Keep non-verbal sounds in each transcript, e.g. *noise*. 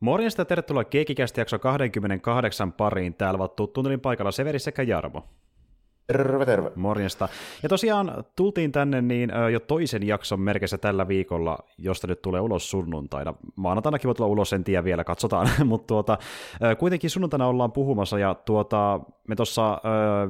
Morjesta ja tervetuloa Keekikästi jakso 28 pariin. Täällä ovat tunnelin paikalla Severi sekä Jarmo. Terve, terve. Morjesta. Ja tosiaan tultiin tänne niin jo toisen jakson merkissä tällä viikolla, josta nyt tulee ulos sunnuntaina. Maanantainakin voi tulla ulos, en tiedä vielä, katsotaan. *laughs* Mutta tuota, kuitenkin sunnuntaina ollaan puhumassa, ja tuota, me tuossa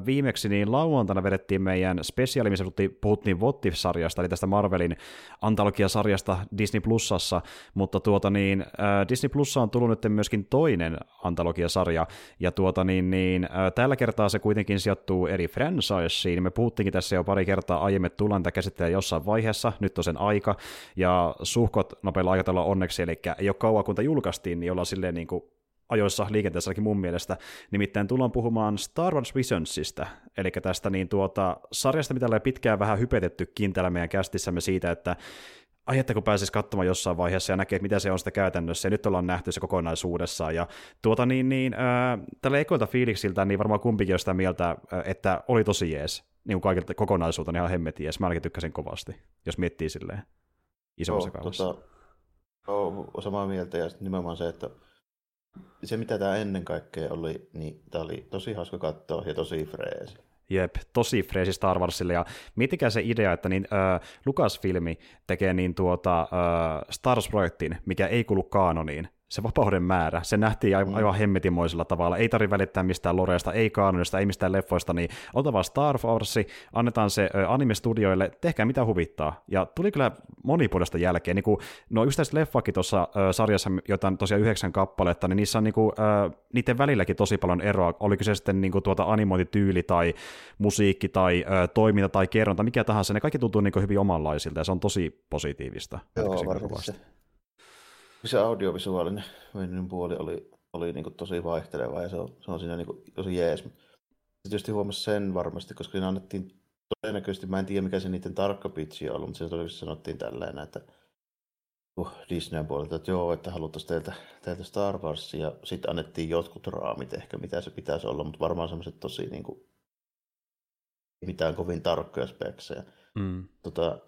viimeksi niin lauantaina vedettiin meidän spesiaali, missä puhuttiin What sarjasta eli tästä Marvelin antologiasarjasta Disney Plusassa, mutta tuota niin, Disney Plussa on tullut nyt myöskin toinen antologiasarja, ja tuota niin, niin tällä kertaa se kuitenkin sijoittuu eri franchiseen. Me puhuttiinkin tässä jo pari kertaa aiemmin, että tullaan tätä käsittelemään jossain vaiheessa, nyt on sen aika, ja suhkot nopealla aikataululla onneksi, eli ei ole kauan kun julkaistiin, niin ollaan silleen niin kuin ajoissa liikenteessäkin mun mielestä. Nimittäin tullaan puhumaan Star Wars Visionsista, eli tästä niin tuota, sarjasta, mitä ollaan pitkään vähän hypetettykin täällä meidän kästissämme siitä, että ai että kun pääsisi katsomaan jossain vaiheessa ja näkee, mitä se on sitä käytännössä, ja nyt ollaan nähty se kokonaisuudessaan, ja tuota niin, niin äh, tällä ekoilta fiiliksiltä, niin varmaan kumpikin on sitä mieltä, että oli tosi jees, niin kuin kaikilta kokonaisuutta, ihan hemmetin jees, mä ainakin tykkäsin kovasti, jos miettii silleen isommassa kaavassa. Tota, olen samaa mieltä, ja nimenomaan se, että se mitä tämä ennen kaikkea oli, niin tämä oli tosi hauska katsoa ja tosi freesi. Jep, tosi freesi Star Warsille, ja miettikää se idea, että niin, äh, Lucasfilmi tekee niin tuota, äh, Star Wars-projektin, mikä ei kuulu kaanoniin, se vapauden määrä, se nähtiin aivan, mm. aivan hemmetimoisella tavalla. Ei tarvitse välittää mistään loreasta, ei kaanonista, ei mistään leffoista, niin ota vaan Star Wars, annetaan se anime-studioille, tehkää mitä huvittaa. Ja tuli kyllä monipuolista jälkeen. Niin kuin, no yksittäiset leffakin tuossa sarjassa, joita on tosiaan yhdeksän kappaletta, niin niissä on niin kuin, äh, niiden välilläkin tosi paljon eroa. Oliko se sitten niin kuin, tuota animointityyli tai musiikki tai äh, toiminta tai kerronta, mikä tahansa, ne kaikki tuntuu niin kuin, hyvin omanlaisilta ja se on tosi positiivista. Joo, varmasti se audiovisuaalinen puoli oli, oli niin kuin tosi vaihteleva ja se on, se on siinä niin kuin tosi jees. Tietysti huomasi sen varmasti, koska siinä annettiin todennäköisesti, mä en tiedä mikä se niiden tarkka pitchi on ollut, mutta se todennäköisesti sanottiin tälleen, että uh, Disneyn puolelta, että joo, että haluttaisiin teiltä, teiltä Star Wars, ja sitten annettiin jotkut raamit ehkä, mitä se pitäisi olla, mutta varmaan semmoiset tosi niin kuin, mitään kovin tarkkoja speksejä. Mm. Tota,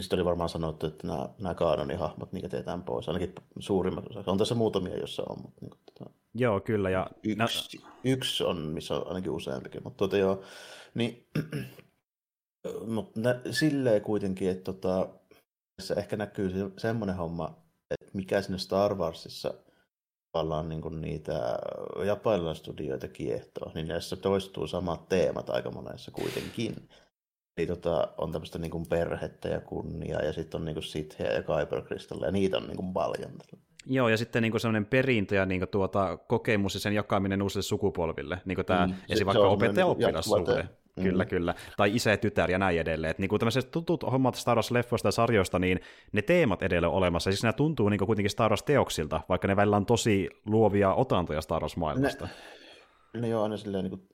sitten oli varmaan sanottu, että nämä, nämä hahmot niin jätetään pois, ainakin suurimmat osa. On tässä muutamia, jossa on. Mutta niin kuin, tota, joo, kyllä. Ja... Yksi, no... yksi on, missä on ainakin useampikin. Mutta tuota, joo, niin, *clears throat* mutta nä, silleen kuitenkin, että tota, tässä ehkä näkyy se, semmoinen homma, että mikä sinne Star Warsissa tavallaan niin kuin niitä japanilaistudioita kiehtoo, niin näissä toistuu samat teemat aika monessa kuitenkin. Eli tota, on tämmöistä niin kuin perhettä ja kunniaa, ja sitten on niin kuin sithiä ja kyberkristalleja, ja niitä on niin kuin paljon. Joo, ja sitten niin semmoinen perintö ja niin kuin tuota, kokemus ja sen jakaminen uusille sukupolville, niin tämä mm, esim. vaikka opettaja-oppilassuhde. Mm. Kyllä, kyllä. Tai isä ja tytär ja näin edelleen. Että niin tämmöiset tutut hommat Star Wars-leffoista ja sarjoista, niin ne teemat edelleen on olemassa. Siis nämä tuntuu niin kuitenkin Star Wars-teoksilta, vaikka ne välillä on tosi luovia otantoja Star Wars-maailmasta. Ne, ne joo, aina silleen niin kuin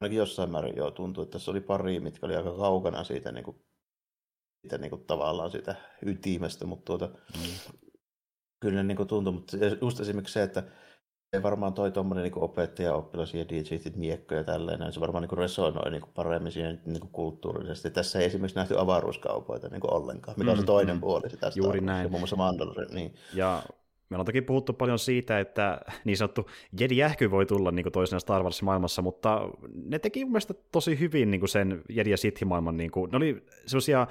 ainakin jossain määrin joo tuntui, että tässä oli pari, mitkä oli aika kaukana siitä, niin kuin, siitä niin kuin, tavallaan siitä ytimestä, mutta tuota, mm. kyllä niin kuin, tuntui, mutta just esimerkiksi se, että ei varmaan toi tuommoinen niin opettaja, oppilas ja DJt miekko ja tälleen, niin se varmaan niin kuin resonoi niin kuin paremmin siihen niin kuin kulttuurisesti. Tässä ei esimerkiksi nähty avaruuskaupoita niin kuin ollenkaan, mikä on se mm, toinen mm, puoli sitä Juuri näin. Ja muun muassa Mandalorian. Niin. Ja Meillä on toki puhuttu paljon siitä, että *laughs* niin sanottu Jedi-jähky voi tulla niin toisena Star Wars-maailmassa, mutta ne teki mun mielestä tosi hyvin niin sen Jedi- ja Sith-maailman. Niin kuin, ne oli sellaisia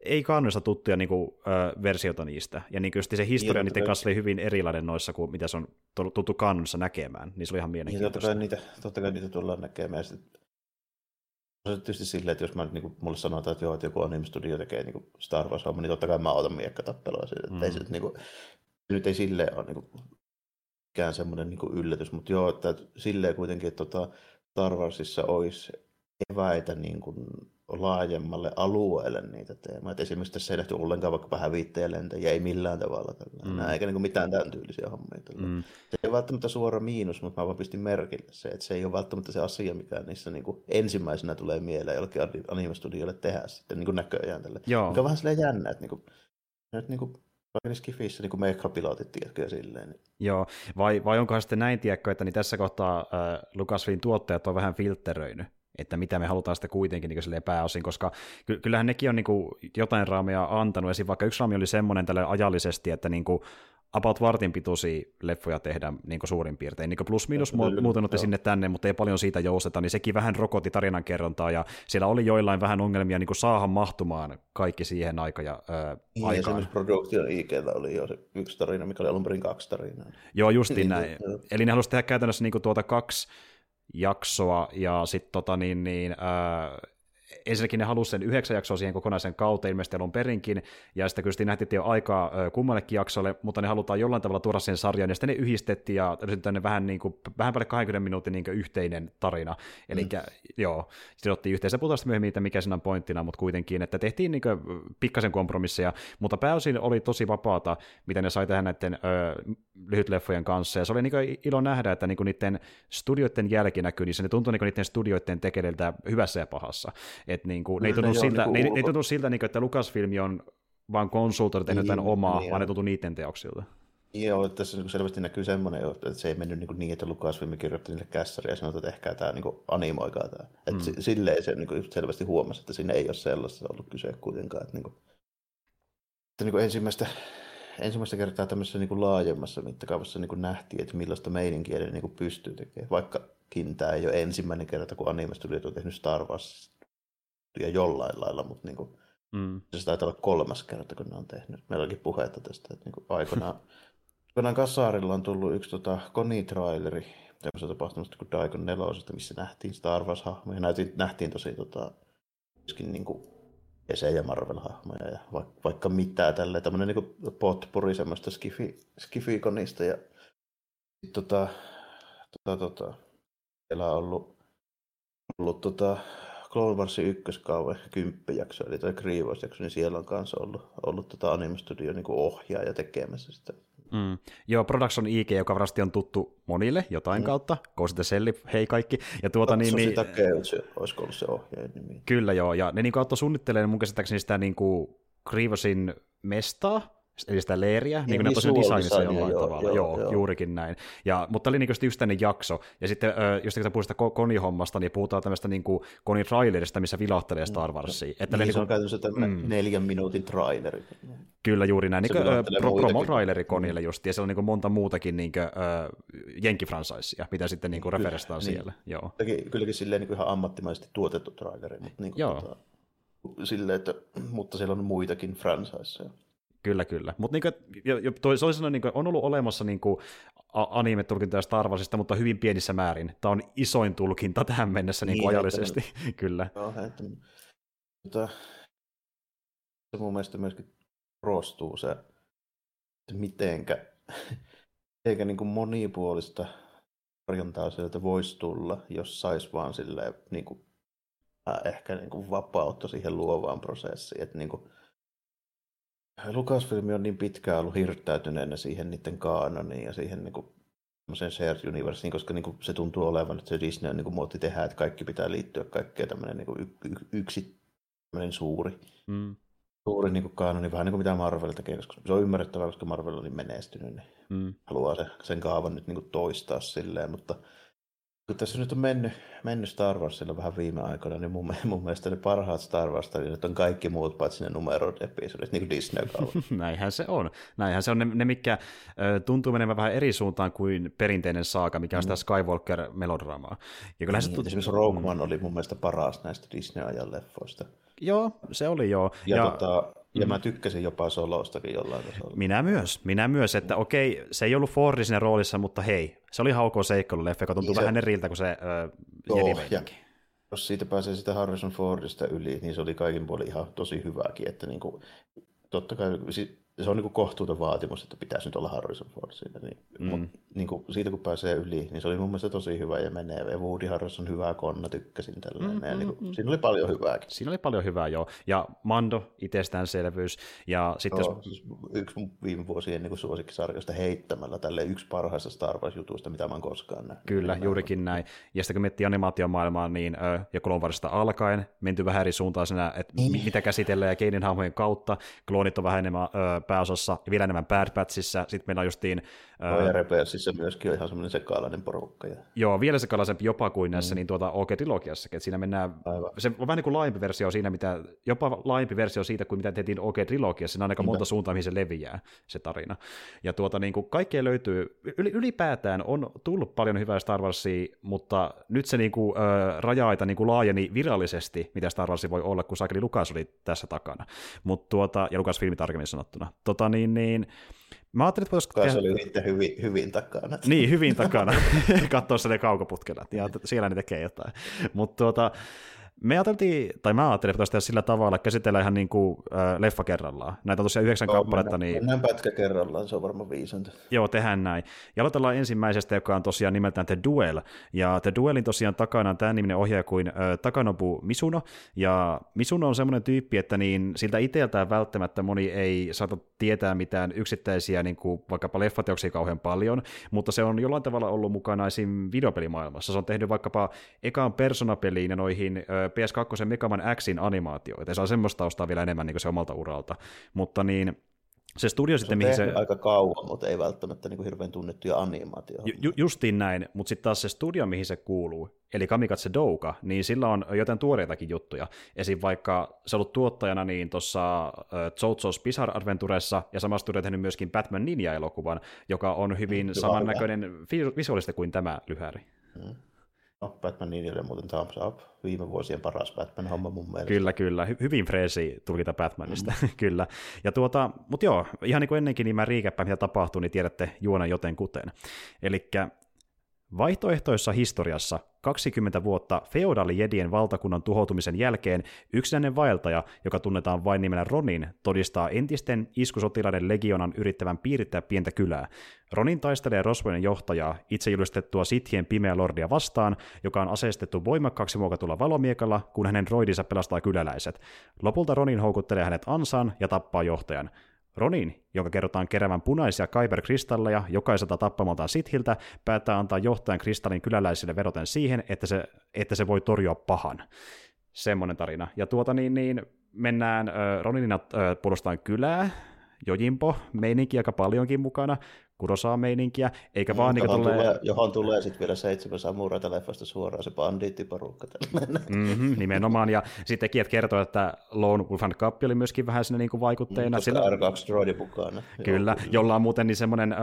ei kannesta tuttuja niin kuin, ö, versioita niistä. Ja niin se historia niin, niiden kanssa oli hyvin erilainen noissa kuin mitä se on tuttu kannonissa näkemään. Niin se oli ihan mielenkiintoista. Niin, totta, kai niitä, totta kai niitä tullaan näkemään. Sitten se tietysti silleen, että jos mä, niin kuin, mulle sanotaan, että joo, että joku anime studio tekee niin Star Wars-homma, niin totta kai mä otan miekkatappelua siitä. Mm. Ei se, niin kuin, nyt ei sille ole niin kuin, mikään semmoinen niin yllätys, mutta joo, että silleen kuitenkin, että tota, Star Warsissa olisi eväitä niin kuin laajemmalle alueelle niitä teemoja. esimerkiksi tässä ei nähty ollenkaan vaikka hävittäjälentäjiä, ei millään tavalla. Mm. Näin, eikä niin mitään tämän tyylisiä hommia. Mm. Se ei ole välttämättä suora miinus, mutta mä vaan pistin merkille se, että se ei ole välttämättä se asia, mikä niissä niin kuin ensimmäisenä tulee mieleen jollekin anime-studiolle tehdä sitten niin kuin näköjään. Tälle. Joo. Mikä on vähän silleen jännä, että niin kuin, nyt niin kuin vaikka Skifissä niin meikkapilotit, tiedätkö, silleen. Niin. Joo, vai, vai onkohan sitten näin, tiedätkö, että niin tässä kohtaa äh, Lucasfilmin tuottajat on vähän filtteröinyt, että mitä me halutaan sitten kuitenkin niin pääosin, koska ky- kyllähän nekin on niin kuin, jotain raameja antanut, esim. vaikka yksi raami oli semmoinen tälle ajallisesti, että niin kuin, about vartin pituisia leffoja tehdä niin suurin piirtein. Niin plus minus mu- muuten otti sinne tänne, mutta ei paljon siitä jousteta, niin sekin vähän rokotti tarinankerrontaa, ja siellä oli joillain vähän ongelmia niin saahan mahtumaan kaikki siihen aika ja, ää, niin, aikaan. Esimerkiksi Production IGllä oli jo se yksi tarina, mikä oli alun perin kaksi tarinaa. Joo, justiin niin, näin. Eli ne halusivat tehdä käytännössä niin tuota kaksi jaksoa, ja sitten tota, niin, niin, ää, ensinnäkin ne halusi sen yhdeksän jaksoa siihen kokonaisen kauteen ilmeisesti alun perinkin, ja sitten kyllä nähtiin, ole aikaa kummallekin jaksolle, mutta ne halutaan jollain tavalla tuoda sen sarjan, ja sitten ne yhdistettiin, ja tänne vähän, niin kuin, vähän päälle 20 minuutin niin yhteinen tarina. Eli mm. joo, sitten otettiin yhteensä, puhutaan myöhemmin, että mikä siinä on pointtina, mutta kuitenkin, että tehtiin niin kuin, pikkasen kompromisseja, mutta pääosin oli tosi vapaata, mitä ne sai tehdä näiden ö, lyhytleffojen kanssa, ja se oli niin kuin, ilo nähdä, että niin kuin niiden studioiden jälki näkyy, niin se ne tuntui niin kuin niiden studioiden tekedeltä hyvässä ja pahassa. Et niinku, ne ei tunnu siltä, ne, ne ei tunnu siltä niinku, että Lucasfilmi on vaan konsultoinut tehnyt niin, omaa, niin, vaan ne tuntuu niiden teoksilta. Joo, että tässä niin selvästi näkyy semmoinen, että se ei mennyt niin, niin että Lucasfilm kirjoitti niille kässäriä ja sanoi, että ehkä tämä niin animoikaa tämä. Että mm. silleen se niin selvästi huomasi, että siinä ei ole sellaista ollut kyse kuitenkaan. Että, niin kuin, että niin kuin ensimmäistä, ensimmäistä kertaa tämmöisessä niin kuin laajemmassa mittakaavassa niin kuin nähtiin, että millaista meininkiä ne niin kuin pystyy tekemään. Vaikkakin tämä ei ole ensimmäinen kerta, kun Anime Studiot on tehnyt Star Wars ja jollain lailla, mutta niin kuin, mm. se taitaa olla kolmas kerta, kun ne on tehnyt. Meillä olikin puhetta tästä, että niin kuin aikoinaan, aikoinaan Kassaarilla on tullut yksi tota, Koni-traileri tämmöisestä tapahtumasta kuin Daikon nelosesta, missä nähtiin Star Wars-hahmoja. Nähtiin, nähtiin tosi tota, myöskin niin kuin DC- ja Marvel-hahmoja ja vaikka, vaikka mitä tälle tämmöinen niin potpuri semmoista skifi, skifikonista ja tota, tota, tota, siellä on ollut, ollut tota, Clone Warsin ykköskauva, ehkä kymppijakso, eli toi Grievous-jakso, niin siellä on kanssa ollut, ollut tota Anime Studio niin ohjaaja tekemässä sitä. Mm. Joo, Production IG, joka varmasti on tuttu monille jotain mm. kautta, Ghost Selli, hei kaikki. Ja tuota, niin, niin, se olisiko ollut se ohjaajan nimi. Kyllä joo, ja ne niin auttoi suunnittelemaan mun käsittääkseni sitä niin kuin Grievousin mestaa, eli sitä leeriä, niin, niin kuin ne tosiaan designissa jollain joo, tavalla, joo, joo, joo, juurikin näin. Ja, mutta oli niin just tänne jakso, ja sitten jos te puhutaan Koni-hommasta, niin puhutaan tämmöistä niin kuin Koni-trailerista, missä vilahtelee Star Warsia. Niin, että niin, niin se on käytännössä tämmöinen mm. neljän minuutin traileri. Kyllä, juuri näin, niin pro, promo-traileri Konille mm. just, ja siellä on niin kuin monta muutakin niin kuin, uh, jenkifransaisia, mitä sitten niin kuin referestaan niin. siellä. Joo. Kylläkin, kylläkin silleen niin kuin ihan ammattimaisesti tuotettu traileri, mutta, niin kuin, Joo. Tota, silleen, että, mutta siellä on muitakin franchiseja. Kyllä, kyllä. Mutta niin toisaalta niin on ollut olemassa niin anime-tulkintoja Star Warsista, mutta hyvin pienissä määrin. Tämä on isoin tulkinta tähän mennessä niin, niin ajallisesti, että, *laughs* kyllä. Joo, että, mutta, se mun mielestä myöskin korostuu se, että mitenkä, *laughs* mitenkä niin kuin monipuolista tarjontaa sieltä voisi tulla, jos saisi vaan silleen, niin kuin, ehkä niin kuin vapautta siihen luovaan prosessiin. Että niin kuin, Lucasfilm on niin pitkään ollut hirttäytyneenä siihen niiden kaanoniin ja siihen niin kuin, shared universe, koska niin kuin, se tuntuu olevan, että se Disney on niin kuin, muotti tehdä, että kaikki pitää liittyä kaikkeen tämmöinen niin kuin, y- yksi tämmöinen suuri, mm. suuri niin kuin kaanoni, vähän niin kuin mitä Marvel tekee, koska se on ymmärrettävää, koska Marvel on niin menestynyt, niin mm. haluaa se, sen kaavan nyt niin kuin, toistaa silleen, mutta kun tässä nyt on mennyt, mennyt Star Warsilla vähän viime aikoina, niin mun, mun mielestä ne parhaat Star Wars nyt on kaikki muut paitsi ne numerot episodit, niin kuin disney *laughs* Näinhän se on. Näinhän se on ne, ne mikä tuntuu menemään vähän eri suuntaan kuin perinteinen saaka, mikä on sitä mm. Skywalker-melodramaa. Ja niin, se tuntuu... Esimerkiksi Rogue One oli mun mielestä paras näistä Disney-ajan leffoista. Joo, se oli joo. Ja, ja... Tota, ja mä tykkäsin jopa Solostakin jollain tasolla. Minä myös, minä myös, että okei, se ei ollut Fordi siinä roolissa, mutta hei, se oli hauko seikkailuleffa, joka tuntuu niin vähän eriltä kuin se äh, ja jos siitä pääsee sitä Harrison Fordista yli, niin se oli kaikin puolin ihan tosi hyväkin, että niin kuin, totta kai se on niin kuin kohtuuton vaatimus, että pitäisi nyt olla Harrison Ford siinä. Niin, mm. mut, niin kuin, siitä kun pääsee yli, niin se oli mun mielestä tosi hyvä ja menee. Ja Woody Harrison hyvä konna, tykkäsin tällainen. Mm, ja niin kuin, mm, siinä oli paljon hyvääkin. Siinä oli paljon hyvää, joo. Ja Mando, itsestäänselvyys. Ja sitten joo, jos... siis yksi viime vuosien niin suosikkisarjoista heittämällä tälle yksi parhaista Star Wars-jutuista, mitä mä oon koskaan nähnyt. Kyllä, niin juurikin näin. Ja sitten kun miettii animaatiomaailmaa, niin ö, ja Clone alkaen menty vähän eri suuntaan siinä, että niin. mitä käsitellään ja keinin hahmojen kautta. Kloonit on vähän enemmän ö, pääosassa ja vielä enemmän Bad Batchissa. Sitten meillä on justiin... Ja Origins myöskin on ihan semmoinen sekalainen porukka. Ja... Joo, vielä sekalaisempi jopa kuin näissä mm. niin tuota OG-trilogiassakin, että siinä mennään, Aivan. se on vähän niin kuin laajempi versio siinä, mitä, jopa laajempi versio siitä kuin mitä tehtiin OG-trilogiassa, siinä on aika monta suuntaa, mihin se leviää, se tarina. Ja tuota, niin kuin kaikkea löytyy, ylipäätään on tullut paljon hyvää Star Warsia, mutta nyt se niin kuin, äh, raja-aita niin kuin laajeni virallisesti, mitä Star Wars voi olla, kun Sakeli Lukas oli tässä takana. Mut tuota, ja Lukas filmi tarkemmin sanottuna. Tota, niin, niin, Mä ajattelin, että voisiko... Se oli itse hyvin, hyvin takana. *laughs* Niin, hyvin *laughs* takana. Katsoa ne kaukoputkella, ja siellä ne tekee jotain. Mutta tuota, me ajateltiin, tai mä ajattelin, että tehdä sillä tavalla, että käsitellään ihan niin kuin, äh, leffa kerrallaan. Näitä on tosiaan yhdeksän Joo, kappaletta. Mennään, niin... mennään pätkä kerrallaan, se on varmaan viisanta. Joo, tehdään näin. Ja aloitellaan ensimmäisestä, joka on tosiaan nimeltään The Duel. Ja The Duelin tosiaan takana on tämä niminen ohjaaja kuin äh, Takanobu Misuno. Ja Misuno on semmoinen tyyppi, että niin siltä itseltään välttämättä moni ei saata tietää mitään yksittäisiä, niin kuin vaikkapa leffateoksia kauhean paljon, mutta se on jollain tavalla ollut mukana esim. videopelimaailmassa. Se on tehnyt vaikkapa ekaan Persona-peliin ja noihin äh, PS2 Mega Man Xin animaatioita, se on semmoista taustaa vielä enemmän niin kuin se omalta uralta, mutta niin se studio se sitten, mihin se... aika kauan, mutta ei välttämättä niin kuin hirveän tunnettuja animaatioita. Ju- justiin näin, mutta sitten taas se studio, mihin se kuuluu, eli Kamikatse Douka, niin sillä on jotain tuoreitakin juttuja. Esim. vaikka se on ollut tuottajana niin tuossa JoJo's Bizarre Adventuressa, ja sama studio tehnyt myöskin Batman Ninja-elokuvan, joka on hyvin mm, samannäköinen visuaalista kuin tämä lyhäri. Mm. No, Batman Ninjalle muuten thumbs up. Viime vuosien paras Batman-homma mun mielestä. Kyllä, kyllä. Hy- hyvin freesi tulkita Batmanista, mm. *laughs* kyllä. Ja tuota, mutta joo, ihan niin kuin ennenkin, niin mä riikäppään, mitä tapahtuu, niin tiedätte juona joten kuten. Eli Vaihtoehtoissa historiassa 20 vuotta feodaalijedien valtakunnan tuhoutumisen jälkeen yksinäinen vaeltaja, joka tunnetaan vain nimellä Ronin, todistaa entisten iskusotilaiden legionan yrittävän piirittää pientä kylää. Ronin taistelee Roswellin johtajaa, itse julistettua Sithien pimeä lordia vastaan, joka on aseistettu voimakkaaksi muokatulla valomiekalla, kun hänen roidinsa pelastaa kyläläiset. Lopulta Ronin houkuttelee hänet ansaan ja tappaa johtajan. Ronin, jonka kerrotaan keräävän punaisia kyberkristalleja jokaiselta tappamaltaan sithiltä, päättää antaa johtajan kristallin kyläläisille veroten siihen, että se, että se voi torjua pahan. Semmoinen tarina. Ja tuota niin, niin mennään äh, Roninina äh, puolustamaan kylää, Jojimpo, meininki aika paljonkin mukana, Kurosaa-meininkiä, eikä vaan niin tulee... tulee... Johon tulee sitten vielä seitsemän samuraita leffasta suoraan se bandiittiporukka. Mm-hmm, nimenomaan, ja sitten tekijät kertoo, että Lone Wolf and Cup oli myöskin vähän sinne niin vaikutteena. Mm, sillä... R2 Droidi mukana. Kyllä, Joo, jolla on muuten niin semmoinen, äh,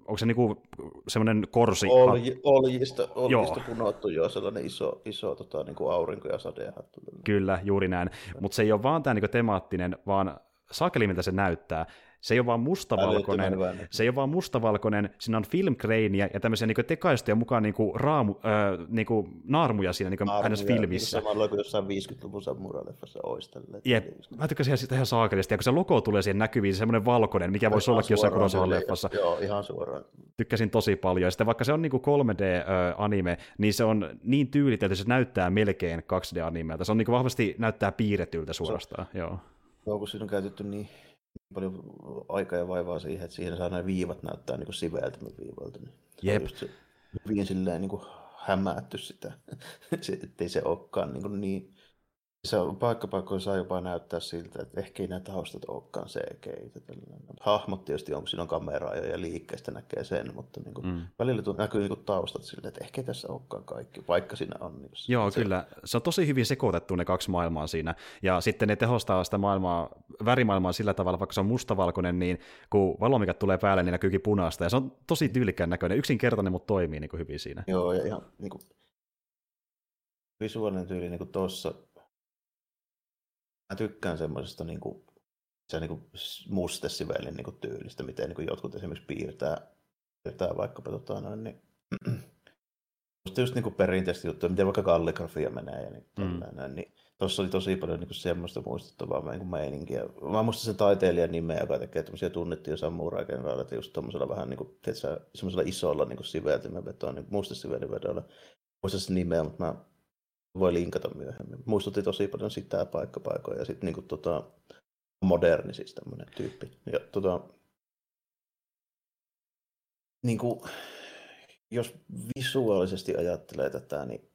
onko se niinku semmoinen korsi? Olji, oljista, oljista punottu jo sellainen iso, iso tota, niin kuin aurinko- ja sadehattu. Kyllä, juuri näin. Mutta se ei ole vaan tämä niin temaattinen, vaan saakeli, miltä se näyttää. Se ei ole vaan mustavalkoinen, se ei ole vaan mustavalkoinen, siinä on filmkreiniä ja tämmöisiä niin tekaistoja mukaan niin kuin raamu, äh, niin kuin naarmuja siinä niin kuin ns. filmissä. Niin samalla kuin jossain 50-luvun samurai-leffassa olisi Jep, mä tykkäsin sitä ihan saakelisti, ja kun se logo tulee siihen näkyviin, se semmoinen valkoinen, mikä voisi ollakin jossain Kurosawa-leffassa. Joo, ihan suoraan. Tykkäsin tosi paljon, ja sitten vaikka se on niin kuin 3D-anime, niin se on niin tyylitelty, että se näyttää melkein 2D-animelta. Se on niin kuin vahvasti näyttää piirretyltä suorastaan, se, joo. Joo, kun siinä on käytetty niin paljon aikaa ja vaivaa siihen, että siihen saa nämä viivat näyttää niin siveltämän viivalta. Niin Jep. Se hyvin silleen niin kuin hämätty sitä, *laughs* ettei se olekaan niin, niin se on paikkapaikkoja saa jopa näyttää siltä, että ehkä ei nämä taustat olekaan cg Hahmot tietysti on, siinä on kameraa ja liikkeestä näkee sen, mutta niin kuin, mm. välillä näkyy niin kuin taustat siltä, että ehkä ei tässä olekaan kaikki, vaikka siinä on. Niin Joo, se, kyllä. Se on tosi hyvin sekoitettu ne kaksi maailmaa siinä, ja sitten ne tehostaa sitä maailmaa, värimaailmaa sillä tavalla, vaikka se on mustavalkoinen, niin kun valomikat tulee päälle, niin näkyykin punaista, ja se on tosi tyylikkään näköinen, yksinkertainen, mutta toimii niin kuin hyvin siinä. Joo, ja ihan niin kuin, visuaalinen tyyli niin kuin tuossa mä tykkään semmoisesta niin kuin, se niin kuin mustesivelin niin kuin tyylistä, miten niin kuin jotkut esimerkiksi piirtää, piirtää vaikkapa tota noin, niin *clears throat* Musta just niin perinteistä juttuja, miten vaikka kalligrafia menee ja niin, mm. näin, niin tuossa oli tosi paljon niin semmoista muistuttavaa niin meininkiä. Mä muistan sen taiteilijan nimeä, joka tekee tämmöisiä tunnettuja samurai-kenraaleita just tuommoisella vähän niin kuin, tiedätkö, semmoisella isolla niin siveltimen vetoa, niin mustasivelin vedolla. Muistan sen nimeä, mutta mä voi linkata myöhemmin. Muistutti tosi paljon sitä paikkapaikoja ja sitten niinku tota, moderni siis tämmöinen tyyppi. Ja tota, niinku, jos visuaalisesti ajattelee tätä, niin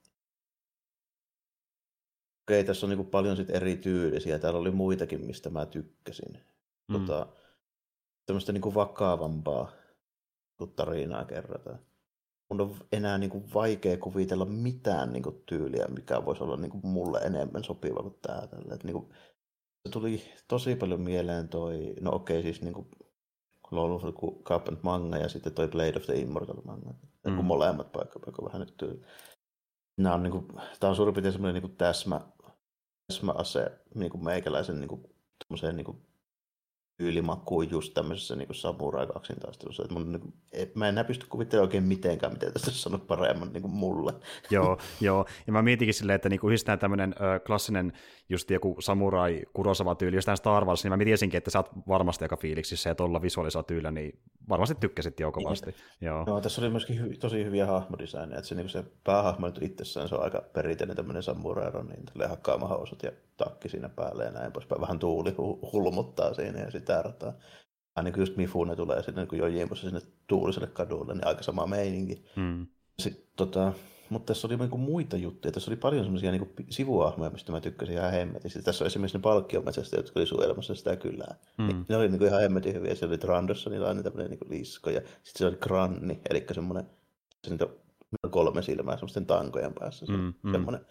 okei, tässä on niinku paljon sit eri tyylisiä. Täällä oli muitakin, mistä mä tykkäsin. Mm. Tota, tämmöistä niinku vakavampaa tarinaa kerrotaan. Mun on enää niin kuin vaikea kuvitella mitään niin kuin tyyliä, mikä voisi olla niin kuin mulle enemmän sopiva kuin tämä. Tällä. Et niin kuin, se tuli tosi paljon mieleen toi, no okei okay, siis niin kuin, on ollut joku Carpent manga ja sitten toi Blade of the Immortal manga. Mm. Kun molemmat paikkapaikka vähän nyt tyyli. Nämä on, niin kuin, tämä on suurin piirtein semmoinen niin kuin täsmä, täsmäase niin kuin meikäläisen niin kuin, niin kuin tyylimakuun just tämmöisessä niin kuin samurai kaksintaistelussa. Että mun, niin kuin, mä en pysty kuvittelemaan oikein mitenkään, miten tästä olisi sanonut paremman niin kuin mulle. *laughs* joo, joo, ja mä mietinkin silleen, että niin kuin yhdistetään tämmöinen ö, klassinen just joku samurai kurosava tyyli jostain Star Wars, niin mä tiesinkin, että sä oot varmasti aika fiiliksissä ja tuolla visuaalisella tyylillä, niin varmasti tykkäsit jo kovasti. Niin. Joo. No, tässä oli myöskin hy- tosi hyviä hahmodesigneja, että se, niin se päähahmo nyt itsessään, se on aika perinteinen tämmöinen samurai niin hakkaamahousut ja takki siinä päälle ja näin poispäin. Vähän tuuli hulmuttaa siinä ja sitä rataa. Niin kuin just Mifune tulee sinne niin Jojimussa sinne tuuliselle kadulle, niin aika sama meininki. Hmm. Sitten tota, mutta tässä oli niinku muita juttuja. Tässä oli paljon semmoisia niinku sivuahmoja, mistä mä tykkäsin ihan hemmetin. Sitten tässä on esimerkiksi ne palkkiometsästä, jotka oli suojelmassa sitä kylää. Mm. Niin, ne oli niinku ihan hemmetin hyviä. Se oli Trandossonilla aina tämmöinen niinku lisko. Ja sitten se oli Kranni, eli semmoinen se niitä kolme silmää semmoisten tankojen päässä. Se, mm, mm. Semmoinen.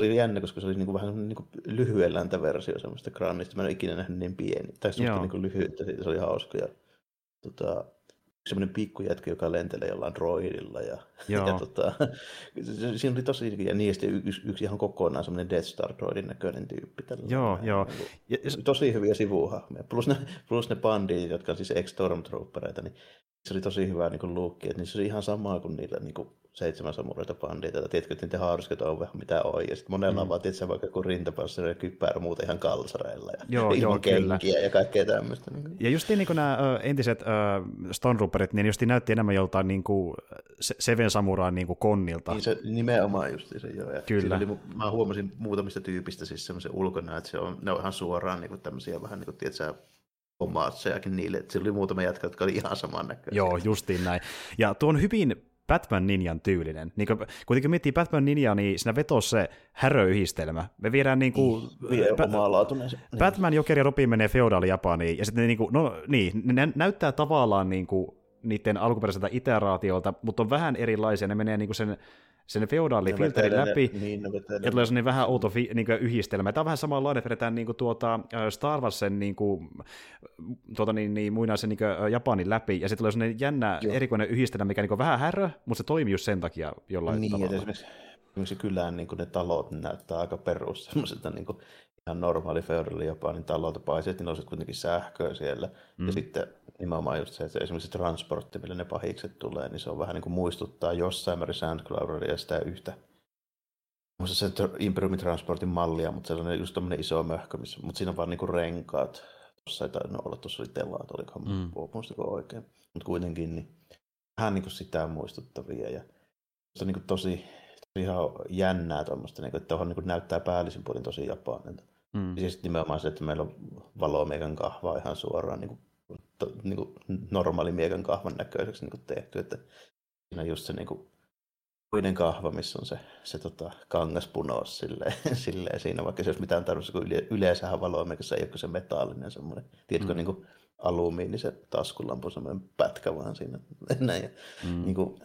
Se oli jännä, koska se oli niinku vähän semmoinen niinku lyhyelläntä versio semmoista Krannista. Mä en ole ikinä nähnyt niin pieni. Tai semmoista niinku lyhyyttä siitä, se oli hauska. Ja, tota, semmoinen pikkujätkä, joka lentelee jollain droidilla. Ja, *laughs* Joo. ja tota, siinä oli tosi, ja niin, ja yksi, yksi ihan kokonaan semmoinen Death Star droidin näköinen tyyppi. Tällä Joo, joo. Niin ja, tosi hyviä sivuhahmoja. Plus ne, plus ne bandit, jotka on siis ex-stormtroopereita, niin se oli tosi hyvä niin luukki, että niin se oli ihan samaa kuin niillä niin kuin seitsemän samuraita bandita. Tiedätkö, että niiden haarskat on vähän mitä on. Ja sitten monella mm. on vaan, tiedätkö, vaikka kuin rintapassari ja kyppärä muuten ihan kalsareilla. Ja joo, *laughs* joo, kyllä. ja kaikkea tämmöistä. Niin. Ja just niin kuin nämä ö, entiset ö, Stone Trooperit, niin just näytti enemmän joltain niin kuin Seven Samuraan niin kuin konnilta. Niin se nimenomaan just se joo. Ja kyllä. Oli, mä huomasin muutamista tyypistä siis semmoisen ulkona, että se on, ne on ihan suoraan niin kuin tämmöisiä vähän niin kuin, tiedätkö, omaatsejakin niille. Että oli muutama jätkä, jotka oli ihan saman näköisiä. Joo, justiin näin. Ja tuo on hyvin Batman Ninjan tyylinen. Niin kun, kuitenkin miettii Batman Ninja, niin siinä vetosi se häröyhdistelmä. Me viedään niin kuin... Vie ba- Batman, Joker ja Robin menee feodaali Japaniin, ja sitten ne, niin kuin, no niin, ne näyttää tavallaan niin kuin niiden alkuperäiseltä iteraatiolta, mutta on vähän erilaisia. Ne menee niin kuin sen sen feodaalifilterin läpi, niin, ja tulee sellainen vähän outo fi, niin yhdistelmä. Tämä on vähän samanlainen, että vedetään niin kuin tuota, Star Warsen niin kuin, tuota, niin, niin, muinaisen niin kuin, Japanin läpi, ja sitten tulee sellainen jännä Joo. erikoinen yhdistelmä, mikä niin on vähän härö, mutta se toimii just sen takia jollain niin, tavalla. Esimerkiksi, esimerkiksi kylään niin ne talot näyttää aika perus semmoiselta niin kuin, ihan normaali feodaali Japanin talolta, paitsi että on kuitenkin sähköä siellä, mm. ja sitten nimenomaan just se, että esimerkiksi se transportti, millä ne pahikset tulee, niin se on vähän niin kuin muistuttaa jossain määrin Sandclouderia sitä yhtä Muista se Imperiumin transportin mallia, mutta sellainen just tämmöinen iso möhkö, missä, mutta siinä on vaan niinku renkaat. Tuossa ei tainnut olla, tuossa oli telaat, olikohan mm. muistako oikein. Mutta kuitenkin niin vähän niin kuin sitä muistuttavia. Ja se on niin kuin tosi, tosi ihan jännää tuommoista, niin kuin, että tuohon niin näyttää päällisin puolin tosi japanilta. Mm. Ja siis nimenomaan se, että meillä on valomiekan kahvaa ihan suoraan niin kuin to, niin kuin normaali miekan kahvan näköiseksi niin kuin tehty, että siinä on just se niin kuin, toinen kahva, missä on se, se tota, kangaspunous silleen, *laughs* silleen, siinä, vaikka se olisi mitään tarvitsisi, kun yle, yleensähän valoimiekassa ei ole se metallinen semmoinen, tiedätkö, mm. niin kuin alumiini, se taskulampu, semmoinen pätkä vaan siinä, *laughs* näin, ja, mm. niin kuin,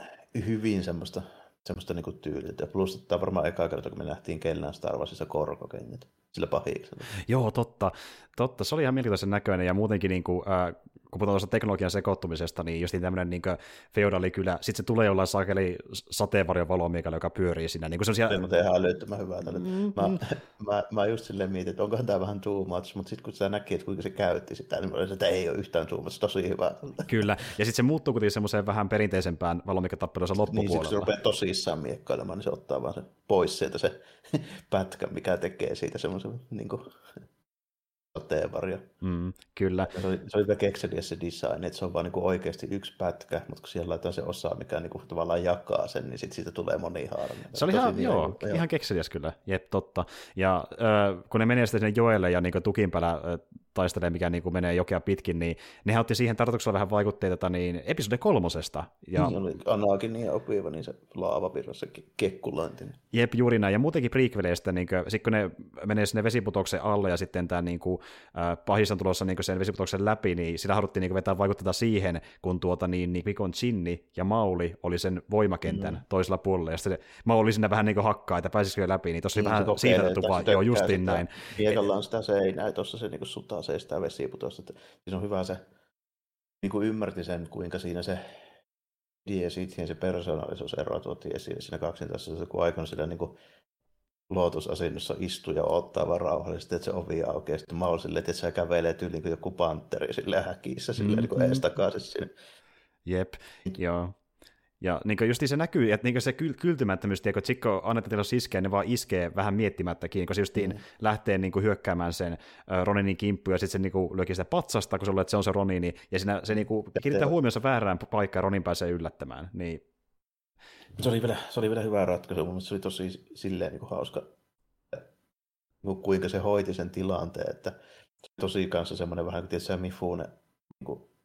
hyvin semmoista, semmoista niin kuin tyyliä. Ja plus, että tämä on varmaan eka kerta, kun me nähtiin kellään Star Warsissa korkokengät sillä pahiksella. Joo, totta. Totta, se oli ihan mielenkiintoisen näköinen ja muutenkin niin kuin, äh, kun puhutaan tuosta teknologian sekoittumisesta, niin just niin tämmöinen niin feodaalikylä, sitten se tulee jollain sakeli sateenvarjon valomiekalla, joka pyörii siinä. Niin kuin sellaisia... Se on ihan älyttömän hyvää. Mm-hmm. Mä, mä, mä, just silleen mietin, että onkohan tämä vähän too much, mutta sitten kun sitä näki, että kuinka se käytti sitä, niin mä olisin, että ei ole yhtään too much, tosi hyvä. Kyllä, ja sitten se muuttuu kuitenkin semmoiseen vähän perinteisempään valomiekatappelussa loppupuolella. Niin, kun se rupeaa tosissaan miekkailemaan, niin se ottaa vaan se pois sieltä se pätkä, mikä tekee siitä semmoisen niin kuin, sateenvarjo. Mm, kyllä. se oli, se oli kekseliä se design, että se on vaan niin oikeasti yksi pätkä, mutta kun siellä laitetaan se osa, mikä niin kuin, tavallaan jakaa sen, niin sitten siitä tulee monihaarinen. Se oli ihan, joo, ihan, ihan kekseliäs kyllä, jep, totta. Ja äh, kun ne menee sitten sinne joelle ja niin tukin päällä äh, taistelee, mikä niin kuin menee jokea pitkin, niin nehän otti siihen tarkoituksella vähän vaikutteita niin episode kolmosesta. Ja... Niin oli Anakin niin opiva, niin se laavavirrassa kekkulointi. Jep, juuri näin. Ja muutenkin prequeleistä, niin kuin, sit kun ne menee sinne vesiputoksen alle ja sitten tämä niin kuin, äh, pahis on tulossa niin sen vesiputoksen läpi, niin sillä haluttiin niin kuin, vetää vaikutteita siihen, kun tuota, niin, niin Vikon Chinni ja Mauli oli sen voimakentän mm. toisella puolella, ja sitten Mauli sinne vähän niin kuin hakkaa, että pääsisikö läpi, niin tuossa oli niin, vähän siitä tupaa, joo, justiin näin. Miekalla on sitä seinää, tuossa se niin kuin sutaa se sitä vesiputosta, että siinä on hyvä se, niin kuin ymmärti sen, kuinka siinä se ja sitten se persoonallisuus ero tuotiin esille siinä kaksintaisessa, kun aikana sillä niin kuin lootusasennossa istuu ja ottaa vaan rauhallisesti, että se ovi aukeaa. Sitten mä silleen, että sä kävelet yli kuin joku panteri sille häkissä, silleen mm-hmm. niin ees takaisin sinne. Jep, joo. Ja niin just se näkyy, että niin se kyl- kyltymättömyys, kun Chico annetaan iskeä, ne vaan iskee vähän miettimättäkin, kun se justiin mm. lähtee niin kuin hyökkäämään sen Roninin kimppuun, ja sitten se niin kuin, lyökin sitä patsasta, kun se luulee, että se on se Ronini, ja siinä se niin kuin, kiinnittää huomionsa väärään paikkaan, Ronin pääsee yllättämään. Niin... Se, oli vielä, se oli vielä hyvä ratkaisu, mutta se oli tosi silleen niin kuin hauska, niin kuinka se hoiti sen tilanteen, että tosi kanssa semmoinen vähän kuin tietysti Mifune niin kuin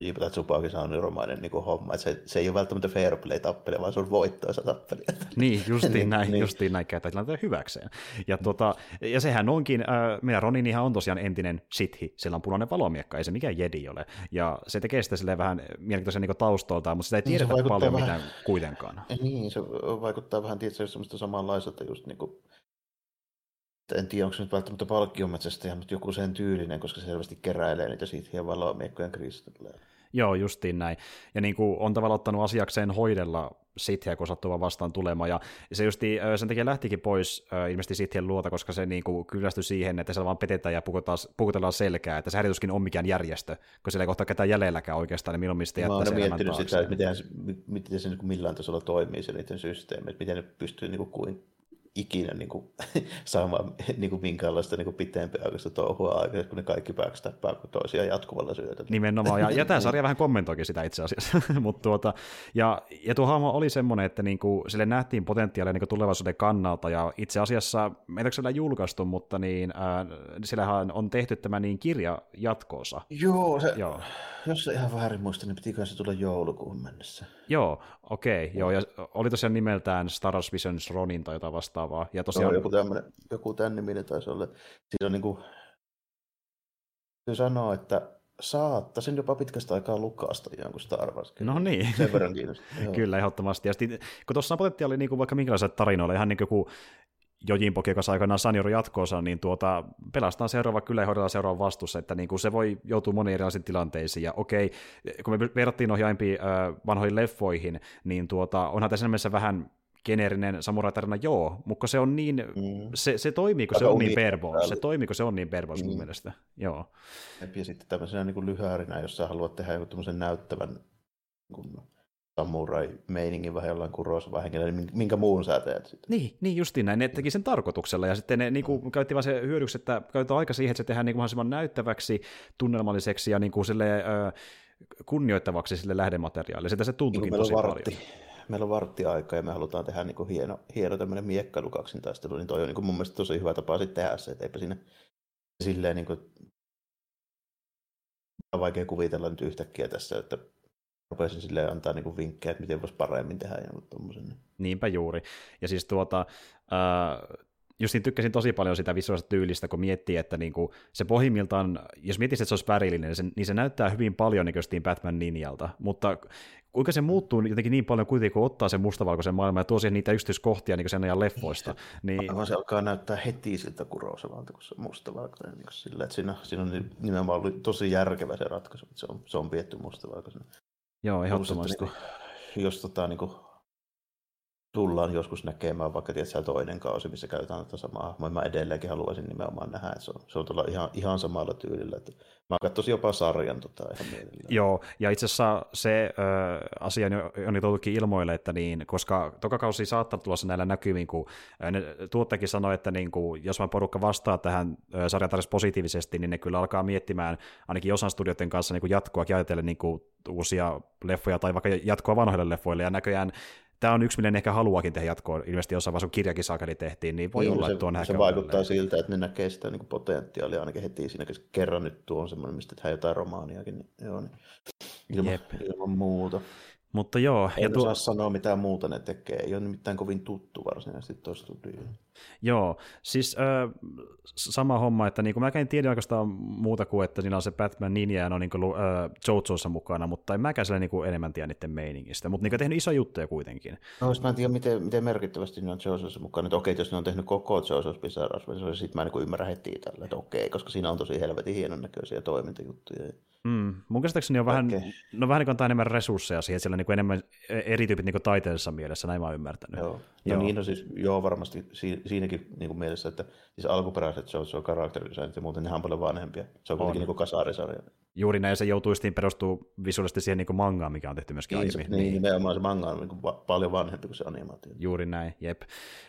Jiipata Tsubaki on neuromainen niin homma, että se, se, ei ole välttämättä fair play tappeli, vaan se on voittoisa tappeli. *laughs* Niin, justiin niin, näin, niin. justiin näin käyttää tilanteen hyväkseen. Ja, tuota, ja sehän onkin, äh, meidän Roninihan on tosiaan entinen sithi, sillä on punainen valomiekka, ei se mikään jedi ole. Ja se tekee sitä silleen vähän mielenkiintoisen niin taustoltaan, mutta sitä ei tiedetä niin paljon vähän, mitään kuitenkaan. Niin, se vaikuttaa vähän tietysti semmoista samanlaiselta just niin kuin en tiedä, onko se nyt välttämättä palkkiometsästäjä, mutta joku sen tyylinen, koska se selvästi keräilee niitä siitä ja valomiekkojen kristallejä. Joo, justiin näin. Ja niin kuin on tavallaan ottanut asiakseen hoidella Sithiä, kun sattuu vastaan tulemaan. Ja se justi, sen takia lähtikin pois ilmeisesti Sithien luota, koska se niin kuin kyllästyi siihen, että se vaan petetään ja pukutellaan, pukutellaan selkää, että se häirituskin on mikään järjestö, kun siellä ei kohta ketään jäljelläkään oikeastaan, niin milloin mistä jättää Mä olen miettinyt sitä, että miten, miten se niin millään tasolla toimii se niiden systeemi, että miten ne pystyy niin kuin ikinä niin kuin, *laughs* saamaan niin kuin minkäänlaista niin pitempiaikaista touhua aikaa, kun ne kaikki backstappaa toisiaan jatkuvalla syötä. Nimenomaan, ja, ja tämä *laughs* sarja vähän kommentoikin sitä itse asiassa. *laughs* Mut tuota, ja, ja tuo hahmo oli semmoinen, että niin kuin, sille nähtiin potentiaalia niin kuin tulevaisuuden kannalta, ja itse asiassa, meitä siellä julkaistu, mutta niin, äh, sillähän on tehty tämä niin kirja jatkoosa. Joo, se, Joo. Jos se ihan väärin muista, niin pitikö se tulla joulukuun mennessä? Joo, okei, okay, joo, ja oli tosiaan nimeltään Star Wars Visions Ronin tai jotain vastaavaa. Ja tosiaan... No, joku, tämmönen, joku tämän niminen taisi olla. Siinä on niin kuin, sanoo, että saattaisin jopa pitkästä aikaa lukasta jonkun Star Wars. No niin. Sen verran *laughs* Kyllä, ehdottomasti. Ja sitten, kun tuossa on potentiaali niin kuin vaikka minkälaisille tarinoille, ihan niin kuin joku Jojinpoki, joka saa aikanaan Sanjoro jatkoosa, niin tuota, pelastaa seuraava kyllä ja hoidetaan seuraavan vastuussa, että niin kuin se voi joutua moniin erilaisiin tilanteisiin, ja okei, kun me verrattiin noihin aiempiin äh, vanhoihin leffoihin, niin tuota, onhan tässä mielessä vähän geneerinen samurai-tarina, joo, mutta se on niin, mm. se, se toimii, kun Aika se on niin pervo, se toimii, kun se on niin pervo mm. mun mielestä, joo. Ja sitten tämmöisenä niin kuin lyhärinä, jos sä haluat tehdä joku näyttävän niin kuin samurai-meiningin vähän jollain kuroisella henkilöllä, niin minkä muun sä teet sitten? Niin, niin justiin näin, ne teki sen tarkoituksella, ja sitten ne niin kuin, käytti vaan se hyödyksi, että käytetään aika siihen, että se tehdään niin kuin mahdollisimman näyttäväksi, tunnelmalliseksi ja niin kuin sille, ö, kunnioittavaksi sille lähdemateriaalille. Sitä se tuntuikin niin tosi vartti, paljon. Meillä on vartti-aika ja me halutaan tehdä niin kuin hieno, hieno tämmöinen miekkailukaksin taistelu, niin toi on niin kuin mun mielestä tosi hyvä tapa sitten tehdä se, että eipä siinä silleen niin kuin, vaikea kuvitella nyt yhtäkkiä tässä, että rupesin sille antaa niinku vinkkejä, että miten voisi paremmin tehdä jonkun tommosen. Niin. Niinpä juuri. Ja siis tuota, äh, justiin tykkäsin tosi paljon sitä visuaalista tyylistä, kun miettii, että niinku, se pohjimmiltaan, jos miettii, että se olisi värillinen, niin se, niin se näyttää hyvin paljon niin Batman Ninjalta, mutta kuinka se muuttuu jotenkin niin paljon kuitenkin, kun ottaa sen mustavalkoisen maailman ja tuo siihen niitä yksityiskohtia niin sen ajan leffoista. Niin... Aivan se alkaa näyttää heti siltä kurosevalta, kun se on mustavalkoinen. Niin sillä, että siinä, siinä on nimenomaan ollut tosi järkevä se ratkaisu, että se on, se on pietty mustavalkoisena. Joo, ehdottomasti. Niin kuin, jos tota, niin kuin, tullaan joskus näkemään vaikka tietysti toinen kausi, missä käytetään tätä samaa Mä edelleenkin haluaisin nimenomaan nähdä, että se on, se on tulla ihan, ihan samalla tyylillä. Että mä katsoisin jopa sarjan tota ihan mielellään. Joo, ja itse asiassa se ö, asia on jo tultukin ilmoille, että niin, koska toka kausi saattaa tulla näillä näkymin, kun ne tuottajakin sanoi, että niin kuin, jos mä porukka vastaa tähän sarjan positiivisesti, niin ne kyllä alkaa miettimään ainakin osan studioiden kanssa niin kuin jatkoa ajatellen niin kuin uusia leffoja tai vaikka jatkoa vanhoille leffoille, ja näköjään tämä on yksi, millä ne ehkä haluakin tehdä jatkoon, ilmeisesti jossain vaiheessa, kun kirjakin saakeli tehtiin, niin voi niin, olla, se, että tuon Se vaikuttaa siltä, että ne näkee sitä niin potentiaalia ainakin heti siinä, koska kerran nyt tuo on semmoinen, mistä tehdään jotain romaaniakin, niin, joo, niin ilman, ilman muuta. Mutta joo. En ja tuo... saa sanoa mitään muuta ne tekee, ei ole nimittäin kovin tuttu varsinaisesti tuo studio. Joo, siis äh, sama homma, että niin mä en tiedä oikeastaan muuta kuin, että siinä on se Batman Ninja ja on niin kuin, äh, Jojossa mukana, mutta en mäkään sillä niin kuin enemmän tiedä niiden meiningistä, mutta niin tehnyt iso juttuja kuitenkin. No, mä en tiedä, miten, miten merkittävästi ne on Jojossa mukana, että okei, jos ne on tehnyt koko Jojo's Bizarre niin sitten mä niin ymmärrän heti tällä, että okei, koska siinä on tosi helvetin hienon näköisiä toimintajuttuja. Mm. Mun käsittääkseni on vähän, okay. no vähän niin kuin enemmän resursseja siihen, siellä niin kuin enemmän eri tyypit niin taiteellisessa mielessä, näin mä oon ymmärtänyt. Joo, no joo. niin no siis, joo varmasti siinäkin niin kuin mielessä, että siis alkuperäiset JoJo karakteridesignit ja muuten, nehän on paljon vanhempia. Se on kuitenkin on. niin kasaarisarja. Juuri näin, se joutuu sitten perustuu visuaalisesti siihen niin mangaan, mikä on tehty myöskin niin, aiemmin. Se, niin, nimenomaan se manga on niin kuin paljon vanhempi kuin se animaatio. Juuri näin, jep.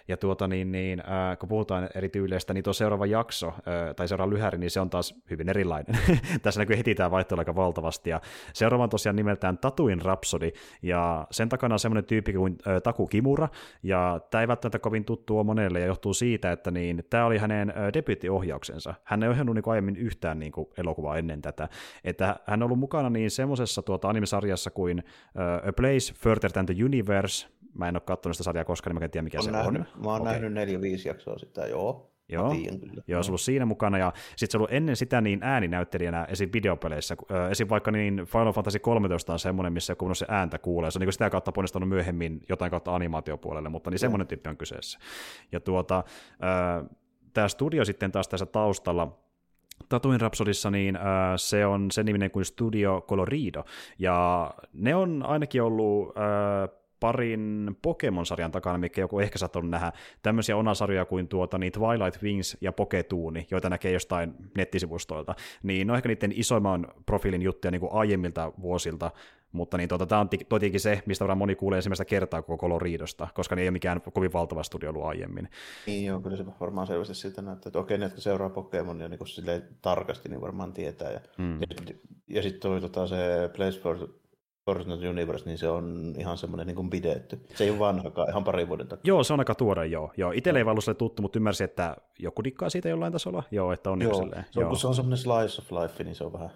Ja tuota niin, niin äh, kun puhutaan eri tyyleistä, niin tuo seuraava jakso, äh, tai seuraava lyhäri, niin se on taas hyvin erilainen. *laughs* Tässä näkyy heti tämä vaihtelu aika valtavasti. Ja seuraava on tosiaan nimeltään Tatuin Rhapsody, ja sen takana on semmoinen tyyppi kuin äh, Taku Kimura, ja tämä ei välttämättä kovin tuttu ole monelle, ja johtuu siitä, että niin, tämä oli hänen äh, debyyttiohjauksensa. Hän ei ohjannut niin aiemmin yhtään niin kuin, elokuvaa ennen tätä, että hän on ollut mukana niin semmoisessa tuota animesarjassa kuin uh, A Place Further Than the Universe, mä en ole katsonut sitä sarjaa koskaan, niin mä en tiedä mikä on se nähnyt, on. Mä oon okay. nähnyt neljä-viisi jaksoa sitä, joo. Joo, joo, se ollut siinä mukana, ja sitten se ollut ennen sitä niin ääninäyttelijänä esim. videopeleissä, esim. vaikka niin Final Fantasy 13 on semmoinen, missä kun se ääntä kuulee, se on niin sitä kautta ponnistanut myöhemmin jotain kautta animaatiopuolelle, mutta niin semmoinen tyyppi on kyseessä. Ja tuota, tämä studio sitten taas tässä taustalla, Tatuin Rhapsodissa niin äh, se on sen niminen kuin Studio Colorido, ja ne on ainakin ollut äh, parin Pokemon-sarjan takana, mikä joku ehkä saattanut nähdä, tämmöisiä onasarjoja kuin tuota, niin Twilight Wings ja Poketuuni, joita näkee jostain nettisivustoilta, niin ne on ehkä niiden isoimman profiilin juttuja niin kuin aiemmilta vuosilta, mutta niin tuota, tämä on totiinkin se, mistä varmaan moni kuulee ensimmäistä kertaa koko Coloridosta, koska ne ei ole mikään kovin valtava studio ollut aiemmin. Niin joo, kyllä se varmaan selvästi siltä näyttää, että okei, ne, jotka seuraa Pokemonia niin tarkasti, niin varmaan tietää. Ja, mm. ja, ja sitten toi tota, se Place for Fortnite Universe, niin se on ihan semmoinen niin kuin pidetty. Se ei ole vanhakaan, ihan pari vuoden takaa. Joo, se on aika tuore, joo. joo. Itselle ei vaan ollut tuttu, mutta ymmärsin, että joku dikkaa siitä jollain tasolla. Joo, että on joo, silleen. Se on, joo. kun se on semmoinen slice of life, niin se on vähän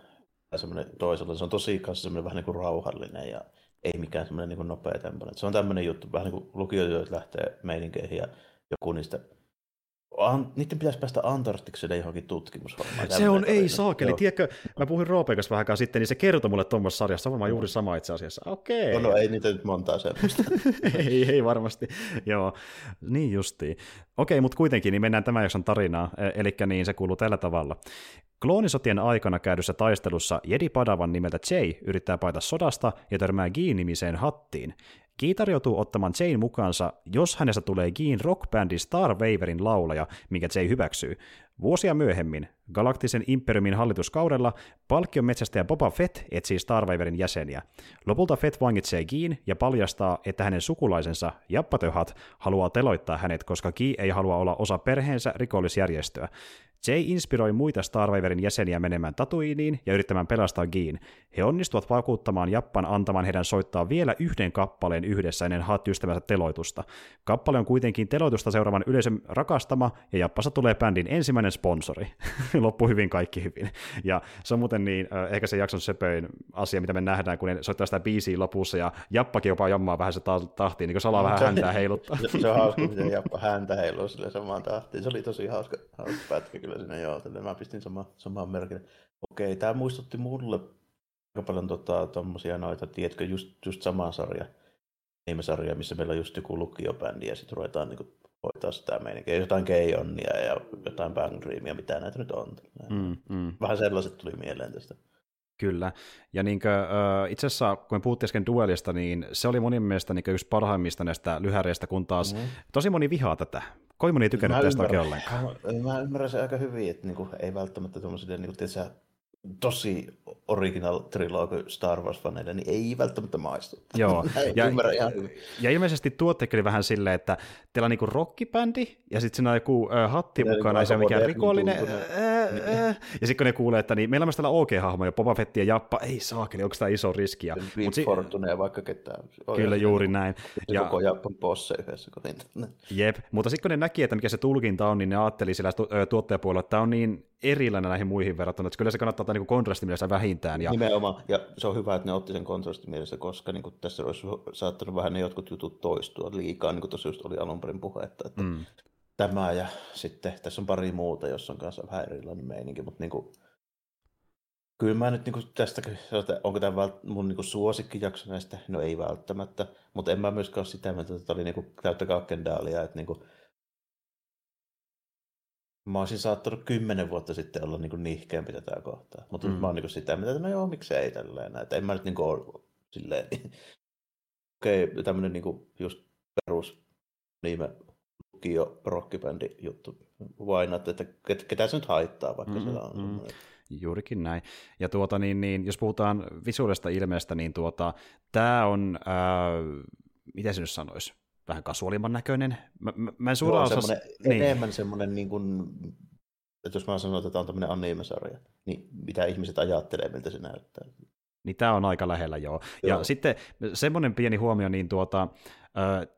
semmoinen toisella. Se on tosi kanssa semmoinen vähän niin kuin rauhallinen ja ei mikään semmoinen niin kuin nopea tempoinen. Se on tämmöinen juttu, vähän niin kuin lukijoita lähtee meininkeihin ja joku niistä An, niiden pitäisi päästä Antarktikselle johonkin tutkimushommaan. Se on, ei saakeli. Tiedätkö, mä puhuin Roopeen kanssa vähän sitten, niin se kertoi mulle tuommoista sarjasta, varmaan juuri sama itse asiassa. Okei. Okay. No, no, ei niitä nyt montaa semmoista. *laughs* ei, ei varmasti. Joo, niin justiin. Okei, mutta kuitenkin niin mennään tämän jakson tarinaan, e, eli niin se kuuluu tällä tavalla. Kloonisotien aikana käydyssä taistelussa Jedi Padavan nimeltä Jay yrittää paita sodasta ja törmää Gee-nimiseen hattiin. Key tarjoutuu ottamaan Jane mukaansa, jos hänestä tulee Geen rockbändi Star Waverin laulaja, minkä Jay hyväksyy. Vuosia myöhemmin, Galaktisen imperiumin hallituskaudella, palkkion metsästäjä Boba Fett etsii Star Waverin jäseniä. Lopulta Fett vangitsee Geen ja paljastaa, että hänen sukulaisensa, Jappatöhat, haluaa teloittaa hänet, koska Ki ei halua olla osa perheensä rikollisjärjestöä. Jay inspiroi muita Star Waverin jäseniä menemään Tatuiniin ja yrittämään pelastaa Geen. He onnistuvat vakuuttamaan Jappan antamaan heidän soittaa vielä yhden kappaleen yhdessä ennen Hat-ystävänsä teloitusta. Kappale on kuitenkin teloitusta seuraavan yleisön rakastama, ja Jappassa tulee bändin ensimmäinen sponsori. *laughs* *laughs* Loppu hyvin, kaikki hyvin. Ja se on muuten niin, ehkä se jakson söpöin asia, mitä me nähdään, kun ne soittaa sitä biisiä lopussa, ja Jappakin jopa jammaa vähän se tahtiin, niin kuin salaa vähän häntä heiluttaa. se, se on hauska, miten Jappa häntä heiluu sille samaan tahtiin. Se oli tosi hauska, hauska pätkä kyllä siinä joo, tälle mä pistin sama, samaan merkille. Okei, tämä muistutti mulle aika paljon tota, tommosia noita, tiedätkö, just, just sama sarja, sarja, missä meillä on just joku lukiobändi ja sitten ruvetaan niin hoitaa sitä meininkiä. Jotain Keionnia ja jotain Bang Dreamia, mitä näitä nyt on. Mm, mm. Vähän sellaiset tuli mieleen tästä. Kyllä. Ja niin kuin, itse asiassa, kun me puhuttiin äsken duelista, niin se oli monin mielestä niin yksi parhaimmista näistä lyhäreistä, kun taas mm. tosi moni vihaa tätä. Kovin moni ei tykännyt tästä oikein ollenkaan. Mä ymmärrän se aika hyvin, että niinku, ei välttämättä tuommoisille niinku, tosi original trilogi Star Wars-faneille, niin ei välttämättä maistu. *laughs* Joo, ja, ihan ja ilmeisesti tuottekin oli vähän silleen, että teillä on niinku rockibändi, ja sitten siinä on joku äh, hatti ja mukana, ja se on mikään rikollinen. niin. ja sitten kun ne kuulee, että niin, meillä on myös täällä OK-hahmo ja Boba Fett ja Jappa, ei saakeli, onko tämä iso riski? Ja, mut si- Fortune ja vaikka ketään. Kyllä juuri näin. Ja koko Jappan bosse yhdessä kohdassa. Jep, mutta sitten kun ne näki, että mikä se tulkinta on, niin ne ajatteli sillä tuottajapuolella, että tämä on niin erilainen näihin muihin verrattuna, että kyllä se kannattaa ottaa niin kontrastimielessä vähintään. Ja... Nimenomaan, ja se on hyvä, että ne otti sen kontrastimielessä, koska niin kuin tässä olisi saattanut vähän ne jotkut jutut toistua liikaa, niin kuin tuossa just oli alun perin puhetta, että mm. tämä ja sitten tässä on pari muuta, jossa on kanssa vähän erilainen meininki, mutta niin kuin, kyllä mä nyt niin kuin tästä, onko tämä mun niin suosikkijakso näistä, no ei välttämättä, mutta en mä myöskään ole sitä mieltä, että tämä oli niin täyttä kakkendaalia, että niin kuin, Mä olisin saattanut kymmenen vuotta sitten olla niin nihkeämpi tätä kohtaa. Mutta mm. mä oon niin sitä mitä että no joo, miksei tälleen. Että en mä nyt niin ole *laughs* silleen... Okei, okay, tämmönen niin just perus niime lukio rockibändi juttu. Why not, että ketä se nyt haittaa, vaikka mm, se on mm. Juurikin näin. Ja tuota, niin, niin, jos puhutaan visuaalista ilmeestä, niin tuota, tämä on, ää, miten se nyt sanoisi, vähän kasuaalimman näköinen. Mä, mä, mä en suoraan osaa... niin. Enemmän semmoinen, niin kuin, että jos mä sanon, että tämä on tämmöinen anime-sarja, niin mitä ihmiset ajattelee, miltä se näyttää. Niin tämä on aika lähellä, joo. joo. Ja sitten semmoinen pieni huomio, niin tuota,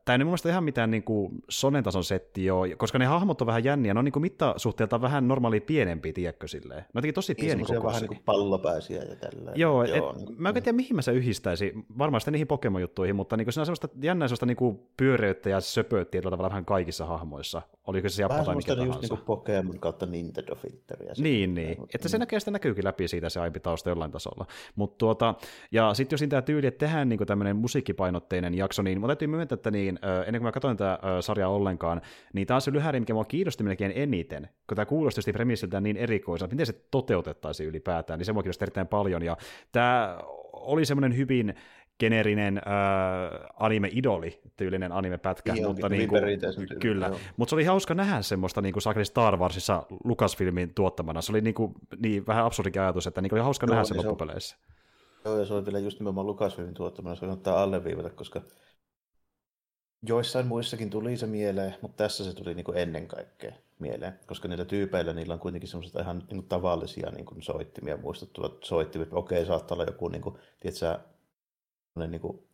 Tämä ei mun mielestä ihan mitään niin kuin sonen tason setti ole, koska ne hahmot on vähän jänniä, ne on niin kuin mittasuhteelta vähän normaali pienempi, tiedätkö silleen. Ne on tosi pieni niin, vähän niin kuin pallopäisiä ja tällä. Joo, et, Joo niin, mä en tiedä mihin mä se yhdistäisi, varmaan sitten niihin Pokemon-juttuihin, mutta niin kuin siinä on semmoista jännää semmoista niin kuin pyöreyttä ja söpöä tietyllä tavalla vähän kaikissa hahmoissa. Oliko se Jappa tai mikä tahansa. Just niin Pokemon kautta Nintendo filteriä. Niin, niin. Että se näkee, sitä näkyykin läpi siitä se aiempi tausta jollain tasolla. Mut tuota, ja sitten jos tämä tyyli, että tehdään niin tämmöinen musiikkipainotteinen jakso, niin mä täytyy myöntää, että niin, ennen kuin mä katsoin tätä sarjaa ollenkaan, niin tämä on se lyhäri, mikä mua kiinnosti melkein eniten, kun tämä kuulosti just premissiltään niin erikoiselta, miten se toteutettaisiin ylipäätään, niin se mua kiinnosti erittäin paljon, ja tämä oli semmoinen hyvin generinen äh, anime-idoli, tyylinen anime-pätkä. Niin, mutta niin kuin, kyllä, mutta se oli hauska nähdä semmoista niin kuin Star Warsissa Lucasfilmin tuottamana. Se oli niin, kuin, niin vähän absurdikin ajatus, että niin kuin oli hauska no, nähdä niin se loppupeleissä. Joo, ja se oli vielä just nimenomaan Lucasfilmin tuottamana, se kannattaa alleviivata, koska joissain muissakin tuli se mieleen, mutta tässä se tuli niin kuin ennen kaikkea mieleen, koska niillä tyypeillä niillä on kuitenkin semmoisia ihan niin kuin tavallisia niin kuin soittimia, muistuttavat soittimet. Okei, saattaa olla joku niin kuin, tiedätkö, niin kuin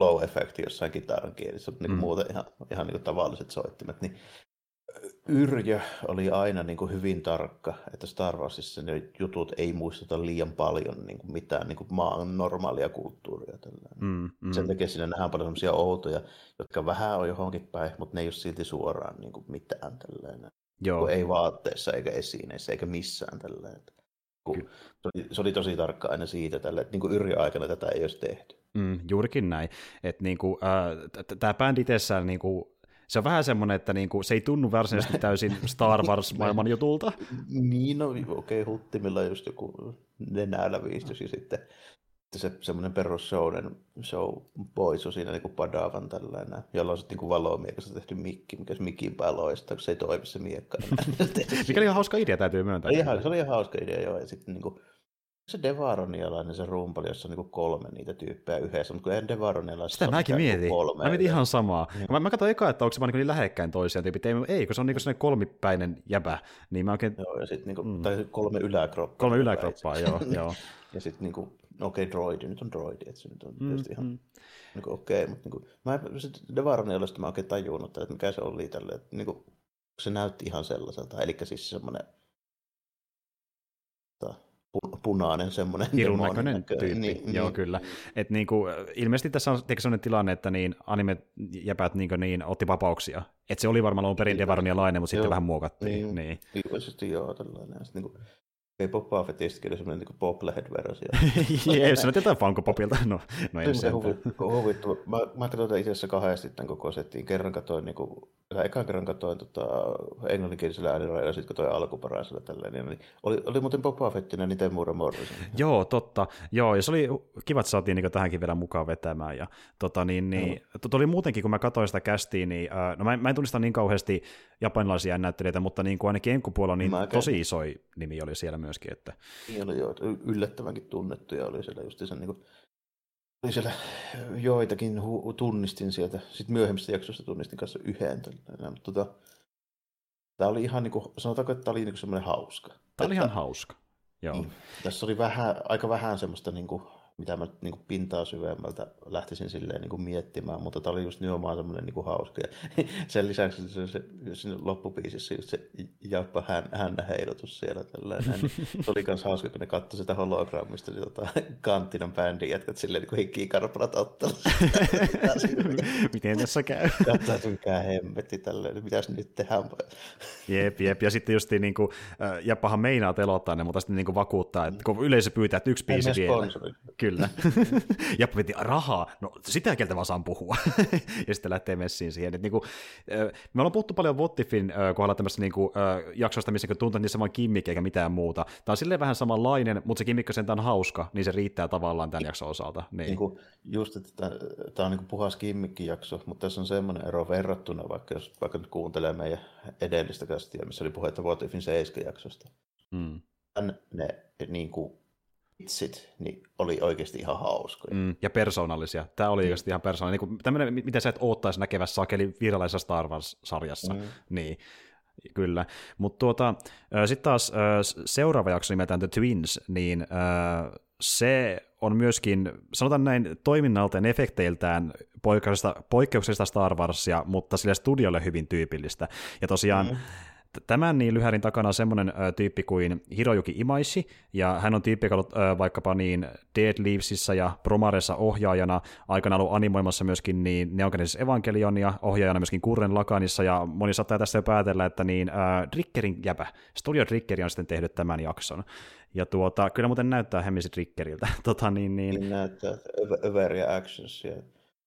low-efekti jossain kitaran kielissä, mutta niin mm. muuten ihan, ihan niin kuin tavalliset soittimet. Niin Yrjö oli aina niin kuin hyvin tarkka, että Star Warsissa ne jutut ei muistuta liian paljon niin kuin mitään niin kuin maan normaalia kulttuuria. Mm, mm. Sen takia siinä nähdään paljon sellaisia outoja, jotka vähän on johonkin päin, mutta ne ei ole silti suoraan niin kuin mitään. Tällainen. Joo. Ei vaatteessa eikä esineissä eikä missään. Tällainen. Se oli, se oli tosi tarkka aina siitä, tälle, että niin Yrjö-aikana tätä ei olisi tehty. Mm, juurikin näin. Että niinku, äh, Tämä bändi itsessään niinku, se on vähän semmoinen, että niinku, se ei tunnu varsinaisesti täysin Star Wars-maailman *laughs* jutulta. Niin, no okei, okay, huttimilla just joku nenäläviistys ja sitten se semmoinen perus showden, show boys on siinä niinku padavan tällainen, jolla on sitten niinku valomiekasta tehty mikki, mikä se mikin päällä loistaa, kun se ei toimi se miekka. *laughs* mikä oli ihan hauska idea, täytyy myöntää. Ihan, se oli ihan hauska idea, joo. Ja sitten niinku, se Devaronialainen se rumpali, jossa on niinku kolme niitä tyyppejä yhdessä, mutta kun eihän Devaronialaisessa Sitä mäkin mietin. Kolme mä mietin ihan samaa. Mm. Mä, mä katsoin eka, että onko se vaan niin lähekkäin toisiaan tyypit. Ei, ei, kun se on niinku sellainen kolmipäinen jäbä. Niin mä oikein... Joo, ja sitten niinku, mm. tai kolme yläkroppaa. Kolme yläkroppaa, joo. *laughs* joo. ja sitten niinku, no okei, okay, droidi, nyt on droidi, että se nyt on mm, tietysti ihan mm. niinku, okei, okay, mutta niinku, mä Devaronialaisesta mä oikein tajunnut, että mikä se oli tälle, että niinku, se näytti ihan sellaiselta, eli siis semmoinen punainen semmoinen. Hirun näköinen tyyppi, niin, joo niin. kyllä. Et niinku, ilmeisesti tässä on sellainen tilanne, että niin anime-jäpät niin, niin, otti vapauksia. Et se oli varmaan alun perin Devaronialainen, mutta sitten vähän muokattiin. Niin, niin. Ilmeisesti joo, tällainen. Sitten, niin kuin, ei Boba Fettistäkin oli semmoinen niin Bobblehead-versio. *laughs* Jee, se on jotain Funko Popilta. No, no ei se huvittava. Mä, mä katsoin itse asiassa kahdesti tämän koko settiin. Kerran katsoin, niin kuin, ekan kerran katsoin tota, englanninkielisellä äänirajalla ja sitten katsoin alkuperäisellä tälleen. Niin oli, oli muuten Boba Fettinä niin Temura Morrison. Joo, totta. Joo, ja se oli kiva, että saatiin niin tähänkin vielä mukaan vetämään. Ja, tota, niin, niin, no. oli muutenkin, kun mä katsoin sitä kästiin, niin uh, no mä, mä en tunnista niin kauheasti japanilaisia näyttelijöitä, mutta niin kuin ainakin enkupuolella niin tosi iso nimi oli siellä myöskin. Että... Niin oli jo, yllättävänkin tunnettuja oli siellä just sen niin kuin, oli siellä joitakin, hu- tunnistin sieltä, sitten myöhemmistä jaksoista tunnistin kanssa yhden mutta tota, tämä oli ihan niin kuin, sanotaanko, että tämä oli niin semmoinen hauska. Tämä oli ihan hauska. Joo. Niin. Tässä oli vähän, aika vähän semmoista niin kuin, mitä mä niin kuin pintaa syvemmältä lähtisin silleen niin kuin miettimään, mutta tämä oli just nimenomaan semmoinen niin kuin hauska. Ja *laughs* sen lisäksi se, se, siinä loppupiisissä just se jappa hän, hännä heilutus siellä. Tällainen. Se oli myös hauska, kun ne katsoi sitä hologrammista, niin tota, Kanttinan bändin jätkät silleen niin kuin hikikarpalat ottelussa. *laughs* Miten tässä käy? Katsotaan hemmetti tälleen, mitäs nyt tehdään? Jep, jep. Ja sitten just niin kuin, Jappahan meinaa telottaa ne, mutta sitten niin kuin vakuuttaa, että kun yleisö pyytää, että yksi biisi vielä. Kyllä. *laughs* ja piti rahaa. No sitä kieltä vaan saan puhua. *laughs* ja sitten lähtee messiin siihen. Et, niin kuin, me ollaan puhuttu paljon Wottifin kohdalla tämmöistä niin kuin, jaksoista, missä tuntuu, että niissä vaan kimmikki eikä mitään muuta. Tämä on silleen vähän samanlainen, mutta se kimmikki sen on hauska, niin se riittää tavallaan tämän jakson osalta. Niin. Niin kuin, just, että tämä on niin kuin puhas kimmikki-jakso, mutta tässä on semmoinen ero verrattuna, vaikka jos vaikka nyt kuuntelee meidän edellistä kästiä, missä oli puhetta Wottifin 7 jaksosta. Hmm. Ne niin kuin, vitsit niin oli oikeasti ihan hauskoja. Mm, ja persoonallisia. Tämä oli mm. oikeasti ihan persoonallinen. Niin tämmöinen, mitä sä et oottaisi näkevässä sakeli virallisessa Star Wars-sarjassa. Mm. Niin, kyllä. Mutta tuota, sitten taas seuraava jakso nimeltään The Twins, niin se on myöskin, sanotaan näin, toiminnaltaan efekteiltään poikkeuksellista Star Warsia, mutta sille studiolle hyvin tyypillistä. Ja tosiaan mm Tämän niin lyhärin takana on semmoinen tyyppi kuin Hirojuki Imaishi, ja hän on tyyppi, joka ollut vaikkapa niin Dead Leavesissa ja Promaressa ohjaajana, aikana ollut animoimassa myöskin niin Neon Genesis Evangelionia, ohjaajana myöskin Kurren Lakanissa, ja moni saattaa tässä jo päätellä, että niin ö, Triggerin jäpä, Studio Triggeri on sitten tehnyt tämän jakson. Ja tuota, kyllä muuten näyttää hemmisi Triggeriltä. *laughs* tota, niin, niin... niin näyttää Overia Actions, ja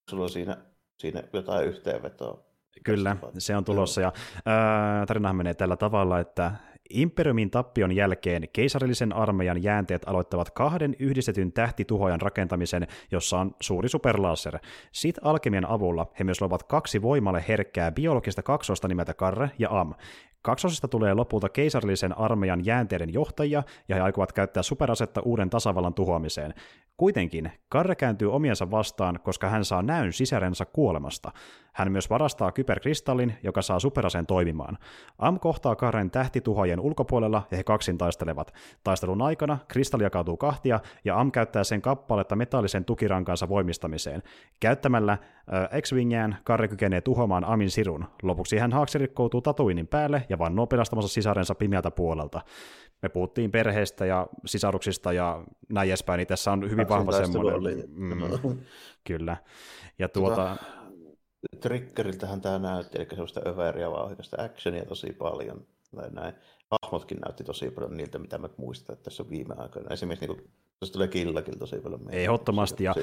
sulla on siinä, siinä jotain yhteenvetoa Kyllä, se on tulossa. Ja, ää, tarinahan menee tällä tavalla, että Imperiumin tappion jälkeen keisarillisen armeijan jäänteet aloittavat kahden yhdistetyn tähtituhojan rakentamisen, jossa on suuri superlaser. Sit alkemian avulla he myös luovat kaksi voimalle herkkää biologista kaksosta nimeltä Karre ja Am. Kaksosista tulee lopulta keisarillisen armeijan jäänteiden johtajia, ja he aikovat käyttää superasetta uuden tasavallan tuhoamiseen. Kuitenkin Karre kääntyy omiensa vastaan, koska hän saa näyn sisärensa kuolemasta. Hän myös varastaa kyberkristallin, joka saa superaseen toimimaan. Am kohtaa Karren tähtituhojen ulkopuolella ja he kaksin taistelevat. Taistelun aikana kristalli jakautuu kahtia ja Am käyttää sen kappaletta metallisen tukirankansa voimistamiseen. Käyttämällä äh, X-Wingään Karre kykenee tuhoamaan Amin sirun. Lopuksi hän haaksirikkoutuu Tatuinin päälle ja vannoo pelastamassa sisarensa pimeältä puolelta me puhuttiin perheestä ja sisaruksista ja näin edespäin, niin tässä on hyvin vahva semmoinen. Mm, kyllä. Ja tuota... tuota Triggeriltähän tämä näytti, eli sellaista överiä vauhdikasta actionia tosi paljon. Tai näin. Hahmotkin näytti tosi paljon niiltä, mitä mä muistan, että tässä on viime aikoina. Esimerkiksi niin kuin, tulee killakin tosi paljon. Ehdottomasti. Ja,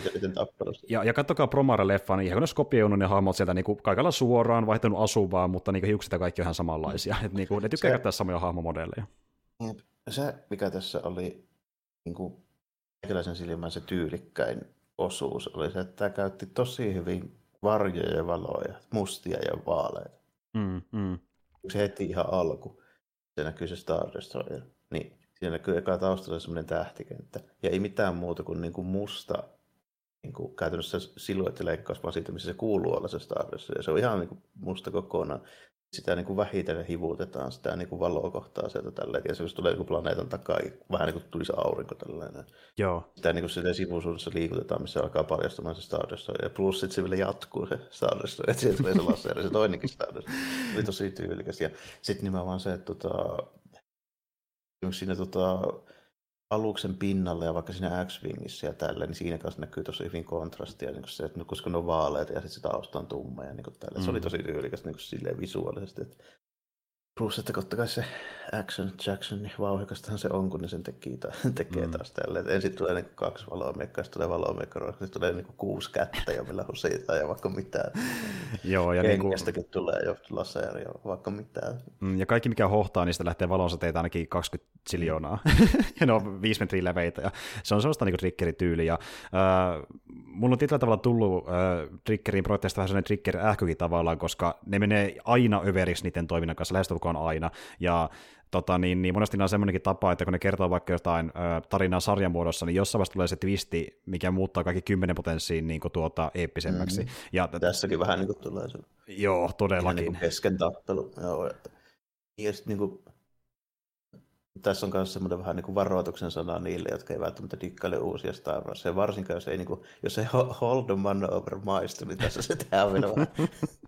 ja, ja katsokaa Promare-leffan, niin ihan kun skopioinut ne hahmot sieltä niin kuin, kaikella suoraan, vaihtanut asuvaa, mutta niin hiukset ja kaikki on ihan samanlaisia. Et, niin kuin, ne tykkää se, käyttää samoja hahmomodelleja. Se, mikä tässä oli niin kuin, silmän se tyylikkäin osuus, oli se, että tämä käytti tosi hyvin varjoja ja valoja, mustia ja vaaleita. Mm, mm. Se heti ihan alku, se näkyy se Star Destroyer, niin siinä näkyy eka taustalla semmoinen tähtikenttä. Ja ei mitään muuta kuin, niin kuin musta niin kuin käytännössä siluettileikkaus, vaan siitä, missä se kuuluu olla se Star Destroyer. Se on ihan niin kuin musta kokonaan sitä niin kuin vähitellen hivutetaan sitä niin kuin valoa kohtaa sieltä tälleen, ja se jos tulee niin planeetan takaa, vähän niin kuin tulisi aurinko tällainen. Joo. Sitä niin kuin sitä sivuisuudessa liikutetaan, missä alkaa paljastumaan se Stardust, ja plus sitten se vielä jatkuu se Stardust, että sieltä tulee se laser, se toinenkin Stardust. Se oli tosi tyylikäs, ja sitten nimenomaan se, että tota, siinä tota, aluksen pinnalle ja vaikka siinä X-Wingissä ja tällä, niin siinä kanssa näkyy tosi hyvin kontrastia, niin se, että koska ne on vaaleita ja sitten se tausta on tumma ja niin tällä. Mm. Se oli mm. tosi tyylikäs niin silleen visuaalisesti. Että Plus, että totta kai se Action Jackson, niin vauhikastahan se on, kun ne sen teki, ta- *laughs* tekee mm. taas tälle. Et ensin tulee niin kaksi valomiekkaa, sitten tulee valomiekkaa, sitten tulee niin kuusi kättä ja millä siitä ja vaikka mitään. Joo, ja niin kuin... tulee jo laser ja vaikka mitään. Mm, ja kaikki mikä hohtaa, niistä lähtee valonsateita ainakin 20 siljoonaa. *laughs* ja ne on viisi metriä leveitä. Ja se on sellaista niin triggerityyli. Ja, äh, mulla on tietyllä tavalla tullut äh, triggerin projekteista vähän sellainen trigger-ähkykin tavallaan, koska ne menee aina överiksi niiden toiminnan kanssa, lähestulkoon aina. Ja tota, niin, niin monesti on semmoinenkin tapa, että kun ne kertoo vaikka jotain ö, tarinaa sarjan muodossa, niin jossain vaiheessa tulee se twisti, mikä muuttaa kaikki kymmenen potenssiin niin kuin, tuota, eeppisemmäksi. Mm-hmm. Ja, Tässäkin vähän niin kuin tulee se. Joo, todellakin. Niin kuin kesken tappelu. Joo. Ja sitten niin kuin, tässä on myös semmoinen vähän niin kuin varoituksen sana niille, jotka ei välttämättä dikkaile uusia Star Wars. Ja varsinkaan, jos ei, niin kuin, jos ei hold the over maistu, niin tässä se tehdään vielä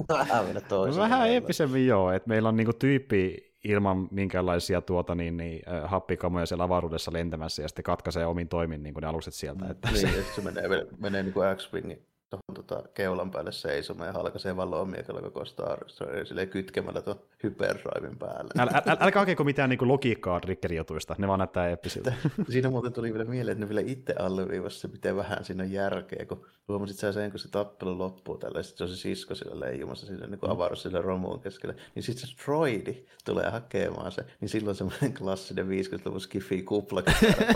vähän, *laughs* vielä toiseen. Vähän eeppisemmin joo, että meillä on niin kuin tyyppi ilman minkäänlaisia tuota, niin, niin, happikamoja siellä avaruudessa lentämässä ja sitten katkaisee omin toimin niin kuin ne alukset sieltä. Että niin, se... se menee, menee niin kuin X-Wingin tuohon tota, keulan päälle seisomaan ja halkaisee vaan lomiekalla koko Star silleen kytkemällä tuon hyperdriven päälle. Äl, äl, älkää hakeeko mitään niinku logiikkaa trikkerijutuista, ne vaan näyttää eeppisiltä. *laughs* siinä muuten tuli vielä mieleen, että ne vielä itse alleviivassa miten vähän siinä on järkeä, kun huomasit sä sen, kun se tappelu loppuu tällä, ja se on se sisko sillä leijumassa siinä niin avaruus sillä romuun keskellä, niin sitten se droidi tulee hakemaan se, niin silloin semmoinen klassinen 50-luvun skifi kupla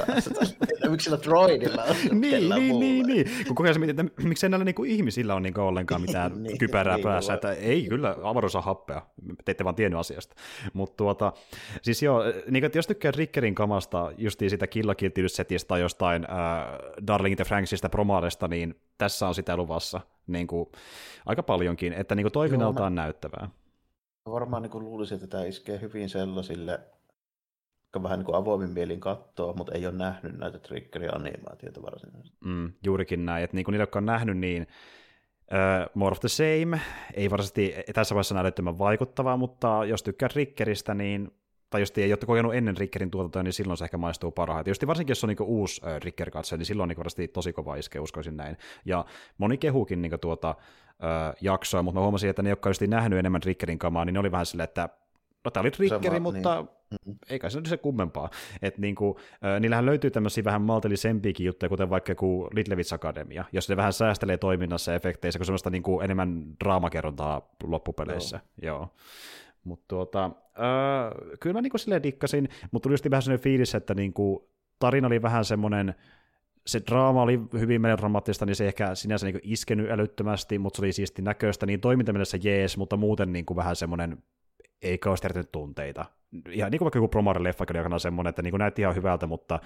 päässä. *laughs* Miksi sillä droidilla on? niin, niin, niin, niin, kun se, että miksei näillä niinku ihmisillä on niinku ollenkaan *laughs* mitään niin, kypärää niin, päässä, että ei kyllä avaruus on happea, te ette vaan tiennyt asiasta. Mutta tuota, siis joo, niin että jos tykkää Rickerin kamasta, justiin sitä Kill setistä tai jostain äh, Darling the Franksista promaaresta, niin tässä on sitä luvassa niin kuin, aika paljonkin, että niin kuin toiminnaltaan Joo, mä... näyttävää. Varmaan niin kuin luulisin, että tämä iskee hyvin sellaisille, vähän niin kuin avoimin mielin katsoo, mutta ei ole nähnyt näitä triggeri-animaatioita varsinaisesti. Mm, juurikin näin, että niin kuin niitä, jotka on nähnyt, niin uh, more of the same, ei varsinaisesti tässä vaiheessa älyttömän vaikuttavaa, mutta jos tykkää triggeristä, niin tai jos ei ole kokenut ennen Rickerin tuotantoa, niin silloin se ehkä maistuu parhaiten. Just varsinkin, jos on niin uusi äh, Ricker katse, niin silloin on niin varmasti tosi kova iske, uskoisin näin. Ja moni kehukin niin tuota äh, jaksoa, mutta mä huomasin, että ne, jotka olisivat nähnyt enemmän Rickerin kamaa, niin ne oli vähän silleen, että no tämä oli Sama, mutta niin. eikä se ole se kummempaa. Et niin kuin, äh, niillähän löytyy tämmöisiä vähän maltillisempiakin juttuja, kuten vaikka joku Littlewitz Academia, jos ne vähän säästelee toiminnassa efekteissä, kun semmoista niin kuin enemmän draamakerrontaa loppupeleissä. Joo. Joo. Mutta tuota, öö, kyllä mä niinku silleen dikkasin, mutta tuli just vähän sellainen fiilis, että niinku, tarina oli vähän semmoinen, se draama oli hyvin melodramaattista, niin se ei ehkä sinänsä niin iskenyt älyttömästi, mutta se oli siisti näköistä, niin toimintamielessä jees, mutta muuten niin kuin vähän semmoinen ei kauheasti tunteita. Ihan niin kuin vaikka joku Promare-leffa oli aikana semmoinen, että niin kuin näytti ihan hyvältä, mutta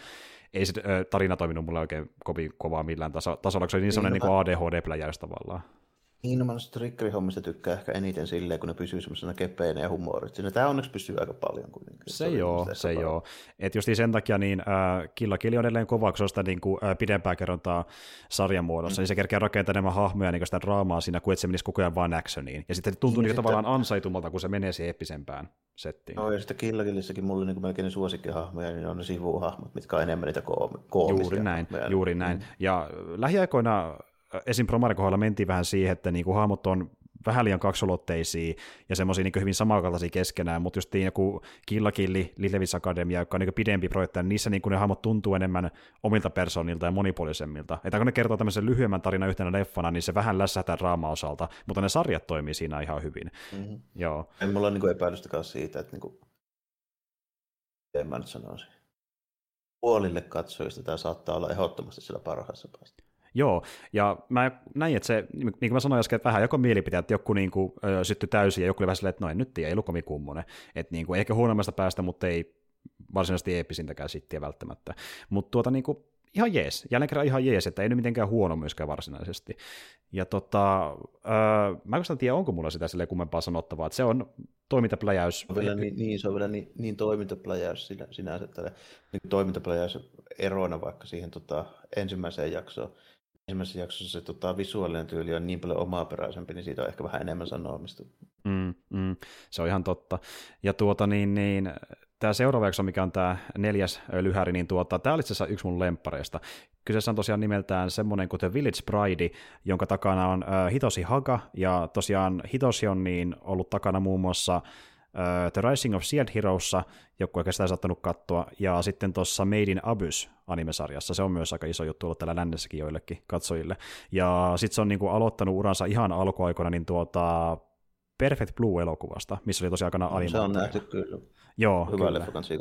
ei se tarina toiminut mulle oikein kovin kovaa millään tasolla, koska se oli niin semmoinen niin, niin ADHD-pläjäys tavallaan. Niin, no mä triggerihommista tykkää ehkä eniten silleen, kun ne pysyy semmoisena kepeinä ja humorit. Tämä onneksi pysyy aika paljon kuitenkin. Se, joo, se joo. Että just sen takia niin äh, Killa Killi on edelleen kova, kun se on sitä niin kuin, äh, pidempää kerrontaa sarjan muodossa, mm. niin se kerkeä rakentaa enemmän hahmoja niin sitä draamaa siinä, kuin että se menisi koko ajan vain actioniin. Ja sitten se tuntuu niin, niin tavallaan ansaitummalta, kun se menee siihen eeppisempään settiin. No ja sitten Killa Killissäkin mulle niin melkein suosikkihahmoja, niin on ne sivuhahmot, mitkä on enemmän niitä koomisia. Juuri näin, juuri näin. Mm. Ja lähiaikoina esim. Promaren kohdalla mentiin vähän siihen, että niin kuin hahmot on vähän liian kaksolotteisia ja semmoisia niin hyvin samankaltaisia keskenään, mutta just niin joku Killakilli, Lilevits Academia, joka on niin pidempi projekti, niin niissä niin ne hahmot tuntuu enemmän omilta persoonilta ja monipuolisemmilta. Että kun ne kertoo tämmöisen lyhyemmän tarinan yhtenä leffana, niin se vähän lässähtää draama-osalta, mutta ne sarjat toimii siinä ihan hyvin. Mm-hmm. Joo. En mulla ole niin epäilystäkään siitä, että niin kuin... en mä nyt sanoisin. Puolille katsojista tämä saattaa olla ehdottomasti sillä parhaassa päästä. Joo, ja mä näin, että se, niin kuin mä sanoin äsken, että vähän joko mielipiteet, että joku niin kuin, ö, syttyi täysin ja joku oli vähän silleen, että no en nyt tiedä, ei ollut kovin kummonen. Että niin kuin, ehkä huonommasta päästä, mutta ei varsinaisesti eeppisintäkään sittiä välttämättä. Mutta tuota niin kuin, ihan jees, jälleen kerran ihan jees, että ei nyt mitenkään huono myöskään varsinaisesti. Ja tota, öö, mä en tiedä, onko mulla sitä sille kummempaa sanottavaa, että se on toimintapläjäys. On vielä niin, niin, se on vielä niin, niin toimintapläjäys sinä, sinänsä, että niin toimintapläjäys eroina vaikka siihen tota, ensimmäiseen jaksoon, ensimmäisessä jaksossa se tota, visuaalinen tyyli on niin paljon omaperäisempi, niin siitä on ehkä vähän enemmän sanomista. Mm, mm, se on ihan totta. Ja tuota niin, niin tämä seuraava jakso, mikä on tämä neljäs lyhäri, niin tuota, tämä oli itse yksi mun lemppareista. Kyseessä on tosiaan nimeltään semmoinen kuin The Village Pride, jonka takana on uh, Hitoshi Haga, ja tosiaan Hitoshi on niin ollut takana muun muassa The Rising of Shield Heroessa, joku ei sitä saattanut katsoa, ja sitten tuossa Made in Abyss animesarjassa, se on myös aika iso juttu ollut täällä lännessäkin joillekin katsojille. Ja sitten se on niinku aloittanut uransa ihan alkuaikoina niin tuota Perfect Blue-elokuvasta, missä oli tosiaan aikana animaatio. Se on nähty kyllä. Joo, Hyvä kyllä. leffa kanssa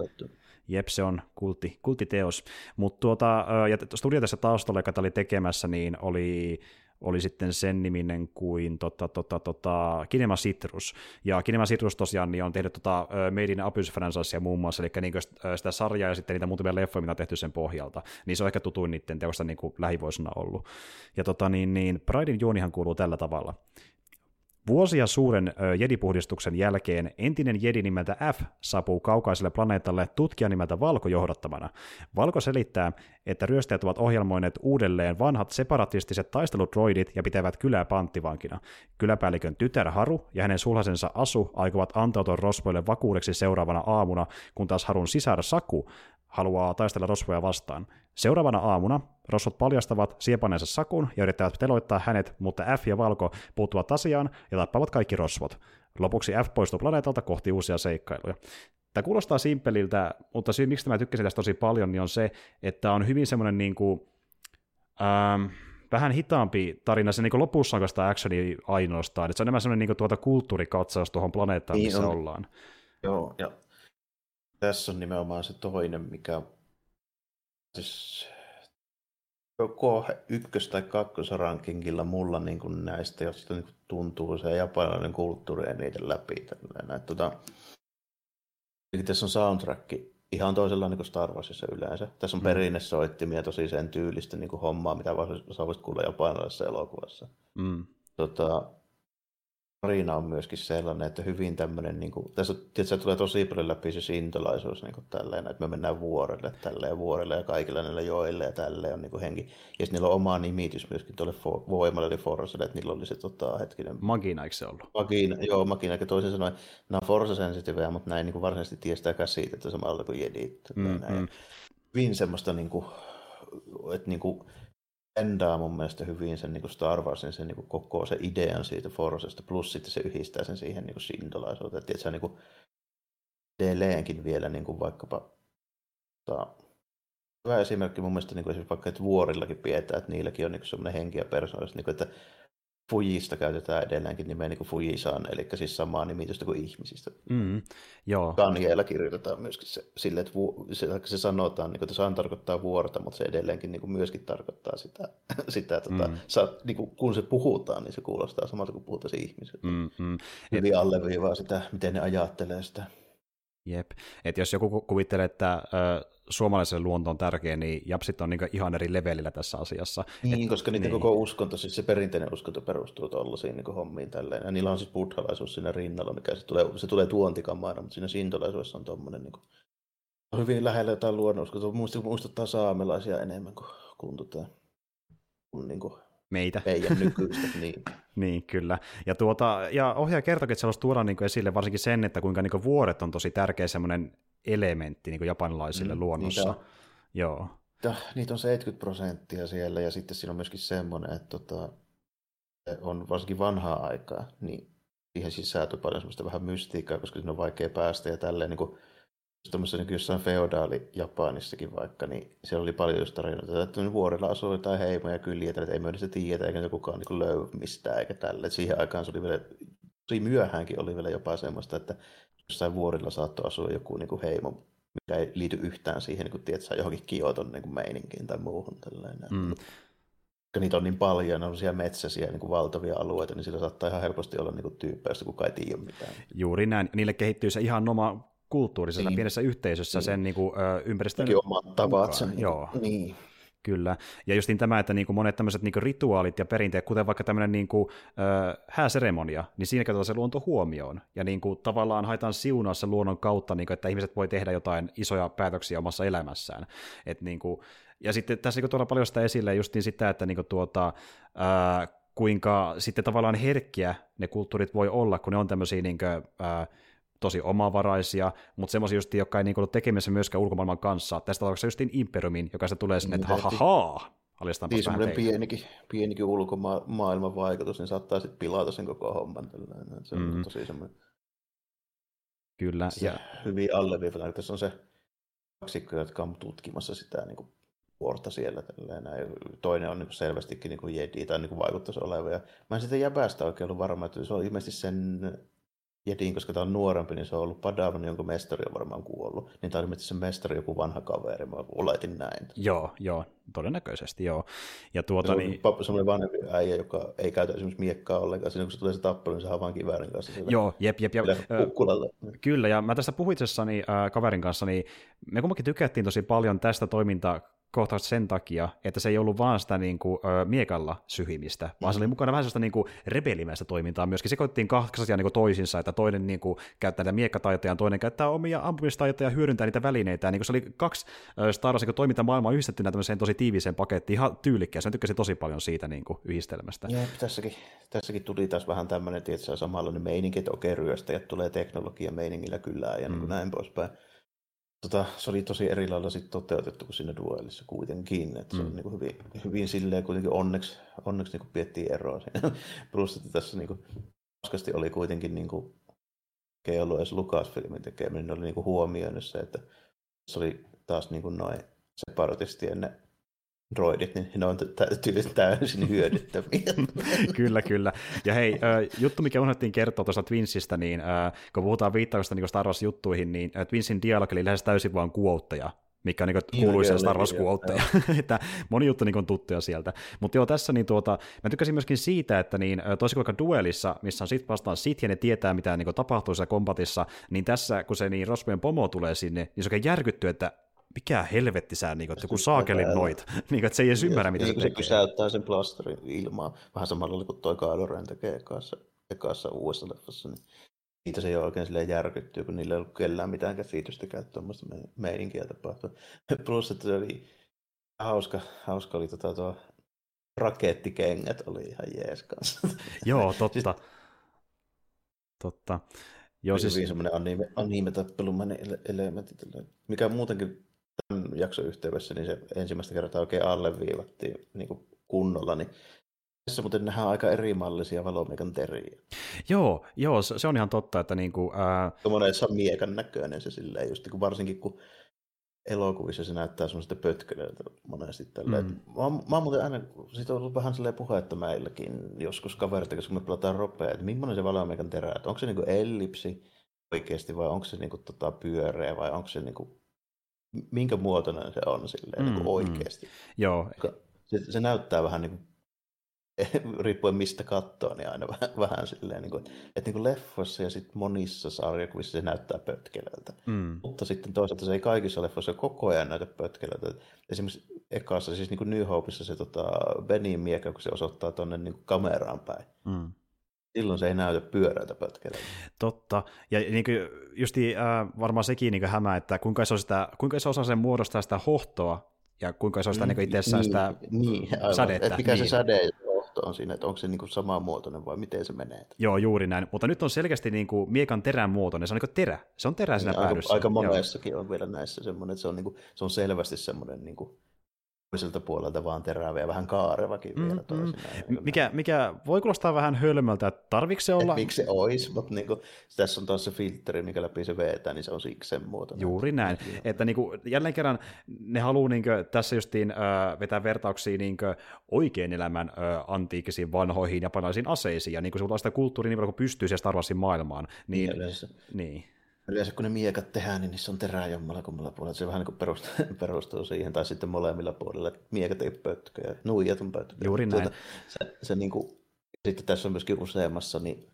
Jep, se on kultti, kulttiteos. Mutta tuota, ja studio tässä taustalla, joka oli tekemässä, niin oli oli sitten sen niminen kuin tota, tota, tota, Kinema Citrus. Ja Kinema Citrus tosiaan niin on tehnyt tota, Made in Abyss muun muassa, eli niin sitä sarjaa ja sitten niitä muutamia leffoja, mitä on tehty sen pohjalta. Niin se on ehkä tutuin niiden teosta niin kuin lähivuosina ollut. Ja tota, niin, niin Pridein juonihan kuuluu tällä tavalla. Vuosia suuren jedipuhdistuksen jälkeen entinen jedi nimeltä F saapuu kaukaiselle planeetalle tutkija nimeltä Valko johdattamana. Valko selittää, että ryöstäjät ovat ohjelmoineet uudelleen vanhat separatistiset taisteludroidit ja pitävät kylää panttivankina. Kyläpäällikön tytär Haru ja hänen sulhasensa Asu aikovat antautua rosvoille vakuudeksi seuraavana aamuna, kun taas Harun sisar Saku haluaa taistella rosvoja vastaan. Seuraavana aamuna rosvot paljastavat siepaneensa sakun ja yrittävät teloittaa hänet, mutta F ja Valko puuttuvat asiaan ja tappavat kaikki rosvot. Lopuksi F poistuu planeetalta kohti uusia seikkailuja. Tämä kuulostaa simppeliltä, mutta syy, miksi mä tykkäsin tästä tosi paljon, niin on se, että on hyvin semmoinen niin kuin, ähm, vähän hitaampi tarina, se niin lopussa on sitä actioni ainoastaan, että se on enemmän semmoinen niin tuota kulttuurikatsaus tuohon planeettaan, niin missä on. ollaan. Joo, ja tässä on nimenomaan se toinen, mikä siis joko ykkös- tai kakkosrankingilla mulla niin kuin näistä, josta niin kuin tuntuu se japanilainen kulttuuri ja niiden läpi. Tällainen. Tota, tässä on soundtrack ihan toisenlainen kuin Star Warsissa yleensä. Tässä on mm. perinnesoittimia tosi sen tyylistä niin kuin hommaa, mitä sä voisit kuulla japanilaisessa elokuvassa. Mm. Tota, tarina on myöskin sellainen, että hyvin tämmöinen, niin kuin, tässä tietysti tulee tosi paljon läpi se sintolaisuus niin kuin tälleen, että me mennään vuorelle tälleen vuorelle ja kaikilla näillä joille ja tälleen on niin kuin henki. Ja niillä on oma nimitys myöskin tuolle for, voimalle, eli Forselle, että niillä oli se tota, hetkinen... Magina, eikö se ollut? Magina, joo, Magina, ja toisin sanoen, nämä on Sensitive, mutta näin niin kuin varsinaisesti tiestää siitä, samalla kuin Jedit. Mm-hmm. Hyvin semmoista, niin kuin, että niin kuin, endaa mun mielestä hyvin sen niin kuin Star Warsin sen niin kuin koko se idean siitä Forosesta, plus sitten se yhdistää sen siihen niin sindolaisuuteen. Että se on niin kuin edelleenkin vielä niin kuin vaikkapa ta, hyvä esimerkki mun mielestä niin kuin esimerkiksi vaikka, että vuorillakin pidetään, että niilläkin on niin semmoinen henki ja persoonallisuus, niin kuin, että Fujista käytetään edelleenkin nimeä niin kuin Fujisan, eli siis samaa nimitystä kuin ihmisistä. Mm, joo. Kanjeella kirjoitetaan myöskin se, sille, että vu, se, se sanotaan, niin kuin, että san tarkoittaa vuorta, mutta se edelleenkin niin kuin myöskin tarkoittaa sitä, *laughs* sitä tota, mm. sa, niin kuin, kun se puhutaan, niin se kuulostaa samalta kuin puhutaan ihmiset. Mm, mm. Hyvin alleviivaa sitä, miten ne ajattelee sitä. Jep. Et jos joku kuvittelee, että ö, suomalaiselle luonto on tärkeä, niin japsit on niin ihan eri levelillä tässä asiassa. Niin, Et, koska niiden niin. koko uskonto, siis se perinteinen uskonto perustuu tuollaisiin niin hommiin tälleen. Ja niillä on siis buddhalaisuus siinä rinnalla, mikä se tulee, se tulee tuontikamana, mutta siinä sintolaisuudessa on tuommoinen niin kuin, hyvin lähellä jotain luonnonuskontoa. Muistuttaa saamelaisia enemmän kuin, kuin, tota, kuin, niin kuin meitä. Meidän nykyistä, niin. *laughs* niin, kyllä. Ja, tuota, ja ohjaaja kertokin, että se haluaisi tuoda niin esille varsinkin sen, että kuinka niin vuoret on tosi tärkeä semmoinen elementti niin japanilaisille mm, luonnossa. Niitä on, Joo. Niitä on 70 prosenttia siellä, ja sitten siinä on myöskin semmoinen, että tota, on varsinkin vanhaa aikaa, niin siihen sisältyy paljon semmoista vähän mystiikkaa, koska siinä on vaikea päästä ja tälleen niin kuin tuommoisessa niin jossain feodaali Japanissakin vaikka, niin siellä oli paljon just tarinoita, että vuorella asui jotain heimoja kyliä, että ei me edes tiedä, eikä kukaan niin löy mistään eikä tälle. Et siihen aikaan se oli vielä, tosi myöhäänkin oli vielä jopa semmoista, että jossain vuorilla saattoi asua joku niin kuin heimo, mikä ei liity yhtään siihen, niin kuin, tiedätkö, johonkin Kioton niin kuin meininkiin tai muuhun. Tällainen. Mm. Koska niitä on niin paljon, ne on siellä metsäisiä niin kuin valtavia alueita, niin sillä saattaa ihan helposti olla niin tyyppejä, josta kukaan ei tiedä mitään. Juuri näin. Niille kehittyy se ihan oma kulttuurisessa niin. pienessä yhteisössä niin. sen niin kuin, ö, ympäristön omat tavat sen. Joo. Niin. Kyllä. Ja justiin tämä, että niin kuin monet tämmöiset niin kuin rituaalit ja perinteet, kuten vaikka tämmöinen niin kuin, äh, hääseremonia, niin siinä käytetään se luonto huomioon. Ja niin kuin, tavallaan haetaan siunaa sen luonnon kautta, niin kuin, että ihmiset voi tehdä jotain isoja päätöksiä omassa elämässään. Et, niin kuin, ja sitten tässä niin tuolla paljon sitä esille justiin sitä, että niin kuin, tuota, äh, kuinka sitten tavallaan herkkiä ne kulttuurit voi olla, kun ne on tämmöisiä niin kuin, äh, tosi omavaraisia, mutta semmoisia just, jotka ei niin ollut tekemässä myöskään ulkomaailman kanssa. Tästä tapauksessa justiin Imperiumin, joka se tulee sinne, että ha ha ha, niin semmoinen pienikin, pienikin ulkomaailman vaikutus, niin saattaa sitten pilata sen koko homman. Se on mm-hmm. tosi semmoinen... Kyllä. Se ja... Hyvin alleviivataan. Tässä on se kaksikko, jotka on tutkimassa sitä niin kuin vuorta siellä. Tällainen. Toinen on niin selvästikin niin kuin jedi tai niin kuin vaikuttaisi oleva. Ja mä en sitä jäbästä oikein ollut varma, että se on ilmeisesti sen Jedin, koska tämä on nuorempi, niin se on ollut Padawan, jonka mestari on varmaan kuollut. Niin tämä se mestari joku vanha kaveri, mä oletin näin. Joo, joo, todennäköisesti joo. Ja tuota, se on niin... semmoinen vanhempi äijä, joka ei käytä esimerkiksi miekkaa ollenkaan. Siinä kun se tulee se tappelu, niin se vaan kiväärin kanssa. Joo, jep, jep, jep. Kyllä, ja mä tästä puhuitsessani äh, kaverin kanssa, niin me kumminkin tykättiin tosi paljon tästä toimintaa kohtaukset sen takia, että se ei ollut vaan sitä niin kuin, ö, miekalla syhimistä, vaan se oli mukana vähän sellaista niin kuin rebelimäistä toimintaa myöskin. Sekoittiin kaksi asiaa niin kuin toisinsa, että toinen niin kuin, käyttää näitä miekkataitoja, toinen käyttää omia ampumistaitoja ja hyödyntää niitä välineitä. niin kuin se oli kaksi Star Wars niin toimintamaailmaa yhdistettynä tämmöiseen tosi tiiviiseen pakettiin, ihan tyylikkäästi. Mä tykkäsin tosi paljon siitä niin kuin, yhdistelmästä. Jep, tässäkin, tässäkin tuli taas vähän tämmöinen, että samanlainen meininki, että okei, ryöstäjät tulee teknologia meiningillä kyllä ja mm. niin kuin näin poispäin tota, se oli tosi eri lailla sit toteutettu kuin siinä duellissa kuitenkin. Että se mm. on niin kuin hyvin, hyvin silleen kuitenkin onneksi, onneksi niin kuin piettiin eroa siinä. *laughs* Plus, että tässä niin kuin, oli kuitenkin niin kuin, ei ollut edes Lucasfilmin tekeminen, ne oli niin kuin huomioinut se, että se oli taas niin kuin noin separatistien ne droidit, niin ne on täysin *laughs* hyödyttäviä. kyllä, kyllä. Ja hei, juttu, mikä unohdettiin kertoa tuosta Twinsistä, niin kun puhutaan viittauksesta niin Star Wars-juttuihin, niin Twinsin dialogi oli lähes täysin vain kuoutteja, mikä on niin kuuluisia Star Wars *laughs* että moni juttu niin on tuttuja sieltä. Mutta joo, tässä niin tuota, mä tykkäsin myöskin siitä, että niin, toisin kuin duelissa, missä on sit vastaan sit ja ne tietää, mitä niin tapahtuu siellä kombatissa, niin tässä, kun se niin Rospojen pomo tulee sinne, niin se oikein järkyttyy, että mikä helvetti sä, niin kuin, että joku saakelin noit, *laughs* niin, että se ei edes ymmärrä, mitä se, se tekee. Se pysäyttää sen plasterin ilmaa, vähän samalla kuin toi Kylo Ren tekee ekassa, ekassa uudessa leffassa, niin siitä se ei ole oikein silleen järkyttyä, kun niillä ei ollut kellään mitään käsitystäkään, tuommoista meininkiä tapahtuu. *laughs* Plus, että se oli hauska, hauska oli tota, tuo rakettikengät oli ihan jees kanssa. *laughs* Joo, totta. totta. Joo, siis... Hyvin semmoinen anime, anime-tappelumainen elementti, mikä muutenkin tämän jakson yhteydessä, niin se ensimmäistä kertaa oikein alleviivattiin niin kuin kunnolla, niin tässä muuten nähdään aika erimallisia valomiekan teriä. Joo, joo, se on ihan totta, että niin kuin, ää... Tuommoinen miekan näköinen se silleen, just niin kuin varsinkin kun elokuvissa se näyttää semmoista pötkölöltä monesti tällä. Mm. Mä, mä oon muuten aina, siitä on ollut vähän silleen puhetta meilläkin joskus kavereita, kun me pelataan ropea, että millainen se valomiekan terä, että onko se niinku ellipsi oikeasti vai onko se niinku tota pyöreä vai onko se niinku minkä muotoinen se on silleen niinku mm, niin oikeasti. Mm. Joo. Se, se, näyttää vähän niin kuin, *laughs* riippuen mistä katsoo, niin aina vähän, vähän silleen, niin kuin, että niin kuin leffoissa ja sitten monissa sarjakuvissa se näyttää pötkelöltä. Mm. Mutta sitten toisaalta se ei kaikissa leffoissa koko ajan näytä pötkelöltä. Esimerkiksi ekassa, siis niin kuin New Hopeissa se tota, Benin miekka, kun se osoittaa tuonne niin kameraan päin. Mm silloin se ei näytä pyörältä pötkelöltä. Totta. Ja niin kuin justi, äh, varmaan sekin niin hämää, että kuinka se, sitä, kuinka se osaa sen muodostaa sitä hohtoa ja kuinka se on sitä niin itsessään niin, sitä niin, sadetta. Et mikä niin. se säde on siinä, että onko se niin kuin samanmuotoinen vai miten se menee. Joo, juuri näin. Mutta nyt on selkeästi niin kuin miekan terän muotoinen. Se on niin kuin terä. Se on terä siinä niin, päädyssä. Aika, aika monessakin on vielä näissä semmoinen, että se on, niin kuin, se on selvästi semmoinen niin kuin toiselta puolelta vaan terävä ja vähän kaarevakin mm, vielä Mm. Mikä, mikä voi kuulostaa vähän hölmöltä, että tarvitse se olla... Et miksi se olisi, mutta niin kuin, tässä on taas se filtteri, mikä läpi se vetää, niin se on siksi sen muoto. Juuri näin. Että niin kuin, jälleen kerran ne haluaa niin kuin, tässä justiin äh, vetää vertauksia niin kuin, oikein elämän äh, antiikisiin vanhoihin japanilaisiin aseisiin, ja niin kuin se sitä kulttuuria niin paljon kuin pystyy siellä Star Warsin maailmaan. Niin, niin, niin. Yleensä kun ne miekat tehdään, niin niissä on terää jommalla kummalla puolella. Se vähän niin kuin perustuu, *laughs* perustuu siihen, tai sitten molemmilla puolilla, miekat ei pötköjä, nuijat on pötköjä. Juuri näin. Tuota, se, se niin kuin, sitten tässä on myöskin useammassa, niin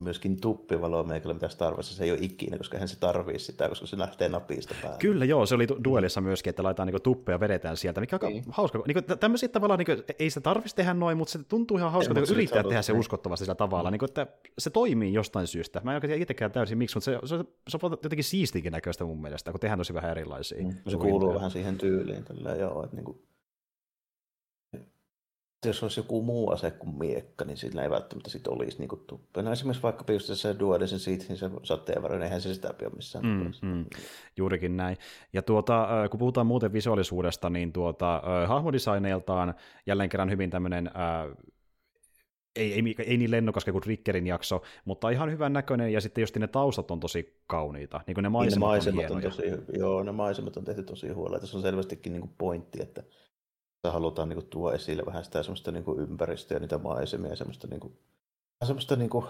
myöskin tuppivaloa meikällä, mitä Star Wars se ei ole ikinä, koska hän se tarvii sitä, koska se lähtee napista päälle. Kyllä joo, se oli duelissa myöskin, että laitetaan niinku tuppeja ja vedetään sieltä, mikä on niin. hauska. Niinku, tämmöisiä tavallaan, niinku, ei sitä tarvitsisi tehdä noin, mutta se tuntuu ihan hauska, että yrittää tehdä se uskottavasti sillä tavalla, mm. niinku, että se toimii jostain syystä. Mä en oikein itsekään täysin miksi, mutta se, se, se on jotenkin siistikin näköistä mun mielestä, kun tehdään tosi vähän erilaisia. Mm. Se kuuluu vähän siihen tyyliin, tällä, joo, että niinku, jos olisi joku muu ase kuin miekka, niin sillä ei välttämättä sit olisi niin tuppia. No esimerkiksi vaikka just dualisen siitä, niin se sateenvarjo, niin eihän se sitä ole missään. Mm, mm, juurikin näin. Ja tuota, kun puhutaan muuten visuaalisuudesta, niin tuota, hahmodesigneiltaan jälleen kerran hyvin tämmöinen ei, ei, ei niin lennokas kuin Rickerin jakso, mutta ihan hyvän näköinen, ja sitten just ne taustat on tosi kauniita, niin kuin ne maisemat, niin ne maisemat on, on tosi, Joo, ne maisemat on tehty tosi huolella. Tässä on selvästikin niin kuin pointti, että halutaan niin kuin, tuoda esille vähän sitä semmoista niin kuin, ympäristöä ja niitä maisemia, semmoista, niin kuin, semmoista niin kuin,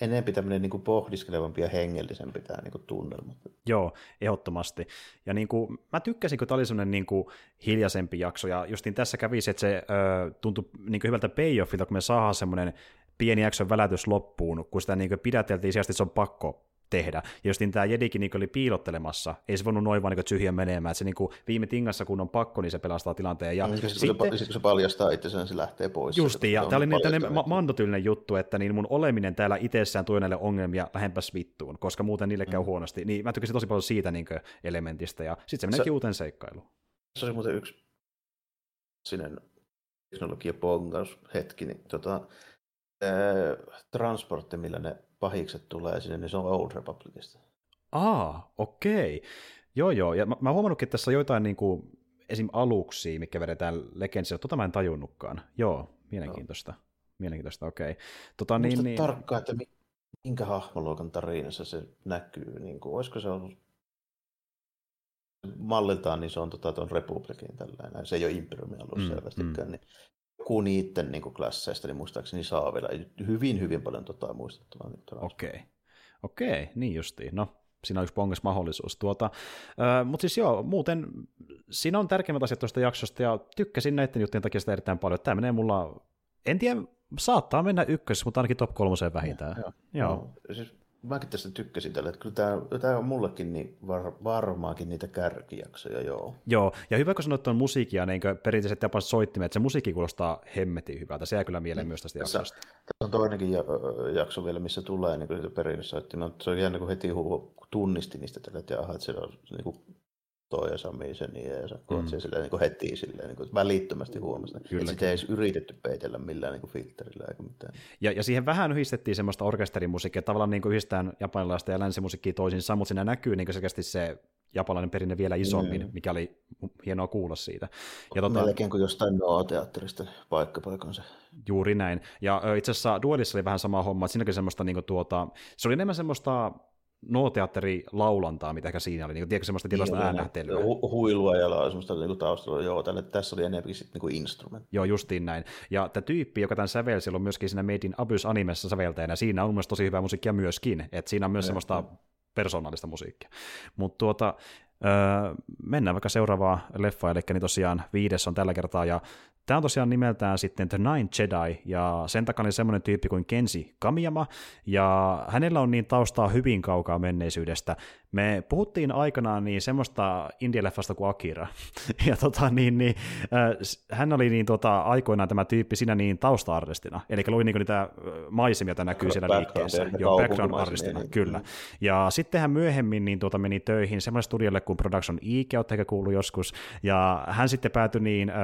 enempi tämmöinen niin kuin pohdiskelevampi ja hengellisempi tämä niin kuin, tunnelma. Joo, ehdottomasti. Ja niin kuin, mä tykkäsin, kun tämä oli semmoinen niin kuin, hiljaisempi jakso, ja justin tässä kävi se, että se ö, tuntui niin kuin, hyvältä payoffilta, kun me saadaan semmoinen pieni jakson välätys loppuun, kun sitä niin kuin, pidäteltiin sieltä, että se on pakko tehdä. Ja just niin tämä Jedikin niin oli piilottelemassa, ei se voinut noin vaan niin tyhjä menemään, että se niin kuin viime tingassa kun on pakko, niin se pelastaa tilanteen. Ja no, sitten, sitten, se, se paljastaa itse se lähtee pois. Justi, ja tämä oli niin tällainen ma- mandotyylinen juttu, että niin mun oleminen täällä itsessään tuo näille ongelmia lähempäs vittuun, koska muuten niille käy mm. huonosti. Niin mä tykkäsin tosi paljon siitä niin elementistä, ja sitten se meneekin uuteen seikkailuun. Se oli muuten yksi sinne teknologia pongaus hetki, niin tota, transportti, millä ne pahikset tulee sinne, niin se on Old Republicista. Aa, okei. Joo, joo. Ja mä, mä huomannutkin, että tässä on joitain niin kuin, esim. aluksia, mikä vedetään Legendsilla. Tota mä en tajunnutkaan. Joo, mielenkiintoista. Joo. Mielenkiintoista, okei. Tota, niin, niin... tarkkaan, että minkä hahmoluokan tarinassa se näkyy. Niin kuin, olisiko se ollut malliltaan, niin se on tota, tuon Republikin tällainen. Se ei ole Imperiumin alus mm, selvästikään. Mm. Niin joku niiden niin klasseista, niin muistaakseni saa vielä hyvin, hyvin paljon tota muistettavaa. Okei, okay. okei, okay, niin justiin. No, siinä on yksi pongas mahdollisuus. Tuota, äh, Mutta siis joo, muuten siinä on tärkeimmät asiat tuosta jaksosta, ja tykkäsin näiden juttujen takia sitä erittäin paljon. Tämä menee mulla, en tiedä, saattaa mennä ykkös, mutta ainakin top kolmoseen vähintään. Ja, joo. joo. No, siis mäkin tästä tykkäsin tällä, että kyllä tämä, tämä on mullekin niin var, varmaankin niitä kärkijaksoja, joo. Joo, ja hyvä kun sanoit tuon musiikia, niin perinteiset japanilaiset soittimet, että se musiikki kuulostaa hemmetin hyvältä, se jää kyllä mieleen mm. myös tästä tässä, jaksosta. Tässä on toinenkin jakso vielä, missä tulee niin kuin perinnesoitti, no, se on jännä, kun heti tunnisti niistä tällä, että aha, että se on niin kuin toi ja Sami sen ja mm. se silleen, niin kuin heti silleen, niin kuin välittömästi huomasi. Kyllä. Että sitä ei edes yritetty peitellä millään niin kuin filterillä eikä mitään. Ja, ja siihen vähän yhdistettiin semmoista orkesterimusiikkia, tavallaan niin kuin yhdistetään japanilaista ja länsimusiikkia toisiinsa, mutta siinä näkyy niin kuin selkeästi se japanilainen perinne vielä isommin, mm. mikä oli hienoa kuulla siitä. Ja tota, Melkein kuin jostain Noa-teatterista se. Juuri näin. Ja itse asiassa Duelissa oli vähän sama homma, että siinäkin semmoista, niin kuin tuota, se oli enemmän semmoista no-teatteri laulantaa, mitä siinä oli, niin, tiedätkö semmoista tilaista niin, äänähtelyä. Hu- huilua ja semmoista niin taustalla, joo, tälle, tässä oli enemmän sitten niin instrument. Joo, justiin näin. Ja tämä tyyppi, joka tämän sävelsi, on myöskin siinä Made in Abyss animessa säveltäjänä, siinä on myös tosi hyvää musiikkia myöskin, että siinä on myös ja, semmoista ja. persoonallista musiikkia. Mutta tuota, Öö, mennään vaikka seuraavaan leffaan, eli niin tosiaan viides on tällä kertaa, ja Tämä on tosiaan nimeltään sitten The Nine Jedi, ja sen takana on semmoinen tyyppi kuin Kensi Kamiyama, ja hänellä on niin taustaa hyvin kaukaa menneisyydestä. Me puhuttiin aikanaan niin semmoista indieleffasta kuin Akira, *laughs* ja tota, niin, niin, äh, hän oli niin tota, aikoinaan tämä tyyppi siinä niin tausta-artistina, eli luin niin niitä maisemia, joita näkyy siellä liikkeessä. Joo, background-artistina, niin. kyllä. Ja sitten hän myöhemmin niin, tuota, meni töihin semmoiselle studiolle kuin Production Ike, olette ehkä kuullut joskus, ja hän sitten päätyi niin äh,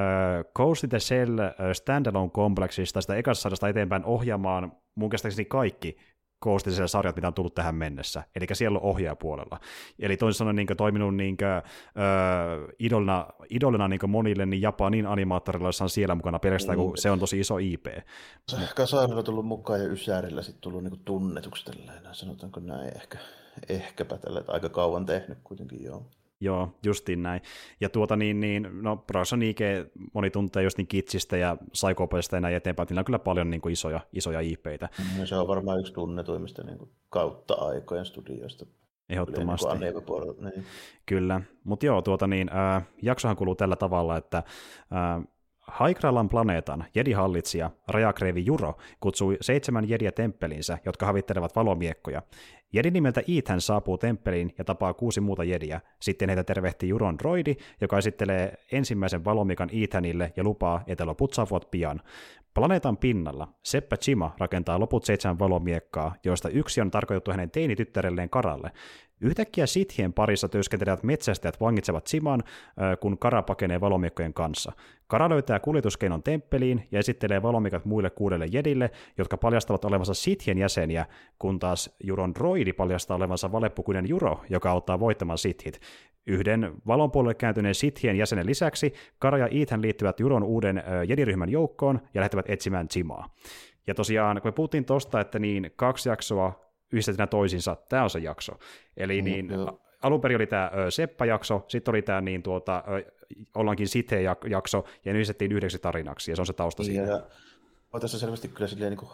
Coast the Shell standalone-kompleksista sitä ekasta sadasta eteenpäin ohjaamaan mun käsittääkseni kaikki koostiselle sarjat, mitä on tullut tähän mennessä. Eli siellä on ohjaajapuolella. Eli toisin sanoen niin toiminut niin kuin, ö, idolina, idolina niin monille niin Japanin animaattorilla, jossa on siellä mukana pelkästään, kun mm. se on tosi iso IP. Kasaarilla tullut mukaan ja Ysärillä sitten tullut niin tunnetuksi tälleen, sanotaanko näin ehkä. Ehkäpä tällä, aika kauan tehnyt kuitenkin, joo. Joo, justiin näin. Ja tuota niin, niin no Production IG moni tuntee just niin Kitsistä ja Psychopasta ja näin eteenpäin, niillä on kyllä paljon niin kuin isoja, isoja IPitä. No, se on varmaan yksi tunnetuimmista niin kuin kautta aikojen studioista. Ehdottomasti. Niin niin. Kyllä, mutta joo, tuota niin, äh, jaksohan kuluu tällä tavalla, että äh, Haikralan planeetan jedihallitsija Rajakreevi Juro kutsui seitsemän jediä temppelinsä, jotka havittelevat valomiekkoja. Jedi nimeltä Ethan saapuu temppeliin ja tapaa kuusi muuta jediä. Sitten heitä tervehtii Juron droidi, joka esittelee ensimmäisen valomikan Ethanille ja lupaa, että loput saavuvat pian. Planeetan pinnalla Seppä Chima rakentaa loput seitsemän valomiekkaa, joista yksi on tarkoitettu hänen teinityttärelleen Karalle. Yhtäkkiä sithien parissa työskentelevät metsästäjät vangitsevat Siman, kun Kara pakenee valomiekkojen kanssa. Kara löytää kuljetuskeinon temppeliin ja esittelee valomikat muille kuudelle jedille, jotka paljastavat olevansa sithien jäseniä, kun taas Juron droidi paljastaa olevansa valeppukuinen Juro, joka auttaa voittamaan sithit. Yhden valon puolelle kääntyneen sithien jäsenen lisäksi Kara ja Ethan liittyvät Juron uuden jediryhmän joukkoon ja lähtevät etsimään Simaa. Ja tosiaan, kun me puhuttiin tosta, että niin kaksi jaksoa yhdistetään toisiinsa, tämä on se jakso. Eli mm, niin, alun perin oli tämä Seppa-jakso, sitten oli tämä niin tuota, ollaankin Sithe-jakso, ja ne yhdistettiin yhdeksi tarinaksi, ja se on se tausta niin, siinä. Ja, tässä selvästi kyllä silleen niin kuin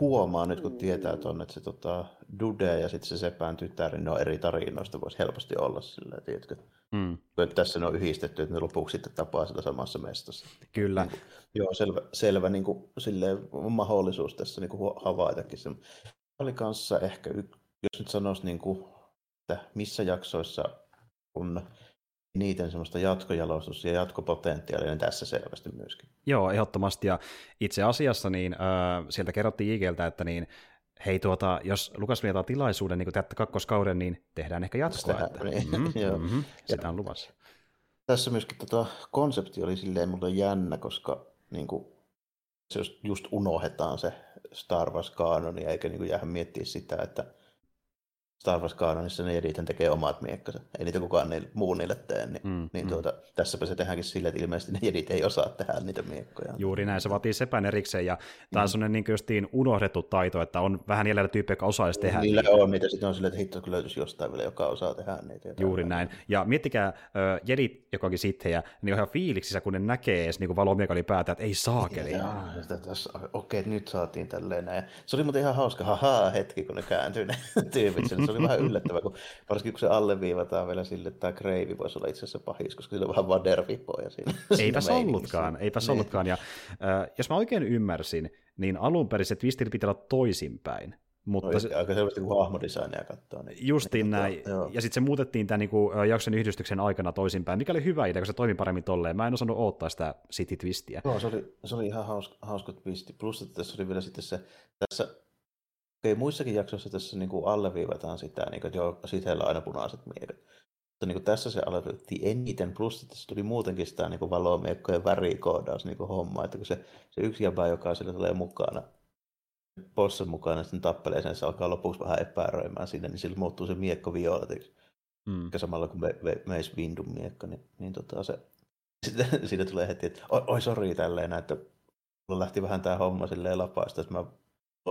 huomaa nyt, kun tietää tuonne, että se tota, Dude ja sitten se Sepän tytär, niin ne on eri tarinoista, voisi helposti olla silleen, tiedätkö? Mm. Tässä ne on yhdistetty, että ne lopuksi sitten tapaa sitä samassa mestassa. Kyllä. Niin joo, selvä, selvä niin kuin, silleen, mahdollisuus tässä niin kuin havaitakin. Se oli kanssa ehkä jos nyt sanoisi, niin kuin, että missä jaksoissa on niiden semmoista jatkojalostus- ja jatkopotentiaalia, niin tässä selvästi myöskin. Joo, ehdottomasti. Ja itse asiassa niin, äh, sieltä kerrottiin Igeltä, että niin, hei tuota, jos Lukas vietaa tilaisuuden niin tätä kakkoskauden, niin tehdään ehkä jatkoa. Sitä, että, niin, mm, mm-hmm, *laughs* sitä on luvassa. Tässä myöskin tota, konsepti oli silleen mulle jännä, koska niin kuin, se just unohdetaan se Star Wars kanoni, eikä niin jäädä miettiä sitä, että Star Wars Canonissa ne editen tekee omat miekkansa. Ei niitä kukaan niille, muu niille tee. Niin, mm, niin mm. Tuota, tässäpä se tehdäänkin sille, että ilmeisesti ne edit ei osaa tehdä niitä miekkoja. Juuri näin, se vaatii sepän erikseen. Ja tämä on mm. sellainen niin justiin unohdettu taito, että on vähän jäljellä tyyppiä, jotka osaisi tehdä Niillä niitä. on niitä, sitten on silleen, että hitto kyllä löytyisi jostain vielä, joka osaa tehdä niitä. Juuri näin. Ja miettikää, uh, jedit, jokakin sittejä, niin on ihan fiiliksissä, kun ne näkee edes niin valomiekali päätä, että ei saakeli. Okei, okay, nyt saatiin tälleen näin. Se oli muuten ihan hauska, haha, hetki, kun ne kääntyi ne *laughs* tyypit. Se oli vähän yllättävää, kun, varsinkin kun se alleviivataan vielä sille, että tämä Kreivi voisi olla itse asiassa pahis, koska sillä on vähän vaan dervipoja siinä. Eipäs siinä ollutkaan, eipäs niin. ollutkaan. Ja, äh, jos mä oikein ymmärsin, niin alun perin se twistin pitää olla toisinpäin. Mutta no, se, aika selvästi kun hahmodesignia katsoo. Niin, justiin niin, näin. Joo. Ja sitten se muutettiin tämän niin kuin, jakson yhdistyksen aikana toisinpäin, mikä oli hyvä idea, kun se toimi paremmin tolleen. Mä en osannut odottaa sitä City Twistiä. Joo, se oli, se oli ihan hauska, hauska twisti. Plus, että tässä oli vielä sitten se, tässä Okei, muissakin jaksoissa tässä niin kuin alleviivataan sitä, niin kuin, että joo, siteillä aina punaiset miekat. Mutta niin kuin tässä se alleviivattiin eniten, plus että tässä tuli muutenkin sitä niin kuin valomiekkojen värikoodaus niin kuin homma, että kun se, se yksi jäbä, joka sillä tulee mukana, bossen mukana, sitten tappelee sen, se alkaa lopuksi vähän epäröimään sinne, niin sillä muuttuu se miekko violetiksi. Mm. samalla kun me, me, meis Vindun miekka, niin, niin tota se, *laughs* sitten siitä tulee heti, että oi, oi sori tälleen, että mulla lähti vähän tämä homma silleen lapaista, että mä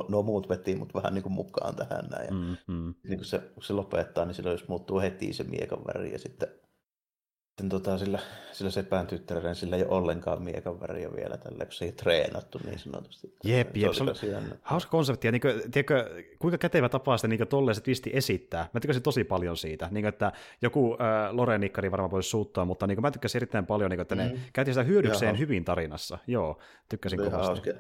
nuo muut veti mut vähän niin kuin mukaan tähän näin. Ja mm, mm. Niin kun se, kun se lopettaa, niin silloin jos muuttuu heti se miekan väri ja sitten, sitten tota, sillä, sillä sepään tyttärellä, niin sillä ei ole ollenkaan miekan väriä vielä tällä, kun se ei treenattu niin sanotusti. Jep, jep, se on hauska konsepti. Ja niin kuin, tiedätkö, kuinka kätevä tapa sitä niin tolleen se twisti esittää. Mä tykkäsin tosi paljon siitä. Niin kuin, että joku äh, Lorenikkari varmaan voisi suuttua, mutta niin kuin, mä tykkäsin erittäin paljon, niin kuin, että mm. ne käytiin sitä hyödykseen hyvin tarinassa. Joo, tykkäsin kovasti. Hauska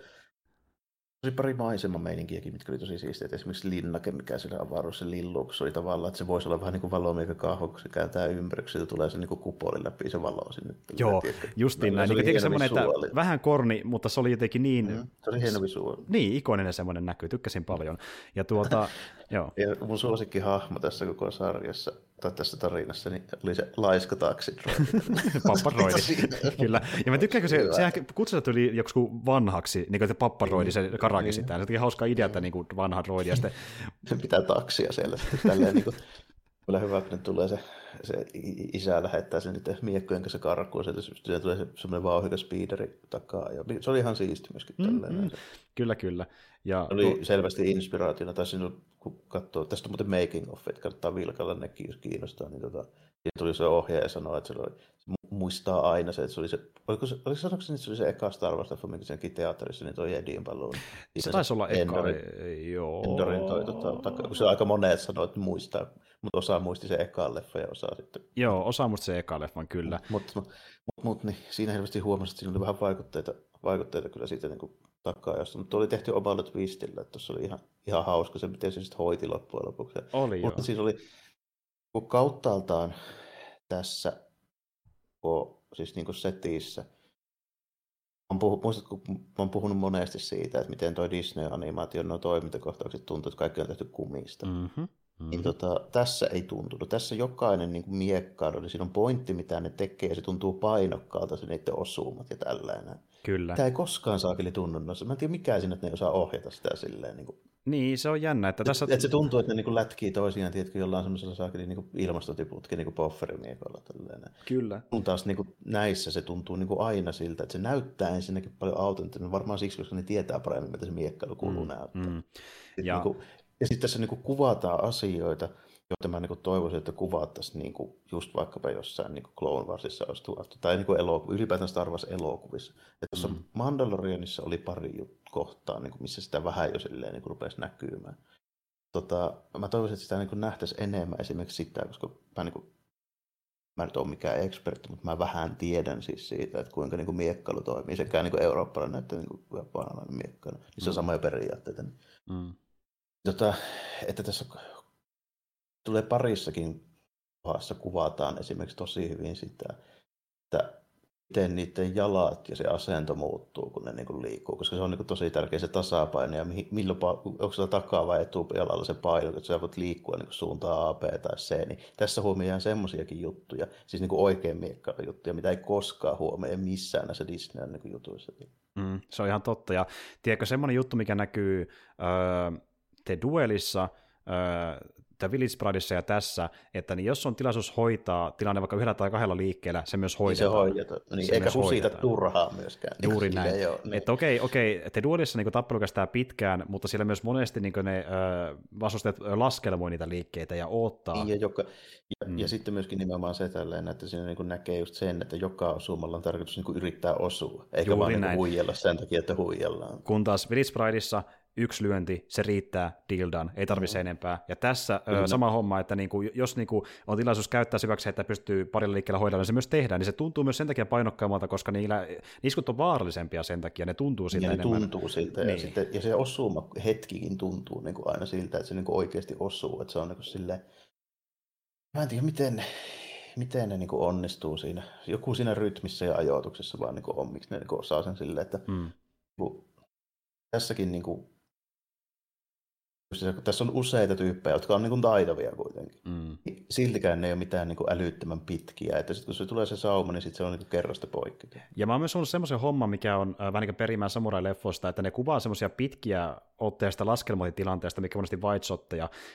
oli pari maisemameininkiäkin, mitkä oli tosi siistiä. Esimerkiksi linnake, mikä siellä avaruudessa lilluu, se oli tavallaan, että se voisi olla vähän niin kuin valomieka kahvo, kun se kääntää ympäri, tulee se niin kuin kupoli läpi se valo sinne. Joo, justiin näin. Niin, niin semmoinen, että vähän korni, mutta se oli jotenkin niin... Mm, se oli hieno visuaali. Niin, ikoninen semmoinen näkyy, tykkäsin paljon. Ja tuota, *laughs* joo. Ja mun suosikki hahmo tässä koko sarjassa tai tässä tarinassa, niin oli se laiska taksidroidi. *laughs* papparoidi, kyllä. Ja mä tykkään, kun se, sehän kutsutaan tuli joku vanhaksi, niin kuin se papparoidi, se karaki niin. sitä. Se oli hauska idea, että niin kuin vanha droidi. Sitten... Se *laughs* pitää taksia siellä tälleen niin kuin, kyllä hyvä, kun tulee se, se isä lähettää sen niiden miekkojen kanssa karkuun, sieltä, sieltä tulee se, semmoinen vauhikas speederi takaa. Ja se oli ihan siisti myöskin. Mm-hmm. Kyllä, kyllä. Ja oli tuo... selvästi inspiraationa, tai sinun, kun katsoo, tästä on muuten making of, että kannattaa vilkailla nekin, jos kiinnostaa, niin tota, tuli se ohjaaja ja sanoi, että se, oli, se muistaa aina se, että se oli se, oliko se, oliko sanoiko se, että se oli se eka Star Wars-leffa, minkä senkin teatterissa, niin toi Edin paluu. Se taisi olla eka, Endorin, joo. Endorin toi, tota, kun se aika monet sanoi, että muistaa, mutta osa muisti se eka leffa ja osa sitten. Joo, osa muisti se eka leffan, kyllä. Mutta mut, mut, mut, niin, siinä helposti huomasi, että siinä oli vähän vaikutteita, vaikutteita kyllä siitä niin kuin takaajasta, mutta oli tehty omalla twistillä, että tuossa oli ihan, ihan hauska se, miten se sitten hoiti loppujen lopuksi. Oli Mutta siis oli kauttaaltaan tässä siis niin kuin setissä, Mä puhunut, muistatko, kun oon puhunut monesti siitä, että miten toi Disney-animaation nuo toimintakohtaukset tuntuu, että kaikki on tehty kumista. Mm-hmm. Mm-hmm. Niin tota, tässä ei tuntunut. Tässä jokainen niin miekkailu, niin siinä on pointti, mitä ne tekee, ja se tuntuu painokkaalta se niiden osumat ja tällainen. Kyllä. Tämä ei koskaan saakeli tunnu noissa. Mä en tiedä mikä siinä, että ne osaa ohjata sitä silleen. Niin, kuin... niin se on jännä. Että tässä... et, et se tuntuu, että ne niin lätkii toisiaan, tiedätkö, jollain semmoisella saakeli niin ilmastotiputki niin pofferimiekalla. Tälleen. Kyllä. Kun taas niin kuin, näissä se tuntuu niin kuin aina siltä, että se näyttää ensinnäkin paljon autenttinen. Varmaan siksi, koska ne tietää paremmin, mitä se miekkailu kuuluu mm, näyttää. Mm. Ja... Niin kuin, ja sitten tässä niin kuin kuvataan asioita, joita mä niin toivoisin, että kuvattaisiin niin kuin just vaikkapa jossain niin kuin Clone Warsissa olisi tuotu, tai niin kuin ylipäätään Star Wars elokuvissa. Että tuossa mm. Mandalorianissa oli pari kohtaa, niin kuin missä sitä vähän jo silleen niin kuin rupesi näkymään. Tota, mä toivoisin, että sitä niin nähtäisiin enemmän esimerkiksi sitä, koska mä, niin kuin, mä en nyt ole mikään ekspertti, mutta mä vähän tiedän siis siitä, että kuinka niin kuin miekkailu toimii, sekä niin kuin eurooppalainen että niin kuin japanilainen miekkailu. Niissä mm. on samoja periaatteita. Mm. Tota, että tässä tulee parissakin kohdassa kuvataan esimerkiksi tosi hyvin sitä, että miten niiden jalat ja se asento muuttuu, kun ne niin kuin liikkuu, koska se on niin kuin tosi tärkeä se tasapaino ja milloin, onko se takaa vai etujalalla se paino, että sä voit liikkua niin kuin suuntaan A, B tai C, niin tässä huomioidaan semmoisiakin juttuja, siis niin kuin oikein juttuja, mitä ei koskaan huomioi missään näissä Disneyn niin jutuissa. Mm, se on ihan totta, ja tiedätkö, semmoinen juttu, mikä näkyy öö, The Duelissa, The Village Prideissa ja tässä, että niin jos on tilaisuus hoitaa tilanne vaikka yhdellä tai kahdella liikkeellä, se myös hoidetaan. Niin se hoidetaan, niin, se eikä husita turhaa myöskään. Juuri näin. Sille, joo, niin. Että okei, okei, te duodissa niin tappelu kestää pitkään, mutta siellä myös monesti niin ne ö, vastustajat laskelmoi niitä liikkeitä ja odottaa. Niin, ja, joka, ja, mm. ja sitten myöskin nimenomaan se tälleen, että siinä niin näkee just sen, että joka osumalla on tarkoitus niin yrittää osua, eikä Juuri vaan niin huijella sen takia, että huijellaan. Kun taas Village Prideissa yksi lyönti, se riittää, deal done, ei tarvitse mm. enempää. Ja tässä ö, sama homma, että niinku, jos niinku on tilaisuus käyttää hyväksi, että pystyy parilla liikkeellä hoidamaan, niin se myös tehdään, niin se tuntuu myös sen takia painokkaammalta, koska niillä, iskut on vaarallisempia sen takia, ne tuntuu siltä ja enemmän. ne tuntuu siltä, niin. ja, sitten, ja se osuma hetkikin tuntuu niin kuin aina siltä, että se niin kuin oikeasti osuu, että se on niin kuin silleen, mä en tiedä, miten, miten ne niin kuin onnistuu siinä, joku siinä rytmissä ja ajoituksessa vaan niin kuin on, miksi ne niin kuin osaa sen silleen, että mm. tässäkin niin kuin, tässä on useita tyyppejä, jotka on niin kuin taitavia kuitenkin. Mm. Siltikään ne ei ole mitään niin kuin älyttömän pitkiä. Että sit, kun se tulee se sauma, niin sit se on niin kuin kerrasta poikki. Ja mä oon myös ollut semmoisen homman, mikä on äh, vähän niin kuin perimään samurai-leffoista, että ne kuvaa semmoisia pitkiä otteista laskelmointitilanteesta, mikä on monesti white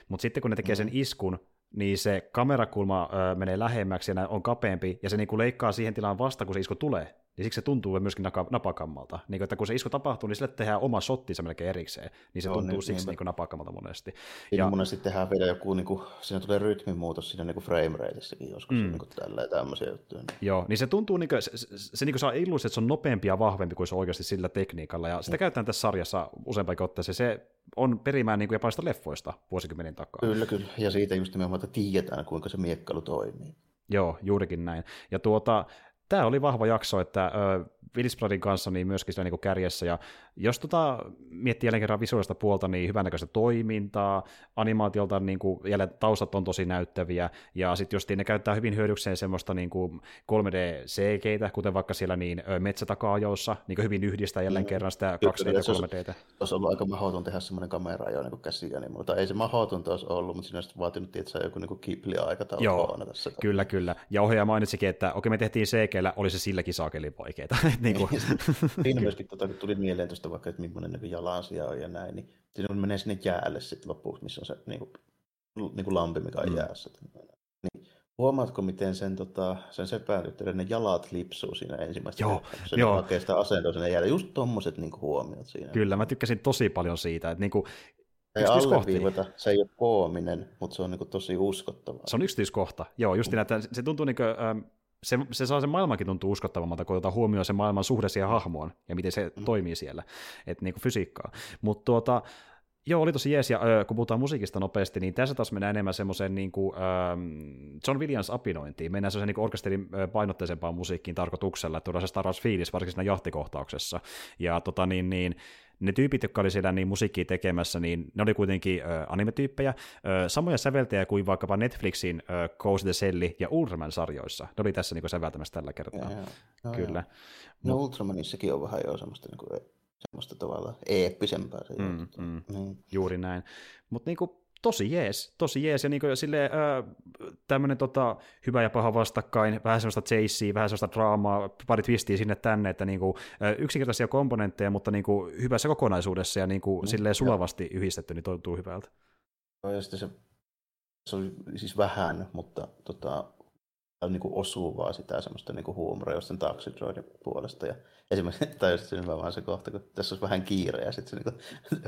mutta sitten kun ne tekee mm. sen iskun, niin se kamerakulma ö, menee lähemmäksi ja on kapeampi, ja se niin kuin leikkaa siihen tilaan vasta, kun se isku tulee niin siksi se tuntuu myöskin napakammalta. Niin että kun se isku tapahtuu, niin sille tehdään oma shottinsa melkein erikseen, niin se Joo, tuntuu niin, siksi niin, niin napakammalta monesti. Ja monesti tehdään vielä joku, niin kuin, siinä tulee rytmimuutos siinä niin frame rateissakin joskus, mm. niin kuin tälleen tämmöisiä juttuja. Niin. Joo, niin se tuntuu, niin kuin, se, se, se niin kuin saa illuus, että se on nopeampi ja vahvempi kuin se oikeasti sillä tekniikalla, ja sitä mm. käytetään tässä sarjassa useampaan otteeseen. Se on perimään niin kuin japanista leffoista vuosikymmenen takaa. Kyllä, kyllä, ja siitä just nimenomaan, että tiedetään, kuinka se miekkailu toimii. Joo, juurikin näin. Ja tuota, tämä oli vahva jakso, että äh, Willis kanssa niin myöskin siellä niin kärjessä, ja jos tota, miettii jälleen kerran visuaalista puolta, niin hyvännäköistä toimintaa, animaatiolta niin kuin, jälleen taustat on tosi näyttäviä, ja sitten just ne käyttää hyvin hyödykseen semmoista niin kuin 3D-CGitä, kuten vaikka siellä niin metsätaka-ajoissa, niin hyvin yhdistää jälleen mm. kerran sitä 2D ja 3D. Olisi ollut aika mahdoton tehdä semmoinen kamera jo niin käsiä, niin, mutta ei se mahdotonta olisi ollut, mutta siinä olisi vaatinut, että joku niin Ghibli-aikataulu Joo, tässä. kyllä, kyllä. Ja ohjaaja mainitsikin, että okei, me tehtiin cg oli se silläkin saakeli vaikeaa. *laughs* niin kuin. Siinä *laughs* myöskin tota, kun tuli mieleen tuosta vaikka, että millainen niin jalansia on ja näin, niin siinä menee sinne jäälle sitten lopuksi, missä on se niin kuin, niin kuin lampi, mikä on mm. jäässä. Niin, huomaatko, miten sen, tota, sen sepän yhteyden ne jalat lipsuu siinä ensimmäistä joo, se joo. hakee sitä asentoa sinne jäälle. Just tommoset niin huomiot siinä. Kyllä, mä tykkäsin tosi paljon siitä, että niin kuin, ei alleviivata, se ei ole koominen, mutta se on niin tosi uskottava. Se on yksityiskohta, joo, just niin, että se tuntuu niin kuin, ähm, se, se saa sen maailmankin tuntua uskottavammalta, kun otetaan huomioon se maailman suhde siihen hahmoon ja miten se mm. toimii siellä, että niin kuin fysiikkaa. Mutta tuota, Joo, oli tosi jees, ja ö, kun puhutaan musiikista nopeasti, niin tässä taas mennään enemmän semmoiseen niin kuin, ö, John Williams-apinointiin. Mennään semmoiseen niin orkesterin painotteisempaan musiikkiin tarkoituksella, että tuodaan se Star Wars fiilis, varsinkin siinä jahtikohtauksessa. Ja tota, niin, niin, ne tyypit, jotka oli siellä niin musiikkia tekemässä, niin ne oli kuitenkin ö, animetyyppejä, ö, samoja säveltäjiä kuin vaikkapa Netflixin ö, Coast the Selli ja Ultraman-sarjoissa. Ne oli tässä niin säveltämässä tällä kertaa. Ja, ja. No, Kyllä. No Mut... Ultramanissakin on vähän jo semmoista niin kuin semmoista tavalla eeppisempää. Se mm, mm, niin. Juuri näin. Mutta niinku, tosi jees, tosi jees, ja sille, äh, tämmöinen tota, hyvä ja paha vastakkain, vähän semmoista chasea, vähän semmoista draamaa, pari twistiä sinne tänne, että niinku, äh, yksinkertaisia komponentteja, mutta niinku, hyvässä kokonaisuudessa ja niinku, mm, silleen sulavasti ja. yhdistetty, niin tuntuu hyvältä. Ja sitten se, se oli siis vähän, mutta tota, niin kuin osuu vaan sitä semmoista niin kuin huumoria jostain Taxi Droidin puolesta. Ja esimerkiksi *laughs* tajusin sen vaan se kohta, kun tässä olisi vähän kiire ja sitten se niin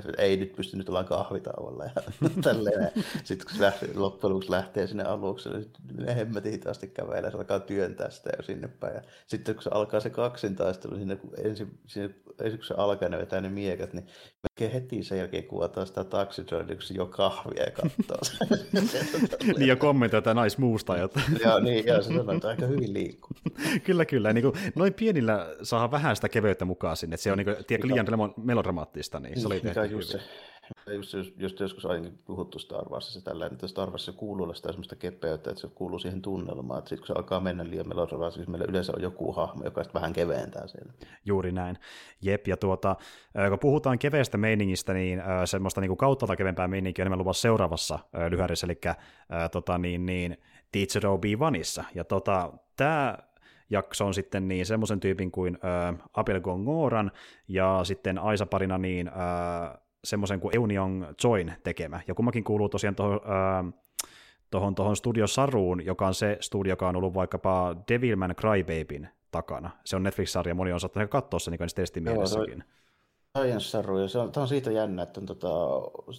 kuin, *laughs* ei nyt pysty nyt ollaan kahvitauolla ja *laughs* tälleen. Sitten kun se lähtee, loppujen lopuksi lähtee sinne alukselle, niin hemmetin hitaasti kävelee, se alkaa työntää sitä jo sinne päin. Ja sitten kun se alkaa se kaksintaistelu, sinne, kun ensin, sinne, ensin kun se alkaa ne vetää ne miekat, niin melkein heti sen jälkeen kuvataan sitä Taxi Droidia, kun se jo kahvia ja katsoo. niin ja kommentoi tätä naismuusta. Joo, niin, ja se että aika hyvin liikkuu. kyllä, kyllä. Niin kuin, noin pienillä saa vähän sitä keveyttä mukaan sinne, että se on niin kuin, tiedätkö, liian melodramaattista, niin se oli tehty just se, Just, just, just joskus ainakin puhuttu Star Warsissa tällä, että Star Warsissa kuuluu olla sitä semmoista kepeyttä, että se kuuluu siihen tunnelmaan. Että sitten kun se alkaa mennä liian melodramaatisesti, meillä yleensä on joku hahmo, joka sitten vähän keventää siellä. Juuri näin. Jep, ja tuota, kun puhutaan keveästä meiningistä, niin semmoista niin kauttaalta kevempää meininkiä on enemmän luvassa seuraavassa lyhärissä, eli äh, tota, niin, niin, Teacher Obi-Wanissa. Ja tota, tämä jakso on sitten niin semmoisen tyypin kuin äh, Abel Gongoran ja sitten Aisa parina niin äh, semmoisen kuin Eunion Join tekemä. Ja kummakin kuuluu tosiaan tuohon äh, tohon, tohon Studio Saruun, joka on se studio, joka on ollut vaikkapa Devilman Crybabyn takana. Se on Netflix-sarja, moni on saattanut katsoa sen niin testimielissäkin. Joo, Science Saru, ja se on, tämä on siitä jännä, että on, tota,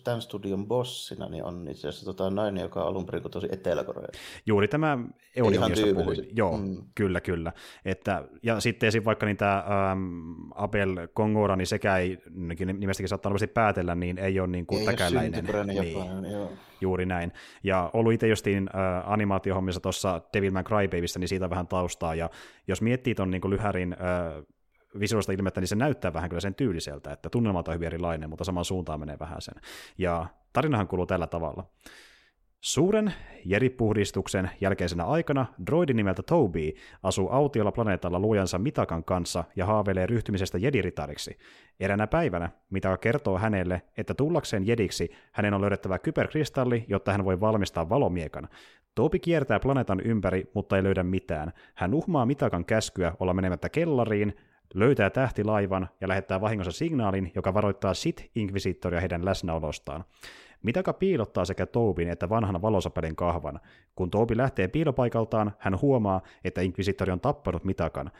tämän studion bossina niin on itse asiassa tota, nainen, joka on alun perin tosi etelä Juuri tämä Euli, josta puhuin. Joo, mm. kyllä, kyllä. Että, ja sitten esim. vaikka niin tämä ähm, Abel Kongora, niin sekä ei, nimestäkin saattaa nopeasti päätellä, niin ei ole niin kuin ei täkäläinen. Niin, joo. Juuri näin. Ja ollut itse justiin äh, animaatiohommissa tuossa Devilman Crybabyssä, niin siitä on vähän taustaa, ja jos miettii tuon niin lyhärin äh, visuaalista ilmettä, niin se näyttää vähän kyllä sen tyyliseltä, että tunnelma on hyvin erilainen, mutta samaan suuntaan menee vähän sen. Ja tarinahan kuluu tällä tavalla. Suuren jeripuhdistuksen jälkeisenä aikana droidi nimeltä Toby asuu autiolla planeetalla luojansa Mitakan kanssa ja haaveilee ryhtymisestä jediritariksi. Eränä päivänä Mitaka kertoo hänelle, että tullakseen jediksi hänen on löydettävä kyberkristalli, jotta hän voi valmistaa valomiekan. Toby kiertää planeetan ympäri, mutta ei löydä mitään. Hän uhmaa Mitakan käskyä olla menemättä kellariin, löytää tähtilaivan ja lähettää vahingossa signaalin, joka varoittaa Sith-inkvisittoria heidän läsnäolostaan. Mitaka piilottaa sekä Toubin että vanhan valosapelin kahvan. Kun Toubi lähtee piilopaikaltaan, hän huomaa, että inkvisittori on tappanut Mitakan.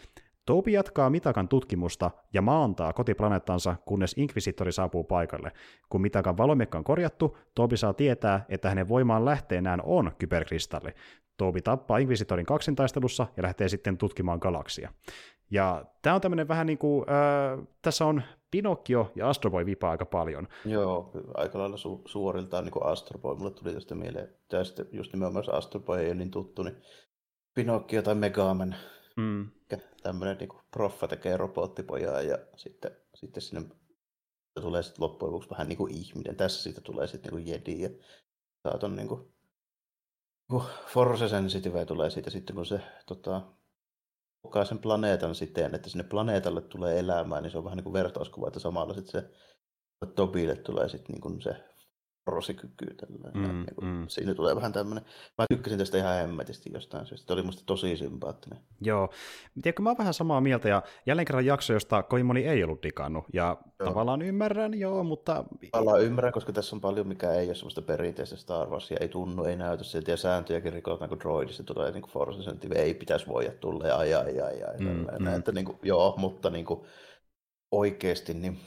Toubi jatkaa Mitakan tutkimusta ja maantaa kotiplaneettansa, kunnes Inkvisittori saapuu paikalle. Kun Mitakan valomekka on korjattu, Toubi saa tietää, että hänen voimaan lähteenään on kyberkristalli. Toubi tappaa Inkvisitorin kaksintaistelussa ja lähtee sitten tutkimaan galaksia. Ja tämä on tämmöinen vähän niin kuin, äh, tässä on Pinocchio ja Astro Boy vipaa aika paljon. Joo, aika lailla su- suoriltaan niin kuin Astro Boy. Mulle tuli tästä mieleen, tästä just nimenomaan Astro Boy ei ole niin tuttu, niin Pinocchio tai Megaman. Mm. Tämmöinen niin proffa tekee robottipojaa ja sitten, sitten sinne tulee sitten loppujen lopuksi vähän niin kuin ihminen. Tässä siitä tulee sitten niin kuin jedi ja saaton niin kuin, niin kuin Force Sensitive tulee siitä sitten, kun se tota, muokkaa sen planeetan siten, että sinne planeetalle tulee elämää, niin se on vähän niin kuin vertauskuva, että samalla sitten se Tobille tulee sitten niin kuin se rosikyky. Mm, niin kuin, mm. Siinä tulee vähän tämmöinen. Mä tykkäsin tästä ihan hemmetisti jostain syystä. Tämä oli musta tosi sympaattinen. Joo. Tiedätkö, mä oon vähän samaa mieltä ja jälleen kerran jakso, josta kovin moni ei ollut digannut. Ja joo. tavallaan ymmärrän, joo, mutta... Tavallaan ymmärrän, koska tässä on paljon, mikä ei ole semmoista perinteistä Star Warsia. Ei tunnu, ei näytä siltä ja sääntöjäkin rikotaan, kun droidissa tulee niin kuin Force Sensitive. Ei pitäisi voida tulla ja ai ai ai ai. Mm, mm. Että, niin kuin, joo, mutta niin kuin, oikeasti niin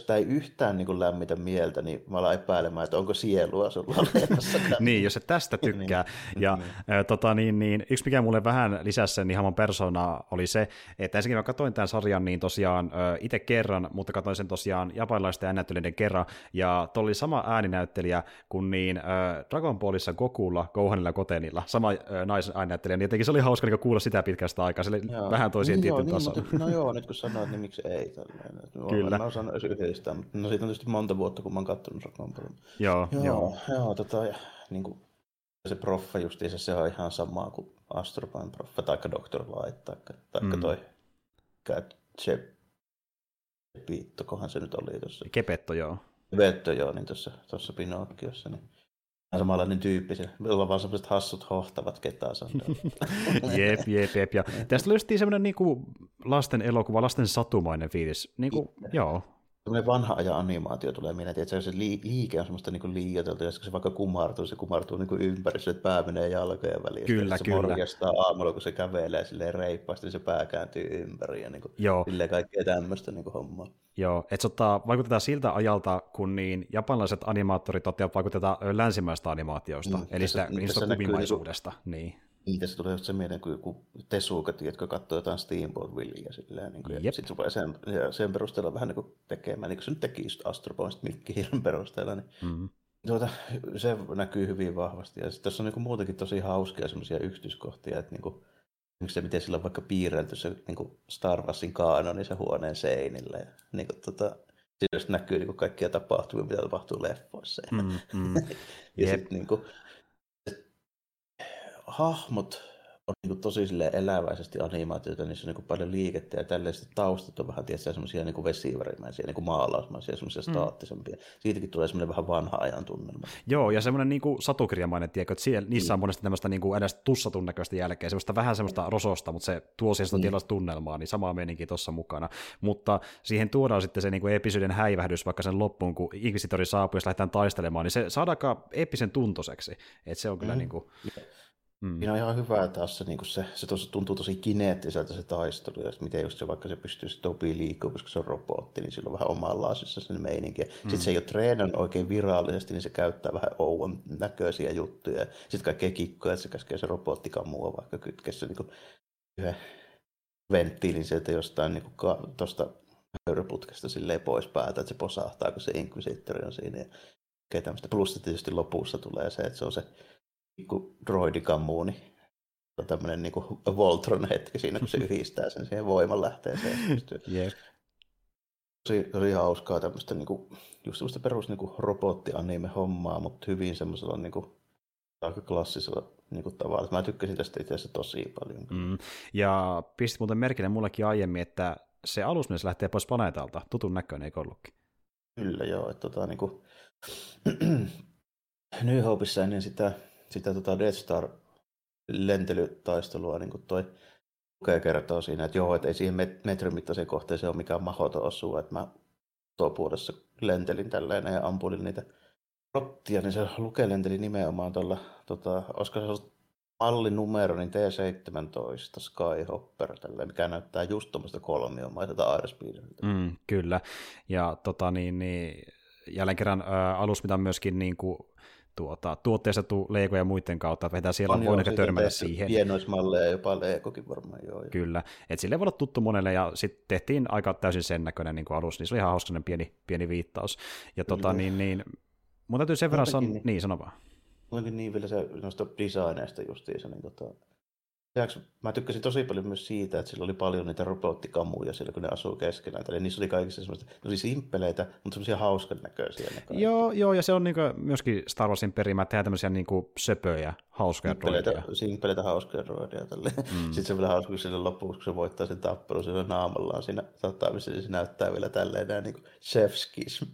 sitä ei yhtään niin kuin lämmitä mieltä, niin mä alan epäilemään, että onko sielua sulla *laughs* olemassa. niin, jos et tästä tykkää. niin. Ja äh, tota, niin, niin, yksi mikä mulle vähän lisäsi sen ihan persona oli se, että ensinnäkin mä katsoin tämän sarjan niin tosiaan itse kerran, mutta katsoin sen tosiaan japanilaisten ääninäyttelijöiden kerran, ja tuolla oli sama ääninäyttelijä kuin niin äh, Dragon Ballissa Gokulla, Gohanilla Kotenilla, sama äh, naisen ääninäyttelijä, niin jotenkin se oli hauska niin kuulla sitä pitkästä aikaa, se oli vähän toisien niin tietyn tason. Niin, no joo, nyt kun sanoit, niin miksi ei tällainen. Kyllä. Mä osaan yhdistää, mutta no siitä on tietysti monta vuotta, kun mä oon kattonut Ball. Joo, joo. joo, joo tota, niin kuin, se proffa justiinsa, se on ihan sama kuin Astropain proffa, tai Dr. Light, tai, tai mm. toi se Piittokohan se nyt oli tuossa. Kepetto, joo. Kepetto, joo, niin tuossa, tuossa Pinokkiossa. Niin samanlainen tyyppi, se on vaan sellaiset hassut hohtavat ketansa. *laughs* jep, jep, jep. Ja tästä löysti semmoinen niinku lasten elokuva, lasten satumainen fiilis. Niinku, joo, Tämmöinen vanha ajan animaatio tulee mieleen, että se liike on semmoista niin liioiteltu, ja se vaikka kumartuu, se kumartuu niin ympäri, että pää menee jalkojen väliin. Kyllä, se kyllä. morjastaa aamulla, kun se kävelee silleen reippaasti, niin se pää kääntyy ympäri, ja niin kuin, Joo. silleen kaikkea tämmöistä niin hommaa. Joo, että se ottaa, vaikutetaan siltä ajalta, kun niin japanilaiset animaattorit ottivat vaikutetaan länsimäistä animaatioista, mm, eli sitä, niistä kumimaisuudesta. Niin. Niin, tässä tulee just se mieleen, kun joku Tesuka, jotka katsoo jotain Steamboat Willia silleen, niin kuin, ja sitten rupeaa sen, ja sen perusteella vähän niin kuin tekemään, niin kuin se nyt teki just Astro Mikki perusteella, niin mm-hmm. tuota, se näkyy hyvin vahvasti. Ja sitten tässä on niin kuin muutenkin tosi hauskia semmoisia yksityiskohtia, että niin kuin, se, miten sillä on vaikka piirrelty se niin kuin Star Warsin kaanoni se huoneen seinille. Ja, niin kuin, tota, siinä näkyy niin kuin kaikkia tapahtumia, mitä tapahtuu leffoissa. Mm, mm. *laughs* ja sitten niin kuin, hahmot on niin tosi eläväisesti animaatioita, niissä on niin paljon liikettä ja tälleen taustat on vähän tietysti semmoisia niin vesivärimäisiä, niin maalausmaisia, semmoisia mm. staattisempia. Siitäkin tulee semmoinen vähän vanha ajan tunnelma. Joo, ja semmoinen niin satukirjamainen, tiedätkö, että siellä, niissä on mm. monesti tämmöistä niin kuin edes tussatun näköistä jälkeen, semmoista vähän semmoista rososta, mutta se tuo siihen mm. tunnelmaa, niin samaa meininki tuossa mukana. Mutta siihen tuodaan sitten se niin kuin episodin häivähdys vaikka sen loppuun, kun Inquisitori saapuu, jos lähdetään taistelemaan, niin se saadaan episen tuntoseksi. Että se on kyllä mm. niin kuin, Mm. Siinä on ihan hyvä taas se, niin se, se tos, tuntuu tosi kineettiseltä se taistelu, ja miten just se, vaikka se pystyy se topi liikkuu, koska se on robotti, niin sillä on vähän omanlaisissa sen meininki. Mm. Sitten se ei ole treenannut oikein virallisesti, niin se käyttää vähän ouon näköisiä juttuja. Sitten kaikkea kikkoja, että se käskee se robotti kammua vaikka kytkessä niin yhden venttiilin sieltä jostain niin tuosta höyryputkesta silleen pois päätä, että se posahtaa, kun se Inquisitor on siinä. Ja tämmöistä. Plus tietysti lopussa tulee se, että se on se pikku droidikammuuni. Tämmöinen niin Voltron hetki siinä, kun se *laughs* yhdistää sen siihen voimanlähteeseen. yep. Tosi, tosi hauskaa tämmöistä niin kuin, just semmoista perus niin robotti-anime-hommaa, mutta hyvin semmoisella niin kuin, aika klassisella niin kuin, tavalla. Mä tykkäsin tästä itse asiassa tosi paljon. Mm. Ja pistit muuten merkille mullekin aiemmin, että se alusmies lähtee pois planeetalta. Tutun näköinen, eikö ollutkin? Kyllä joo, että tota, niin kuin, *clears throat* New Hopeissa ennen sitä sitä tota Death Star lentelytaistelua, niin kuin toi lukee kertoo siinä, että joo, että ei siihen metrin mittaiseen kohteeseen ole mikään mahoto osua, että mä topuudessa lentelin tälleen ja ampuin niitä rottia, niin se lukee lenteli nimenomaan tuolla, tota, olisiko se ollut mallinumero, niin T17 Skyhopper, tälleen, mikä näyttää just tuommoista kolmiomaiselta Airspeederiltä. Mm, kyllä, ja tota, niin, niin, jälleen kerran ä, alus, mitä myöskin niin kuin, tuota, tuotteistettu Lego ja muiden kautta, että siellä on voinut törmätä siihen. Pienoismalleja jopa Legokin varmaan, joo. joo. Kyllä, että sille voi olla tuttu monelle, ja sitten tehtiin aika täysin sen näköinen niin kuin alus, niin se oli ihan hauska pieni, pieni viittaus. Ja tota, niin, niin, mun täytyy sen verran sanoa, niin, niin sano vaan. Mullakin niin vielä se noista designeista justiinsa, niin tota, mä tykkäsin tosi paljon myös siitä, että sillä oli paljon niitä robottikammuja siellä, kun ne asuu keskenään. Eli niissä oli kaikissa semmoista, ne oli simppeleitä, mutta semmoisia hauskan näköisiä. Ne joo, joo, ja se on niinku myöskin Star Warsin perimä, että tehdään tämmöisiä niinku söpöjä, hauskoja droideja. Simppeleitä hauskoja droideja. Mm. *laughs* Sitten se on vielä hauska, kun sille lopuksi, kun se voittaa sen tappelun, se on naamallaan siinä, saattaa, missä se näyttää vielä tälleen näin niin chefskis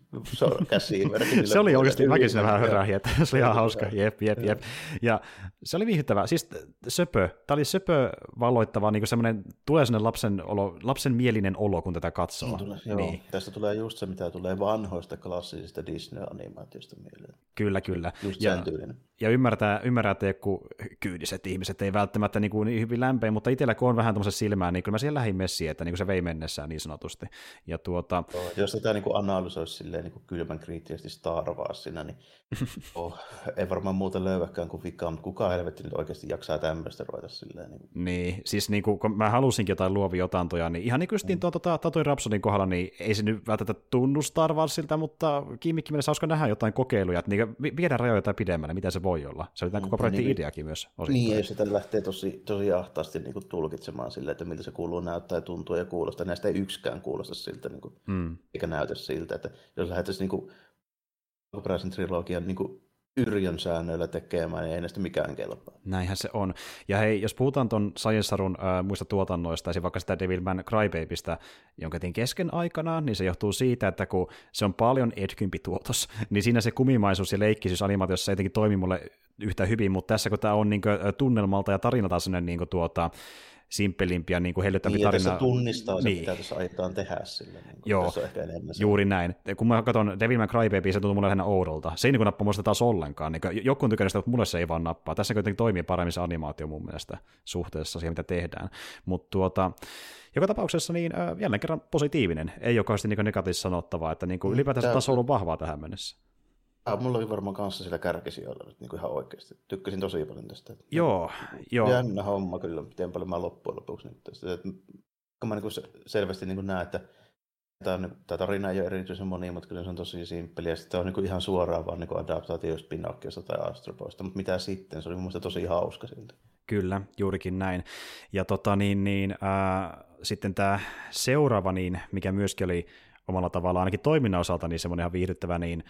käsiin. *laughs* se oli oikeasti, mäkin siinä vähän hörähin, että *laughs* se oli ihan hauska, jep, jep, jep. Ja se oli viihdyttävää. Siis söpö, tämä oli söpö valloittava, niin semmoinen, tulee sinne lapsen, olo, lapsen mielinen olo, kun tätä katsoo. Niin tulee, joo. Niin. Tästä tulee just se, mitä tulee vanhoista klassisista Disney-animaatioista mieleen. Kyllä, kyllä. Just ja. Ja ymmärtää, ymmärrää, että joku kyydiset ihmiset ei välttämättä niin, kuin niin hyvin lämpeä, mutta itsellä kun on vähän tuommoisen silmää, niin kyllä mä siihen lähdin messiin, että niin kuin se vei mennessään niin sanotusti. Ja tuota... Joo, jos tätä niin kuin analysoisi silleen niin kuin kylmän kriittisesti Star Warsina, niin *laughs* oh, ei varmaan muuta löyväkään kuin vikaa, mutta kuka helvetti nyt oikeasti jaksaa tämmöistä ruveta silleen. Niin, niin siis niin kuin, kun mä halusinkin jotain luovia otantoja, niin ihan niin kuin mm. tuo tota, Tatooine Rhapsodin kohdalla, niin ei se nyt välttämättä tunnu Star Warsilta, mutta kiimmikki mielessä hauska nähdä jotain kokeiluja, että niin viedään rajoja pidemmälle, mitä se voi olla. Se oli tämän mm, koko projektin niin, ideakin myös osittain. Niin, ja sitä lähtee tosi, tosi ahtaasti niin kuin tulkitsemaan silleen, että miltä se kuuluu näyttää ja tuntuu ja kuulostaa. Näistä ei yksikään kuulosta siltä, niin kuin, mm. eikä näytä siltä, että jos lähdettäisiin niin alkuperäisen trilogian niin kuin Yrjön säännöillä tekemään, niin ei näistä mikään kelpaa. Näinhän se on. Ja hei, jos puhutaan tuon Science äh, muista tuotannoista, esimerkiksi vaikka sitä Devilman Crybabystä, jonka tein kesken aikanaan, niin se johtuu siitä, että kun se on paljon edkympi tuotos, *laughs* niin siinä se kumimaisuus ja leikkisyys animaatiossa jotenkin toimi mulle yhtä hyvin, mutta tässä kun tämä on niin kuin, tunnelmalta ja tarinalta sellainen niin kuin, tuota, simppelimpi ja niin kuin hellyttävä niin, tarina. Niin, tunnistaa se, niin. mitä tässä aiotaan tehdä sille. Niin kuin, Joo, on ehkä enemmän juuri näin. Kun mä katson Devil May Cry Baby, se tuntuu mulle lähinnä oudolta. Se ei niin nappa muista taas ollenkaan. Niin joku on tykännyt sitä, mutta mulle se ei vaan nappaa. Tässä kuitenkin toimii paremmin se animaatio mun mielestä suhteessa siihen, mitä tehdään. Mutta tuota, joka tapauksessa niin jälleen kerran positiivinen. Ei ole kauheasti niin negatiivisesti sanottavaa, että niin kuin mm, ylipäätään se taso on ollut vahvaa tähän mennessä. Ah, mulla oli varmaan kanssa sitä kärkisijoilla nyt niin ihan oikeasti. Tykkäsin tosi paljon tästä. Joo, joo. Jännä homma kyllä, miten paljon mä loppujen lopuksi nyt tästä. Että, kun mä niin selvästi niin näen, että tämä, tämä tarina ei ole erityisen monimutkainen, se on tosi simppeli, ja sitten on niin ihan suoraan vaan niin adaptaatio Pinokkiosta tai Astroboista, mutta mitä sitten, se oli mun mielestä tosi hauska siltä. Kyllä, juurikin näin. Ja tota, niin, niin, ää, sitten tämä seuraava, niin, mikä myöskin oli omalla tavalla ainakin toiminnan osalta niin semmoinen ihan viihdyttävä, niin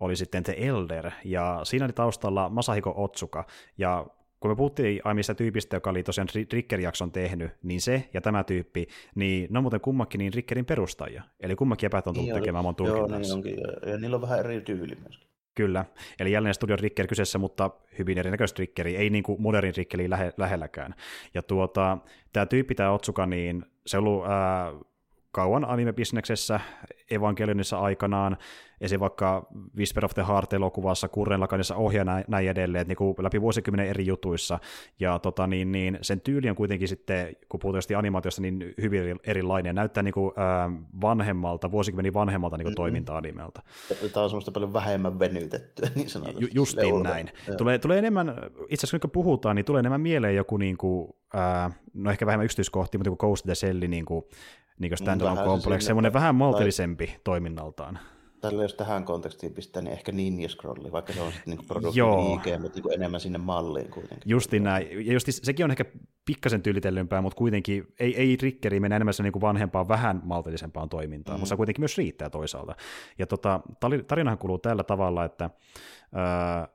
oli sitten The Elder, ja siinä oli taustalla Masahiko Otsuka, ja kun me puhuttiin aiemmista tyypistä, joka oli tosiaan Ricker-jakson tehnyt, niin se ja tämä tyyppi, niin ne on muuten kummakin niin Rickerin perustajia. Eli kummakin epäät on tullut niin, tekemään mon Joo, niin onkin. Ja, ja niillä on vähän eri tyyli myöskin. Kyllä, eli jälleen Studio Ricker kyseessä, mutta hyvin erinäköistä Rickeri, ei niin kuin modernin Rickeri lähe, lähelläkään. Ja tuota, tämä tyyppi, tämä Otsuka, niin se on ollut ää, kauan anime-bisneksessä Evangelionissa aikanaan, esim. vaikka Whisper of the Heart-elokuvassa, Kurren Lakanissa ohjaa näin, näin edelleen, että niin läpi vuosikymmenen eri jutuissa, ja tota, niin, niin, sen tyyli on kuitenkin sitten, kun puhutaan animaatiosta, niin hyvin erilainen, näyttää niin kuin, äh, vanhemmalta, vuosikymmenen vanhemmalta niin kuin toiminta-animelta. Tämä on semmoista paljon vähemmän venytettyä, *laughs* niin sanotusti. Ju- justiin näin. Tulee, tulee enemmän, itse asiassa kun puhutaan, niin tulee enemmän mieleen joku, niin kuin, äh, no ehkä vähemmän yksityiskohtia, mutta kuin Ghost in the Shell, niin kuin, niin kuin Standalone Complex, semmoinen vähän maltillisempi tai... toiminnaltaan. Tällä jos tähän kontekstiin pistää, niin ehkä Ninja Scrolli, vaikka se on sitten niin produktin IG, mutta niin enemmän sinne malliin kuitenkin. Justi näin. Ja justi, sekin on ehkä pikkasen tyylitellympää, mutta kuitenkin ei, ei rikkeri mene enemmän niin kuin vanhempaan, vähän maltillisempaan toimintaan, mm. mutta se kuitenkin myös riittää toisaalta. Ja tota, tarinahan kuluu tällä tavalla, että ää,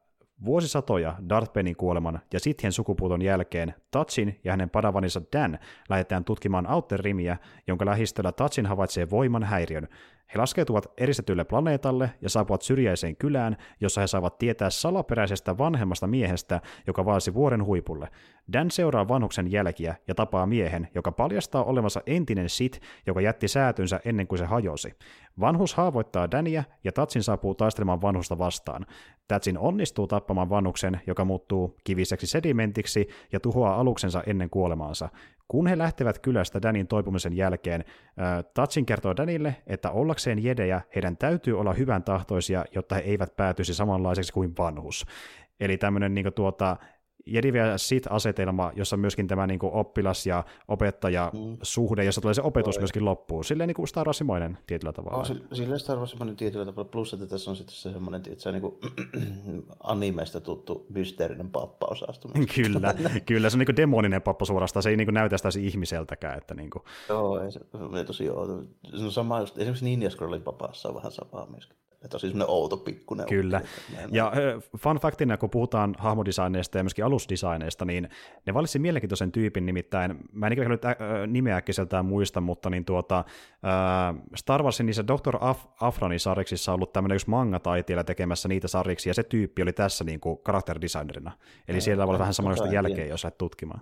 Vuosisatoja Darthbenin kuoleman ja Sithien sukupuuton jälkeen Tatsin ja hänen padavaninsa Dan lähdetään tutkimaan Outer Rimiä, jonka lähistöllä Tatsin havaitsee voiman häiriön. He laskeutuvat eristetylle planeetalle ja saapuvat syrjäiseen kylään, jossa he saavat tietää salaperäisestä vanhemmasta miehestä, joka vaasi vuoren huipulle. Dan seuraa vanhuksen jälkiä ja tapaa miehen, joka paljastaa olevansa entinen Sith, joka jätti säätynsä ennen kuin se hajosi. Vanhus haavoittaa Dania ja Tatsin saapuu taistelemaan vanhusta vastaan. Tatsin onnistuu tappamaan vanhuksen, joka muuttuu kiviseksi sedimentiksi ja tuhoaa aluksensa ennen kuolemaansa. Kun he lähtevät kylästä Danin toipumisen jälkeen, Tatsin kertoo Danille, että ollakseen jedejä heidän täytyy olla hyvän tahtoisia, jotta he eivät päätyisi samanlaiseksi kuin vanhus. Eli tämmöinen niin tuota, Jedi ja Sit-asetelma, jossa myöskin tämä niin kuin oppilas- ja opettaja-suhde, mm. jossa tulee se opetus myöskin loppuu. Silleen niin kuin Star Warsimoinen tietyllä tavalla. Oh, silleen Star Warsimoinen tietyllä tavalla, plus että tässä on sitten se semmoinen, on niin kuin *clears throat* animeista tuttu mysteerinen pappa-osasto. *laughs* kyllä, kyllä, se on niin kuin demoninen pappa suorastaan, se ei niin kuin näytä sitä ihmiseltäkään. Että niin kuin... Joo, ei se, se tosi outo. Se on sama, esimerkiksi Ninja Scrollin papassa on vähän samaa myöskin. Siis semmoinen outo pikkuinen. Kyllä. Ja fun factina, kun puhutaan hahmodesigneista ja myöskin alusdesigneista, niin ne valitsi mielenkiintoisen tyypin, nimittäin, mä en ikinä nyt nimeä äkkiseltään muista, mutta niin tuota, Star Warsin niissä Dr. Af- Afronin sarjiksissa on ollut tämmöinen yksi manga-taiteilija tekemässä niitä sarjiksi, ja se tyyppi oli tässä niin kuin karakteridesignerina. Eli ja, siellä voi vähän samanlaista jälkeen, jos lähdet tutkimaan.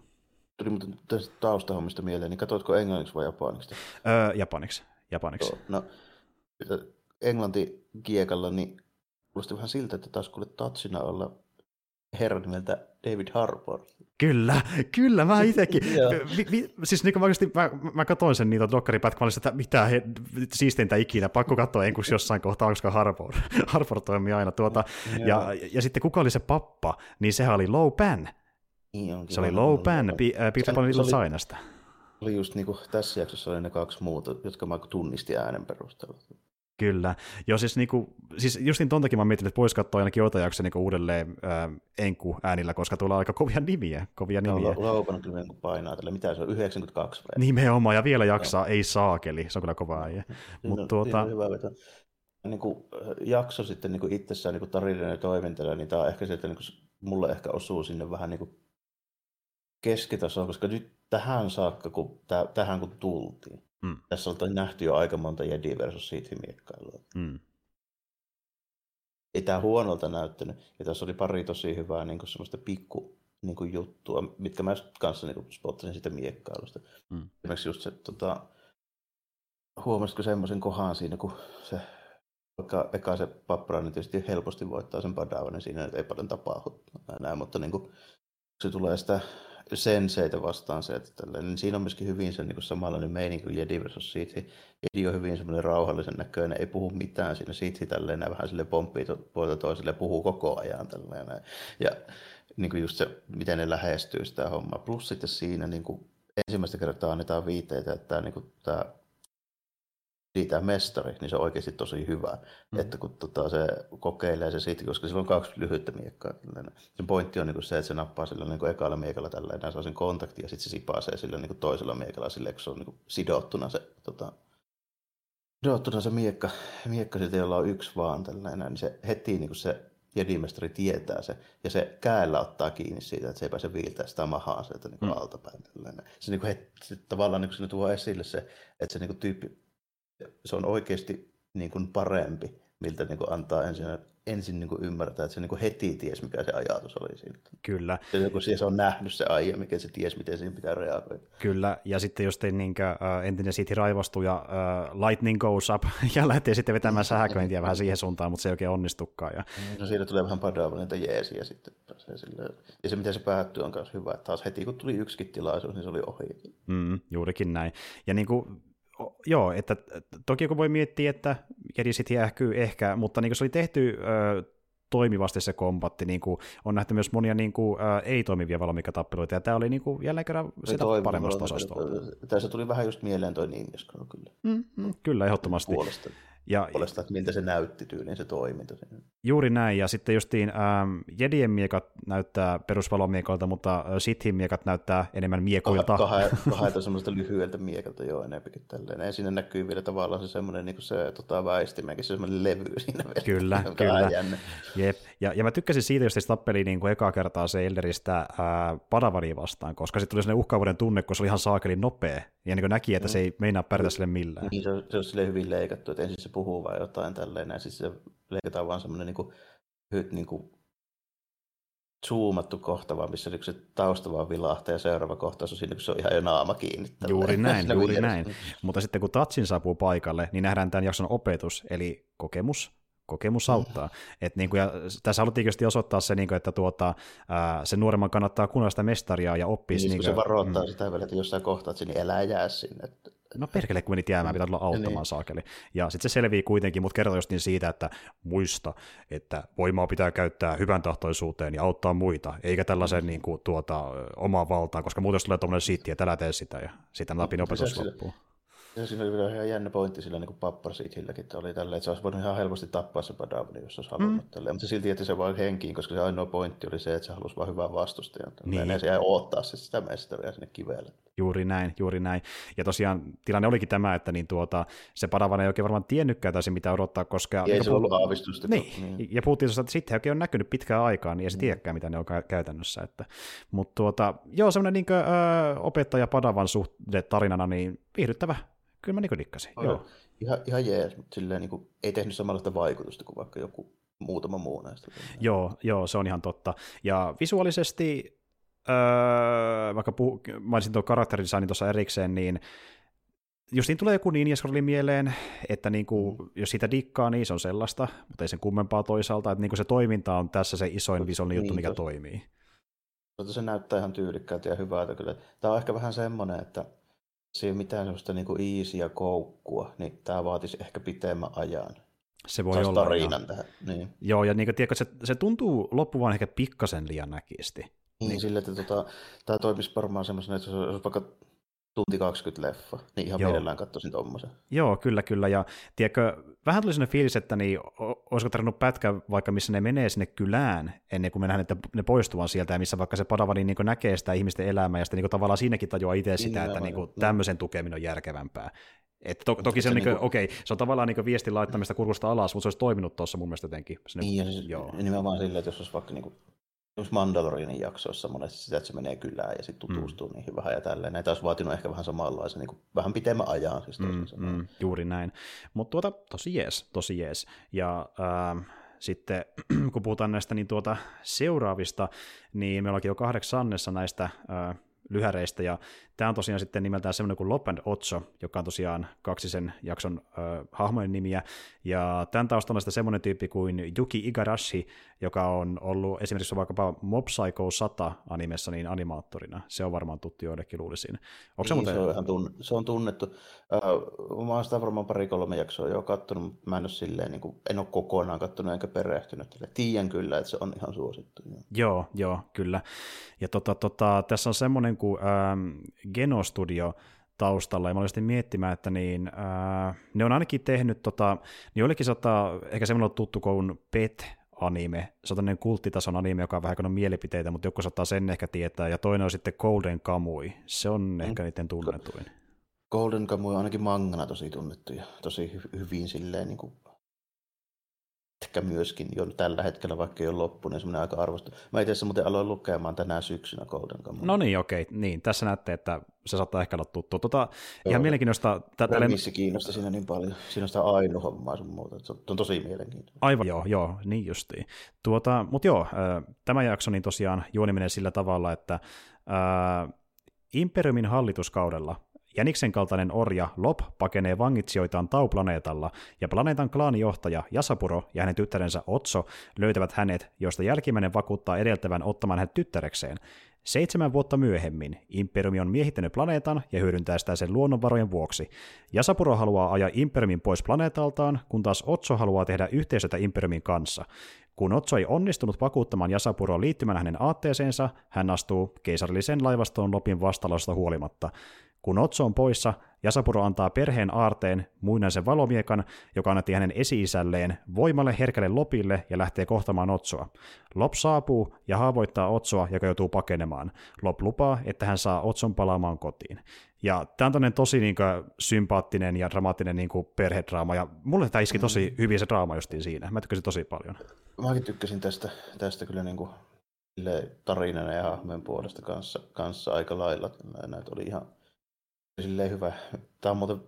Tuli muuten tästä taustahommista mieleen, niin katsoitko englanniksi vai japaniksi? Öö, japaniksi. japaniksi. Joo, no, englantikiekalla, niin kuulosti vähän siltä, että taas kuule tatsina olla herra nimeltä David Harbour. Kyllä, kyllä, mä itsekin. *laughs* vi, vi, siis niin mä, oikeasti, mä, mä katsoin sen niitä dokkaripätkää, että mitä he, siisteintä ikinä, pakko katsoa enkus jossain kohtaa, koska Harbour, *laughs* Harbour toimii aina. Tuota, ja, ja, sitten kuka oli se pappa, niin sehän oli Low Pan. Niin se oli Low Pan, Peter Pan Little Sainasta. Oli just niin kuin, tässä jaksossa oli ne kaksi muuta, jotka mä tunnistin äänen perusteella. Kyllä. Joo, siis, niinku, siis justin ton takia mä mietin, että voisi katsoa ainakin jotain jaksoa niinku uudelleen ää, enku äänillä, koska tulee aika kovia nimiä. Kovia nimiä. Joo, Laupan kyllä painaa tälle, mitä se on, 92 vai? Nimenomaan, ja vielä jaksaa, ei saakeli, se on kyllä kova äijä. Mut, no, tuota... hyvä veto. Niin kuin, jakso sitten niin kuin itsessään niin tarinoiden toimintana, niin tämä on ehkä se, että niin kuin, mulle ehkä osuu sinne vähän niin kuin keskitasoon, koska nyt tähän saakka, kun, täh, tähän kun tultiin, Mm. Tässä on nähty jo aika monta Jedi versus Sith miekkailua. Mm. Ei tämä huonolta näyttänyt. Ja tässä oli pari tosi hyvää niin semmoista pikku niin kuin juttua, mitkä mä kanssa niin spottasin siitä miekkailusta. Mm. Esimerkiksi just se, tota, huomasitko semmoisen kohan siinä, kun se vaikka eka se pappara, niin tietysti helposti voittaa sen padavan, niin siinä ei paljon tapahdu. Näin, mutta niin kuin, se tulee sitä senseitä vastaan se, että tälleen, niin siinä on myöskin hyvin se niin samanlainen meininki kuin Jedi versus Sith. Jedi on hyvin semmoinen rauhallisen näköinen, ei puhu mitään siinä Sith tälleen, vähän sille pomppii puolta toiselle, puhuu koko ajan tälleen. Ja niin kuin just se, miten ne lähestyy sitä hommaa. Plus sitten siinä niin kuin ensimmäistä kertaa annetaan viiteitä, että tämä, niin kuin, tämä siitä mestari, niin se on oikeasti tosi hyvä. Mm. Että kun tota, se kokeilee se siitä, koska sillä on kaksi lyhyttä miekkaa. Tällainen. Se pointti on niin se, että se nappaa sillä niin ekalla miekalla tällä ja saa sen kontakti ja sitten se sipasee sillä niin toisella miekalla sille, kun se on niin sidottuna se, tota, sidottuna se miekka, miekka siitä, jolla on yksi vaan tällainen, niin se heti niin se jedimestari tietää se, ja se käällä ottaa kiinni siitä, että se ei pääse viiltää sitä mahaa sieltä niin mm. altapäin. Tällainen. Se, niin kuin, se tavallaan niin kuin se tuo esille se, että se niin kuin tyyppi se on oikeasti niin kuin parempi, miltä niin kuin antaa ensin, ensin niin kuin ymmärtää, että se niin kuin heti ties, mikä se ajatus oli siinä. Kyllä. Ja kun se on nähnyt se aihe, mikä se ties, miten siihen pitää reagoida. Kyllä, ja sitten jos tein niin uh, entinen siitä raivostui ja uh, lightning goes up, *laughs* ja lähtee sitten vetämään sähköintiä vähän siihen suuntaan, mutta se ei oikein onnistukaan. Ja... No siinä tulee vähän padavaleita jeesiä sitten. Se sille... Ja se, miten se päättyy, on myös hyvä. Että taas heti, kun tuli yksikin tilaisuus, niin se oli ohi. Mm, juurikin näin. Ja niin kuin joo, että toki kun voi miettiä, että Jedi jäähkyy ehkä, mutta niin kuin se oli tehty ö, toimivasti se kompatti, niin kuin on nähty myös monia niin kuin, ä, ei-toimivia valmiikkatappeluita, ja tämä oli niin kuin, jälleen kerran sitä paremmasta osasta. Tässä tuli vähän just mieleen toi Ninja kyllä. Mm, mm, kyllä, ehdottomasti. Puolesta. Ja, puolesta, että miltä se näytti tyyliin se toiminta. Juuri näin, ja sitten justiin ähm, Jedien miekat näyttää perusvalomiekolta, mutta äh, Sithin miekat näyttää enemmän miekoilta. Kahdelta kahdelta *laughs* semmoista lyhyeltä miekalta, joo, enempikin tälleen. Ja siinä näkyy vielä tavallaan se semmoinen niin se tota, väistimäkin, se semmoinen levy *laughs* siinä vielä. Kyllä, kyllä. Jep. Ja, ja mä tykkäsin siitä, jos tappeli niin kuin ekaa kertaa se Elderistä äh, Padavania vastaan, koska sitten tuli sellainen uhkaavuuden tunne, kun se oli ihan saakelin nopea, ja niin näki, että mm. se ei meinaa pärjätä sille millään. Niin, se on, se on hyvin leikattu, että ensin se puhuu vai jotain tälleen, ja sitten se leikataan vaan semmoinen niin kuin, niin kuin zoomattu kohta, vaan missä se tausta vaan vilahtaa ja seuraava kohtaus on siinä, kun se on ihan jo naama kiinni. Juuri *laughs* näin, juuri näin. Mutta sitten kun Tatsin saapuu paikalle, niin nähdään tämän jakson opetus, eli kokemus, kokemus mm. auttaa. Mm. Et niin kuin, ja tässä haluttiin tietysti osoittaa se, niin kuin, että tuota, ää, sen nuoremman kannattaa kuunnella sitä mestaria ja oppia. Niin, niin se varoittaa mm. sitä vielä, että jossain kohtaa, että niin elää jää sinne. No perkele, kun menit jäämään, pitää tulla auttamaan niin. saakeli. Ja sitten se selvii kuitenkin, mutta kertoo just niin siitä, että muista, että voimaa pitää käyttää hyvän tahtoisuuteen ja auttaa muita, eikä tällaisen mm. niin kuin, tuota, omaa valtaa, koska muuten tulee tuommoinen sitti, että älä tee sitä, ja sitten napin opetus loppuu. Ja siinä oli vielä ihan jännä pointti sillä niin papparsiithilläkin, että oli tällä, että se olisi voinut ihan helposti tappaa se Badavni, jos olisi halunnut. Mm. Mutta se silti jätti se vain henkiin, koska se ainoa pointti oli se, että se halusi vain hyvää vastustajan. Niin. Ja se jäi odottaa se sitä mestaria sinne kivelle. Juuri näin, juuri näin. Ja tosiaan tilanne olikin tämä, että niin tuota, se Padawan ei oikein varmaan tiennytkään täysin mitä odottaa, koska... Ei niin se puhut... ollut aavistusta. Niin. niin. ja puhuttiin tuosta, että sitten ei oikein ole näkynyt pitkään aikaa, niin ei se mm. tiedäkään, mitä ne on käytännössä. Että, mutta tuota, joo, semmoinen niin kuin, ö, opettaja Padawan suhde tarinana, niin viihdyttävä kyllä mä niin dikkasin. Joo. Ihan, ihan jees, mutta silleen niin kuin, ei tehnyt samanlaista vaikutusta kuin vaikka joku muutama muu näistä. Joo, joo, se on ihan totta. Ja visuaalisesti, öö, vaikka puhu, mainitsin tuon karakteridesignin tuossa erikseen, niin jos niin tulee joku Ninja Scrolli mieleen, että niin kuin, mm. jos siitä dikkaa, niin se on sellaista, mutta ei sen kummempaa toisaalta, että niin kuin se toiminta on tässä se isoin visuaalinen juttu, niin, mikä tos, toimii. Se näyttää ihan tyylikkäältä ja hyvältä kyllä. Tämä on ehkä vähän semmoinen, että se ei ole mitään sellaista niin ja koukkua, niin tämä vaatisi ehkä pitemmän ajan. Se voi olla. tarinan tähän. Niin. Joo, ja niin kuin, tiedätkö, se, se tuntuu loppuvan ehkä pikkasen liian näkisti. Niin, niin. sille, että tota, tämä toimisi varmaan semmoisena, että se olisi vaikka tunti 20 leffa, niin ihan Joo. mielellään katsoisin tuommoisen. Joo, kyllä, kyllä. Ja tiedätkö, vähän tuli sellainen fiilis, että niin, olisiko tarvinnut pätkä vaikka missä ne menee sinne kylään, ennen kuin me nähdään, että ne poistuvan sieltä, ja missä vaikka se Padavani niin näkee sitä ihmisten elämää, ja sitten niin tavallaan siinäkin tajuaa itse sitä, niin, että niin kuin, tämmöisen tukeminen on järkevämpää. Että to, toki se on, se, niin kuin, okei, okay, se on tavallaan niin viestin laittamista kurkusta alas, mutta se olisi toiminut tuossa mun mielestä jotenkin. Sinne, niin, ja siis, joo. nimenomaan silleen, että jos olisi vaikka niin kuin Esimerkiksi Mandalorianin jaksoissa monesti sitä, että se menee kylään ja sitten tutustuu mm. niihin vähän ja tälleen. Näitä olisi vaatinut ehkä vähän samanlaisen, niin kuin, vähän pitemmän ajan. Siis mm, mm, juuri näin. Mutta tuota, tosi jees, tosi jees. Ja äh, sitten *clears throat* kun puhutaan näistä niin tuota, seuraavista, niin meillä onkin jo kahdeksannessa näistä äh, lyhäreistä, ja tämä on tosiaan sitten nimeltään semmoinen kuin Lop and Otso, joka on tosiaan kaksisen jakson ö, hahmojen nimiä, ja tämän taustalla on sitten semmoinen tyyppi kuin Yuki Igarashi, joka on ollut esimerkiksi vaikkapa Mob Psycho 100 animessa niin animaattorina. Se on varmaan tuttu joillekin luulisin. Onko se, niin, muuten... se, on tunn... se on tunnettu. Uh, mä oon sitä varmaan pari-kolme jaksoa jo kattonut, mutta mä en ole silleen, niin kuin, en ole kokonaan kattonut enkä perehtynyt. Tiedän kyllä, että se on ihan suosittu. Joo, joo, kyllä. Ja tota, tota, tässä on semmoinen kuin ähm, Genostudio taustalla, ja mä olin miettimään, että niin, ää, ne on ainakin tehnyt, tota, niin olikin saattaa, ehkä semmoinen tuttu kuin Pet, anime. Se on tämmöinen kulttitason anime, joka on vähän kuin mielipiteitä, mutta joku saattaa sen ehkä tietää. Ja toinen on sitten Golden Kamui. Se on mm. ehkä niiden tunnetuin. Golden Kamui on ainakin mangana tosi tunnettu ja tosi hy- hyvin silleen niin kuin ehkä myöskin jo tällä hetkellä, vaikka ei ole loppunut, niin semmoinen aika arvostu. Mä itse asiassa muuten aloin lukemaan tänään syksynä Golden Kamuy. No niin, okei. Niin, tässä näette, että se saattaa ehkä olla tuttu. Tota, ihan mielenkiintoista. Premissi kiinnostaa siinä niin paljon. Siinä on sitä ainu hommaa sun muuta. Se on tosi mielenkiintoista. Aivan, joo, joo, niin justiin. Tuota, mutta joo, tämä jakso niin tosiaan juoni menee sillä tavalla, että ää, Imperiumin hallituskaudella Jäniksen kaltainen orja Lop pakenee vangitsijoitaan Tau-planeetalla, ja planeetan klaanijohtaja Jasapuro ja hänen tyttärensä Otso löytävät hänet, josta jälkimmäinen vakuuttaa edeltävän ottamaan hänet tyttärekseen. Seitsemän vuotta myöhemmin Imperiumi on miehittänyt planeetan ja hyödyntää sitä sen luonnonvarojen vuoksi. Jasapuro haluaa ajaa Imperiumin pois planeetaltaan, kun taas Otso haluaa tehdä yhteistyötä Imperiumin kanssa. Kun Otso ei onnistunut vakuuttamaan Jasapuroa liittymään hänen aatteeseensa, hän astuu keisarillisen laivastoon Lopin vastalosta huolimatta. Kun Otso on poissa, Jasapuro antaa perheen aarteen muinaisen valomiekan, joka annettiin hänen esi-isälleen, voimalle herkälle Lopille ja lähtee kohtamaan Otsoa. Lop saapuu ja haavoittaa Otsoa, joka joutuu pakenemaan. Lop lupaa, että hän saa Otson palaamaan kotiin. Ja tämä on tosi niin kuin, sympaattinen ja dramaattinen niin kuin, perhedraama, ja mulle tämä iski tosi mm. hyvin se draama justiin siinä. Mä tykkäsin tosi paljon. Mäkin tykkäsin tästä, tästä kyllä niin kuin, tarinana ja hahmojen puolesta kanssa, kanssa aika lailla. Näitä oli ihan, silleen hyvä. Tämä on muuten,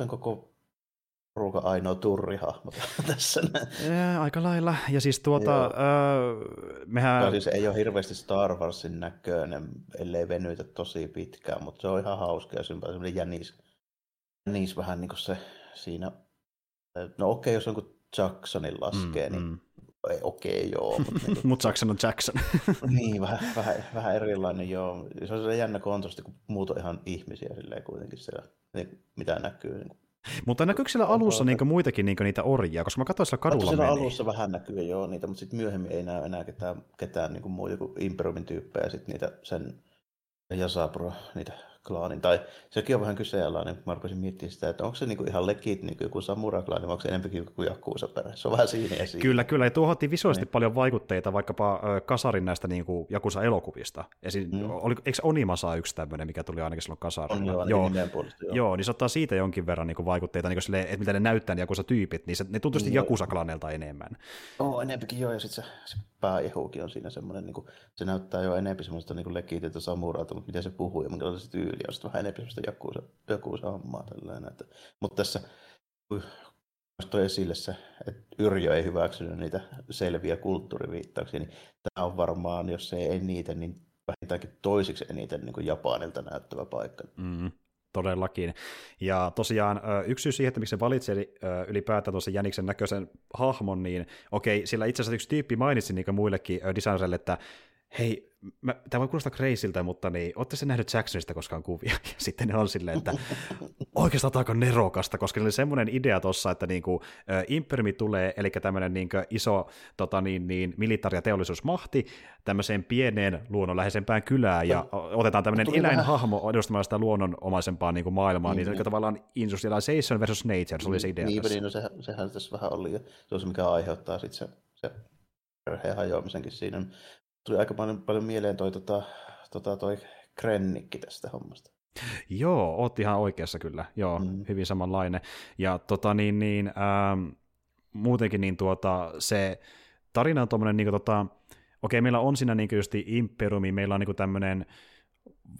on koko porukan ainoa turrihahmo *laughs* tässä. Ja, aika lailla. Ja siis tuota, öö, mehän... Ja siis ei ole hirveästi Star Warsin näköinen, ellei venytä tosi pitkään, mutta se on ihan hauska ja sympaattinen. Semmoinen jänis, jänis vähän niin kuin se siinä. No okei, okay, jos on kuin Jacksonin laskee, mm, niin mm ei, okei, okay, joo. Mutta niin, Mut *laughs* Jackson on *laughs* Jackson. niin, vähän, vähän, vähän erilainen, joo. Se on se jännä kontrasti, kun muut on ihan ihmisiä silleen kuitenkin siellä, niin, mitä näkyy. Niin mutta näkyykö siellä alussa niin muitakin niin niitä orjia? Koska mä katsoin siellä kadulla siellä meni. alussa vähän näkyy joo niitä, mutta sitten myöhemmin ei näy enää ketään, ketään niin kuin muuta kuin Imperiumin tyyppejä, sitten niitä sen Jasapro, niitä klaanin, tai sekin on vähän kyseenalainen, kun mä rupesin miettimään sitä, että onko se niinku ihan legit niinku joku samurai-klaani, vai onko se enemmänkin kuin Jakuusa perä. Se on vähän siinä ja siinä. Kyllä, kyllä, ja tuohon visuaalisesti niin. paljon vaikutteita vaikkapa Kasarin näistä niinku Jakusa-elokuvista. Esim, mm. oli, eikö Onimasa yksi tämmöinen, mikä tuli ainakin silloin Kasarilla? On, joo, joo. Puolesta, joo. joo, niin se ottaa siitä jonkin verran niinku vaikutteita, niinku silleen, että mitä ne näyttää ne Jakusa-tyypit, niin se, ne tuntuu mm, Jakusa-klaaneilta enemmän. Joo, enemmänkin joo, ja sitten se, se pääjehuukin on siinä semmoinen, niin kuin, se näyttää jo enemmän semmoista niin legiitiltä samuralta, mutta miten se puhuu ja minkälainen se tyyli on, sitten vähän enemmän semmoista jakuusa, jakuusa hommaa tällainen. Mutta tässä toi esille se, että Yrjö ei hyväksynyt niitä selviä kulttuuriviittauksia, niin tämä on varmaan, jos se ei eniten, niin vähintäänkin toisiksi eniten niin kuin Japanilta näyttävä paikka. Mm, todellakin. Ja tosiaan yksi syy siihen, että miksi se valitsee ylipäätään tuossa Jäniksen näköisen hahmon, niin okei, sillä itse asiassa yksi tyyppi mainitsi niin muillekin designerille, että hei, mä, tämä voi kuulostaa crazyltä, mutta niin, ootte se nähnyt Jacksonista koskaan kuvia? *laughs* Ja sitten ne on silleen, että oikeastaan aika nerokasta, koska ne oli semmoinen idea tuossa, että niin kuin, ä, Impermi tulee, eli tämmöinen niin iso tota, niin, niin, militaari- ja teollisuusmahti tämmöiseen pieneen luonnonläheisempään kylään, ja otetaan tämmöinen eläinhahmo edustamaan sitä luonnonomaisempaa niin kuin maailmaa, niin, niin, niin. tavallaan industrialization versus nature, se oli se idea niin, Niin, no sehän, sehän tässä vähän oli, ja se on se, mikä aiheuttaa sitten se, se perheen hajoamisenkin siinä tuli aika paljon, paljon mieleen toi, tota, tota, toi Krennikki tästä hommasta. Joo, oot ihan oikeassa kyllä. Joo, mm. hyvin samanlainen. Ja tota niin, niin ähm, muutenkin niin tuota, se tarina on tuommoinen, niin tota, okei, meillä on siinä niin just Imperiumi, meillä on niin tämmöinen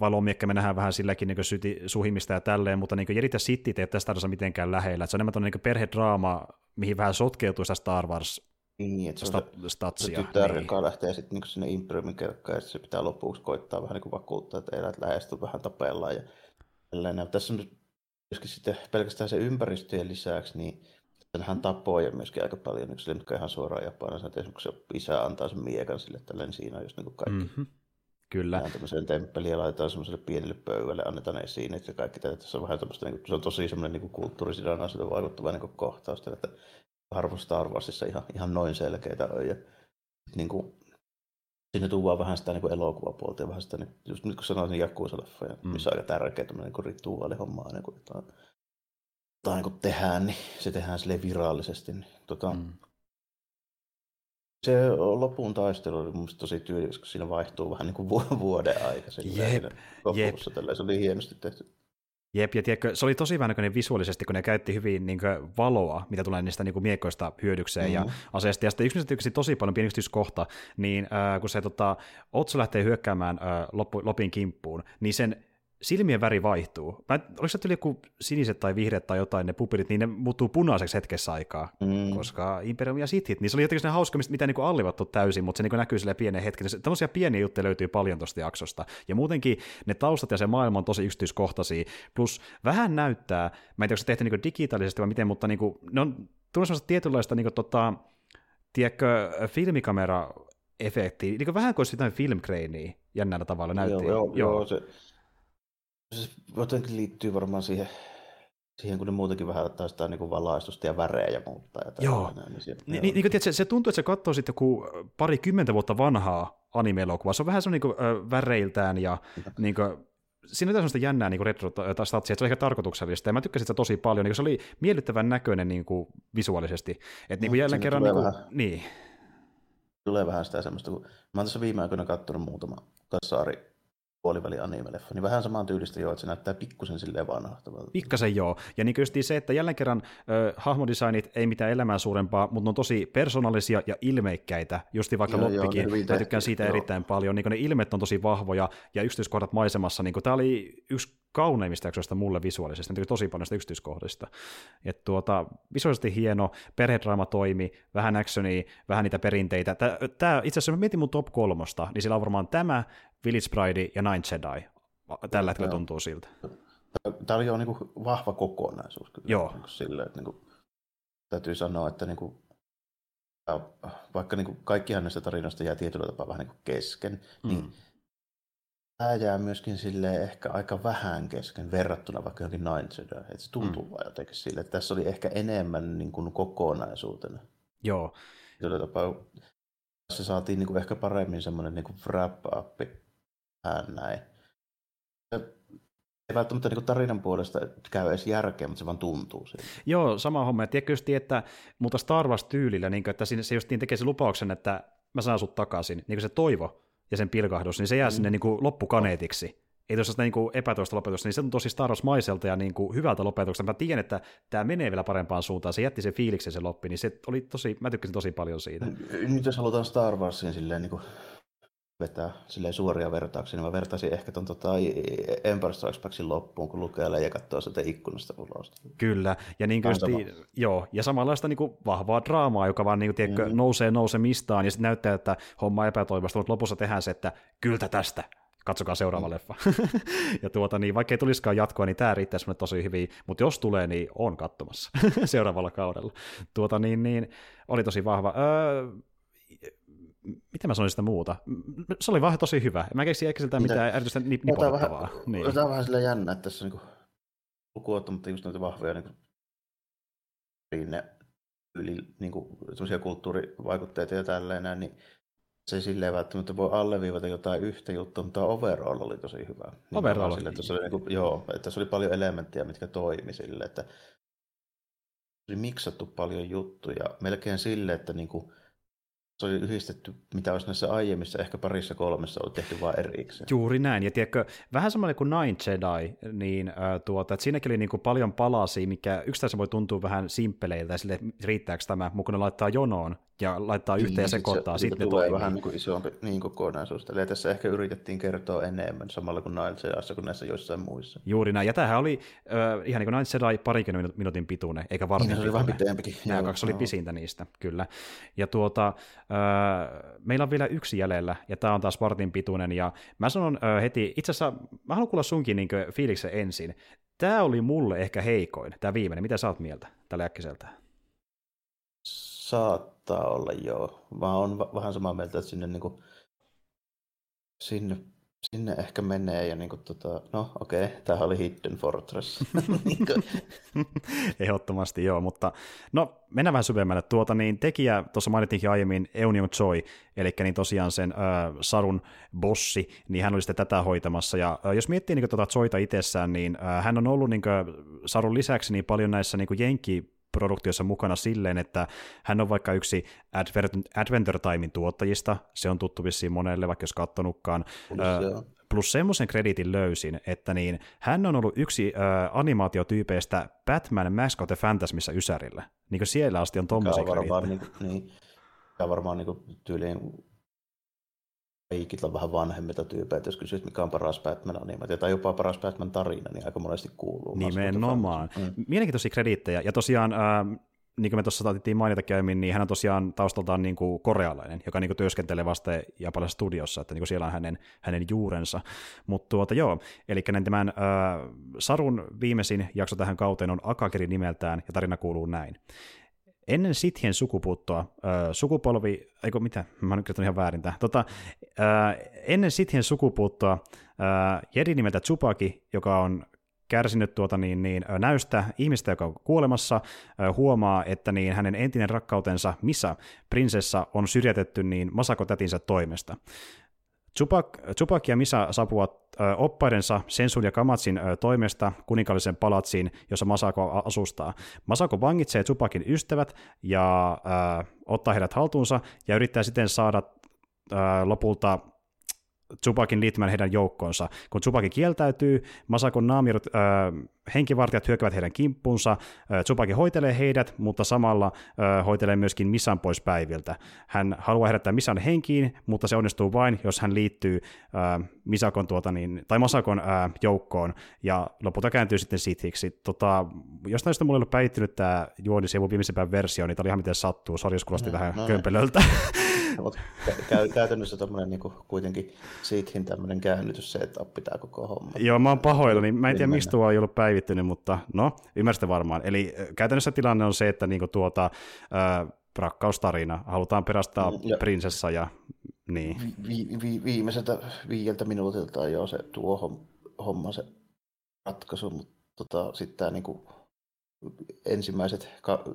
valomiekkä, me nähdään vähän silläkin niin syti, suhimista ja tälleen, mutta niin Jerit ja City ei tästä mitenkään lähellä. Et se on enemmän niin perhedraama, mihin vähän sotkeutuu sitä Star Wars niin, että se, on se, statsia. se tytär, niin. joka lähtee sitten niin sinne Imperiumin kelkkaan, ja se pitää lopuksi koittaa vähän niin kuin vakuuttaa, että elät lähestyy vähän tapellaan. Ja tällainen. Tässä on myöskin sitten pelkästään se ympäristöjen lisäksi, niin hän tapoja myöskin aika paljon, niin sille ihan suoraan Japanissa, että esimerkiksi se isä antaa sen miekan sille, tällainen siinä on just niin kuin kaikki. Mm-hmm. Kyllä. Tehdään tämmöiseen temppeliin ja laitetaan semmoiselle pienelle pöydälle, annetaan esiin, että kaikki tätä. Tässä on vähän tämmöistä, niin kuin, se on tosi semmoinen niin kulttuurisidonnaisuuden vaikuttava niin kohtaus, että harvoin Star Warsissa ihan, ihan noin selkeitä on. Ja, niin kuin, Siinä tuodaan vähän sitä niin elokuvapuolta ja vähän sitä, niin, just nyt kun sanoin, niin Jakusa-leffoja, mm. missä on aika tärkeä tämmöinen niin rituaalihomma aina, kun jotain, jotain niin tehdään, niin se tehdään sille virallisesti. Niin, tota, mm. Se lopun taistelu oli mun tosi tyylikäs, kun siinä vaihtuu vähän niin kuin vuoden aika. Jep, jep. Se oli hienosti tehty. Jep, ja tiedätkö, se oli tosi vähän visuaalisesti, kun ne käytti hyvin niin kuin, valoa, mitä tulee niistä niin kuin, miekoista hyödykseen mm-hmm. ja aseesta. Ja sitten yksi, yksi tosi paljon pieni kohta, niin äh, kun se tota, Otso lähtee hyökkäämään äh, loppu, Lopin kimppuun, niin sen silmien väri vaihtuu. Mä, oliko se tuli joku siniset tai vihreät tai jotain, ne pupilit, niin ne muuttuu punaiseksi hetkessä aikaa, mm. koska Imperium ja Sithit, niin se oli jotenkin hauska, mitä niin allivattu täysin, mutta se niin näkyy sille pienen hetken. Tällaisia pieniä juttuja löytyy paljon tuosta jaksosta. Ja muutenkin ne taustat ja se maailma on tosi yksityiskohtaisia, plus vähän näyttää, mä en tiedä, onko se tehty niin digitaalisesti vai miten, mutta niin kuin, ne on tullut sellaista tietynlaista, niin kuin, tota, tiedätkö, filmikamera efekti, niin vähän kuin jotain filmkreiniä jännällä tavalla näytti. Joo, joo, joo. joo se, se jotenkin liittyy varmaan siihen, siihen kun ne muutenkin vähän ottaa sitä niin valaistusta ja värejä ja muuttaa. Ja joo. Näin, niin, se, niin. Niin, niin, se, se tuntuu, että se katsoo sitten joku pari kymmentä vuotta vanhaa anime-elokuvaa. Se on vähän semmoinen niin äh, väreiltään ja niin kuin, siinä on semmoista jännää niin retro-statsia, että se oli ehkä tarkoituksellista, ja mä tykkäsin sitä tosi paljon, niin se oli miellyttävän näköinen niin kuin, visuaalisesti. Että niin kuin jälleen kerran... Niin, kuin, niin. Tulee vähän sitä semmoista, kun mä oon tässä viime aikoina katsonut muutama kassaari puoliväli anime-leffa, niin vähän samaan tyylistä jo, että se näyttää pikkusen silleen vanhahtavalta. Pikkasen joo, ja niin just se, että jälleen kerran äh, hahmodesignit ei mitään elämää suurempaa, mutta ne on tosi persoonallisia ja ilmeikkäitä, justi vaikka joo, Loppikin, joo, mä tykkään siitä joo. erittäin paljon, niin ne ilmet on tosi vahvoja ja yksityiskohdat maisemassa, niin tämä oli yksi kauneimmista jaksoista mulle visuaalisesti, ne tosi paljon sitä yksityiskohdista. Et tuota, visuaalisesti hieno, perhedraama toimi, vähän actionia, vähän niitä perinteitä. Tämä, itse asiassa, mä mietin mun top kolmosta, niin sillä on varmaan tämä, Village Bride ja Nine Jedi. Tällä hetkellä tuntuu siltä. Tämä oli jo niin kuin vahva kokonaisuus. Kyllä, Joo. Niin kuin sille, että niin kuin, täytyy sanoa, että niin kuin, vaikka niin kuin kaikkihan näistä tarinoista jää tietyllä tapaa vähän niin kuin kesken, mm. niin tämä jää myöskin sille ehkä aika vähän kesken verrattuna vaikka johonkin Nine Jedi. Että se tuntuu mm. vaan jotenkin sille, että tässä oli ehkä enemmän niin kuin kokonaisuutena. Joo. Tietyllä tapaa se saatiin niin kuin ehkä paremmin semmoinen niin wrap-up näin. Ei välttämättä niin tarinan puolesta käy edes järkeä, mutta se vaan tuntuu siitä. Joo, sama homma. Tiedätkö just, että mutta Star Wars-tyylillä, niin kuin, että se just tekee sen lupauksen, että mä saan sut takaisin, niin kuin se toivo ja sen pilkahdus, niin se jää mm. sinne niin kuin loppukaneetiksi ei tuossa sitä niin epätoista lopetusta, niin se on tosi Star Wars-maiselta ja niin kuin hyvältä lopetuksesta. Mä tiedän, että tämä menee vielä parempaan suuntaan. Se jätti sen fiiliksen se loppi, niin se oli tosi, mä tykkäsin tosi paljon siitä. Nyt jos halutaan Star Warsiin silleen niin kuin vetää silleen suoria vertauksia, niin mä vertaisin ehkä tuon tota Empire Strikes Backin loppuun, kun lukee ja katsoo sitä ikkunasta ulos. Kyllä, ja, niin kuin sti, joo, ja samanlaista niin kuin vahvaa draamaa, joka vaan niin kuin, tiedätkö, mm-hmm. nousee nousemistaan, ja sitten näyttää, että homma epätoivosta, mutta lopussa tehdään se, että kyllä tästä, katsokaa seuraava mm. leffa. *laughs* ja tuota, niin, vaikka ei tulisikaan jatkoa, niin tämä riittäisi minulle tosi hyvin, mutta jos tulee, niin on katsomassa *laughs* seuraavalla kaudella. Tuota, niin, niin, oli tosi vahva. Öö, mitä mä sanoin sitä muuta? Se oli vaan tosi hyvä. Mä keksin ehkä siltä mitään erityistä nipotettavaa. Tämä niin. Tämä on vähän sillä jännä, että tässä on niin lukuottamatta just näitä vahvoja niin kuin, yli niin kuin, kulttuurivaikutteita ja tälleen, niin se ei silleen välttämättä voi alleviivata jotain yhtä juttua, mutta overall oli tosi hyvä. Niin overall. Sille, että se oli, niin kuin, joo, että se oli paljon elementtejä, mitkä toimi sille, että oli miksattu paljon juttuja melkein sille, että niin kuin, se oli yhdistetty, mitä olisi näissä aiemmissa, ehkä parissa kolmessa oli tehty vain erikseen. Juuri näin, ja tiedätkö, vähän samalla kuin Nine Jedi, niin äh, tuota, että siinäkin oli niin kuin paljon palasia, mikä yksittäin voi tuntua vähän simppeleiltä, sille, riittääkö tämä, mutta ne laittaa jonoon, ja laittaa yhteen niin, ja sekoittaa, sitten sit tulee vähän niin kuin isompi niin kokonaisuus. Eli tässä ehkä yritettiin kertoa enemmän samalla kuin Nine Jediassa kuin näissä joissain muissa. Juuri näin, ja tämähän oli äh, ihan niin kuin Nine Jedi parikymmenen minuutin pituinen, eikä varmaan niin, se oli vähän pitempikin. Nämä kaksi oli pisintä niistä, kyllä. Ja tuota, äh, meillä on vielä yksi jäljellä, ja tämä on taas vartin pituinen, ja mä sanon äh, heti, itse asiassa mä haluan kuulla sunkin niin fiiliksen ensin. Tämä oli mulle ehkä heikoin, tämä viimeinen. Mitä sä oot mieltä tällä äkkiseltä? Saattaa olla joo. Mä oon vähän samaa mieltä, että sinne, niin kuin, sinne sinne ehkä menee ja niin kuin, tota, no okei, okay, tämähän oli Hidden Fortress. *laughs* Ehdottomasti joo, mutta no mennään vähän syvemmälle. Tuota, niin tekijä, tuossa mainittiinkin aiemmin Eunion Choi, eli niin tosiaan sen äh, Sarun bossi, niin hän oli sitten tätä hoitamassa, ja äh, jos miettii niin tuota Choita itsessään, niin äh, hän on ollut niin kuin, Sarun lisäksi niin paljon näissä niin Jenki produktiossa mukana silleen, että hän on vaikka yksi Adventure Timein tuottajista, se on tuttu vissiin monelle, vaikka jos kattonutkaan. Plus, plus semmoisen krediitin löysin, että niin, hän on ollut yksi äh, animaatiotyypeistä Batman Mask of the Phantasmissa Ysärillä. Niin siellä asti on tommosia krediittejä. Niin, niin. Tämä varmaan niin tyyliin kaikilla vähän vanhemmilta tyypeiltä, jos kysyt, mikä on paras Batman-animaatio tai jopa paras Batman-tarina, niin aika monesti kuuluu. Nimenomaan. Mm. Mielenkiintoisia krediittejä. Ja tosiaan, äh, niin kuin me tuossa saatettiin mainita käymin, niin hän on tosiaan taustaltaan niin kuin korealainen, joka niin kuin työskentelee vasta japanilaisessa studiossa, että niin kuin siellä on hänen, hänen juurensa. Mutta tuota, joo, eli tämän äh, Sarun viimeisin jakso tähän kauteen on Akakiri nimeltään, ja tarina kuuluu näin. Ennen Sithien sukupuuttoa, sukupolvi, eikö mitä, mä oon ihan väärin tämä, tota, ennen Sithien sukupuuttoa Jedi nimeltä Tsupaki, joka on kärsinyt tuota niin, niin, näystä ihmistä, joka on kuolemassa, huomaa, että niin hänen entinen rakkautensa Misa, prinsessa, on syrjätetty niin Masako tätinsä toimesta. Chupak, ja Misa saapuvat oppaidensa Sensun ja Kamatsin toimesta kuninkaallisen palatsiin, jossa Masako asustaa. Masako vangitsee Chupakin ystävät ja äh, ottaa heidät haltuunsa ja yrittää siten saada äh, lopulta Tsupakin liittymään heidän joukkoonsa. Kun Tsupaki kieltäytyy, Masakon naamirut äh, henkivartijat hyökkävät heidän kimppuunsa, äh, Tsupaki hoitelee heidät, mutta samalla äh, hoitelee myöskin Misan pois päiviltä. Hän haluaa herättää Misan henkiin, mutta se onnistuu vain, jos hän liittyy äh, Misakon tuota niin, tai Masakon äh, joukkoon, ja lopulta kääntyy sitten Sithiksi. Tota, jos näistä mulla ei ollut päihtynyt tämä juoni se viimeisempään versio, niin tämä oli ihan miten sattuu. Sori, jos kuulosti no, vähän no, kömpelöltä. *laughs* Mutta kä- käytännössä tommonen niinku kuitenkin Sithin tämmöinen käännytys setup pitää koko homma. Joo, mä oon pahoilla, niin mä en tiedä mistä tuo ei ollut päivittynyt, mutta no, ymmärsitte varmaan. Eli käytännössä tilanne on se, että niinku tuota, äh, rakkaustarina, halutaan perastaa mm, ja prinsessa ja niin. Vi, vi, vi, viimeiseltä viieltä minuutilta on jo se tuo homma se ratkaisu, mutta tota, sitten tämä niinku ensimmäiset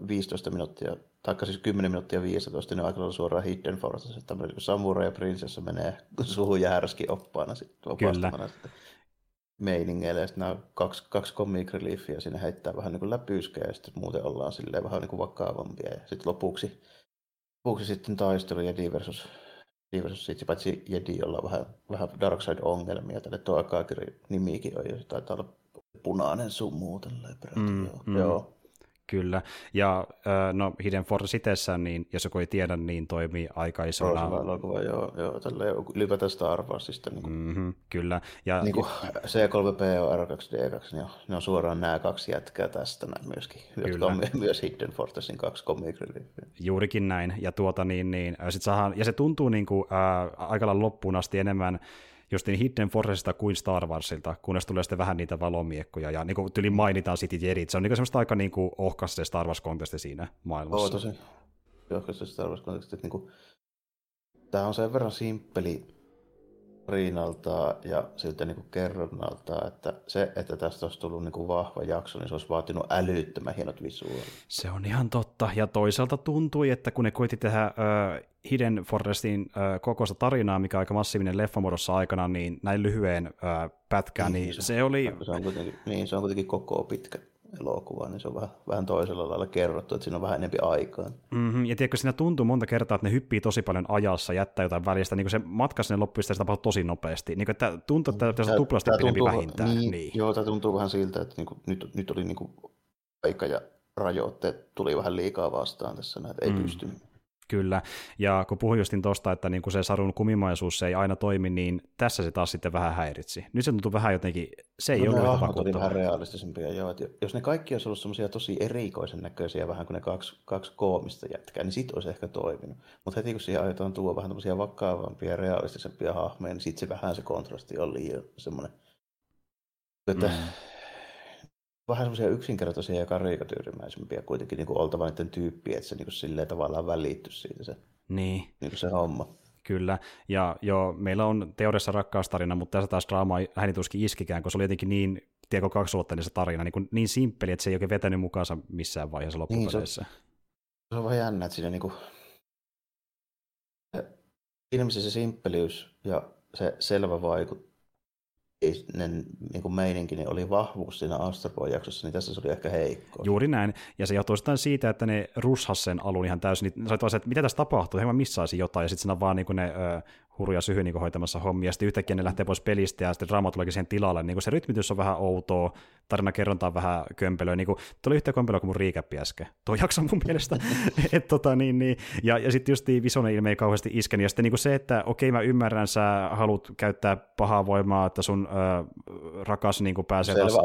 15 minuuttia, tai siis 10 minuuttia 15, niin aika suoraan Hidden Fortress, että tämmöinen samurai ja prinsessa menee *laughs* suhun järski oppaana sitten opastamana sitten meiningeille, ja sitten nämä kaksi, kaksi comic reliefia sinne heittää vähän niin kuin läpyyskejä, ja sitten muuten ollaan silleen vähän niin kuin vakavampia, ja sitten lopuksi, lopuksi sitten taistelu Jedi versus, Jedi versus Sith, paitsi Jedi, jolla on vähän, vähän Darkseid-ongelmia, tälle tuo Akagiri nimikin on, ja se taitaa olla punainen summu tälleen mm, joo. Mm. joo. Kyllä, ja no Hidden Force niin jos joku ei tiedä, niin toimii aika isona... elokuva, joo, joo tälleen ylipäätään Star Warsista. Niin kuin, mm-hmm, kyllä. Ja... Niin kuin C3P ja R2D2, niin ne on suoraan nämä kaksi jätkää tästä näin myöskin, kyllä. jotka on myös Hidden Fortressin kaksi comic Juurikin näin, ja, tuota, niin, niin, sit saadaan, ja se tuntuu niin kuin, äh, aika loppuun asti enemmän niin Hidden Forestista kuin Star Warsilta, kunnes tulee sitten vähän niitä valomiekkoja, ja niin tyli mainitaan City Jedit, se on niin semmoista aika niin kuin ohkas se Star Wars-kontesti siinä maailmassa. Oo, tosi ohkas se Star Wars-kontesti, niin kuin, tämä on sen verran simppeli tarinalta ja siltä niin kuin kerronnalta, että se, että tästä olisi tullut niin kuin vahva jakso, niin se olisi vaatinut älyttömän hienot visuaalit. Se on ihan totta, ja toisaalta tuntui, että kun ne koitti tehdä äh, Hidden Forestin äh, kokoista tarinaa, mikä on aika massiivinen leffamuodossa aikana, niin näin lyhyen äh, pätkään, niin, niin se, se oli... Se on kuitenkin, niin, se on kuitenkin koko pitkä elokuva, niin se on vähän, vähän toisella lailla kerrottu, että siinä on vähän enempi aikaa. Mm-hmm. Ja tiedätkö, siinä tuntuu monta kertaa, että ne hyppii tosi paljon ajassa, jättää jotain välistä, niin kuin se matka sinne loppuun tapahtuu tosi nopeasti. Niin kuin, että tuntuu, että tässä on tuplasti pidempi vähintään. Niin, niin. Joo, tämä tuntuu vähän siltä, että niin kuin, nyt, nyt oli niin kuin aika ja rajoitteet tuli vähän liikaa vastaan tässä, että ei mm. pysty Kyllä, ja kun puhuin justin tuosta, että niin se sarun kumimaisuus se ei aina toimi, niin tässä se taas sitten vähän häiritsi. Nyt se tuntuu vähän jotenkin, se ei no, ole yhtä vakuuttavaa. vähän realistisempia, joo. Että jos ne kaikki olisi ollut semmoisia tosi erikoisen näköisiä, vähän kuin ne kaksi, kaksi koomista jätkää, niin sit olisi ehkä toiminut. Mutta heti kun siihen aiotaan tuoda vähän tämmöisiä vakavampia realistisempia hahmoja, niin sitten se vähän se kontrasti on liian semmoinen, että mm vähän semmoisia yksinkertaisia ja karikatyyrimäisempiä kuitenkin niin kuin oltava niiden tyyppiä, että se niin kuin silleen tavallaan välittyy siitä se, niin. niin kuin se homma. Kyllä, ja joo, meillä on teoriassa rakkaustarina, mutta tässä taas draama hän tuskin iskikään, koska se oli jotenkin niin, tiedätkö, kaksiulotteinen se tarina, niin, kuin, niin simppeli, että se ei oikein vetänyt mukaansa missään vaiheessa loppupeleissä. Niin, se, se on vähän jännä, että siinä niin kuin, ilmeisesti se simppeliys ja se selvä vaikut, niin kuin meininki niin oli vahvuus siinä Astroboy-jaksossa, niin tässä se oli ehkä heikko. Juuri näin, ja se jostain siitä, että ne rushas sen alun ihan täysin, niin sä että mitä tässä tapahtuu, he missaisi jotain, ja sitten siinä vaan niin ne ö, hurja syhy niin hoitamassa hommia, ja sitten yhtäkkiä ne lähtee pois pelistä, ja sitten draama tuleekin siihen tilalle, niin se rytmitys on vähän outoa, tarina kerronta on vähän kömpelöä, niin kuin, tuli yhtä kömpelöä kuin mun riikäppi äsken, tuo jakso mun mielestä, *laughs* Et, tota, niin, niin, ja, ja sitten just Visonen ilme ei kauheasti isken, ja sitten niin se, että okei mä ymmärrän, sä haluat käyttää pahaa voimaa, että sun ö, rakas niin pääsee Selvä taas,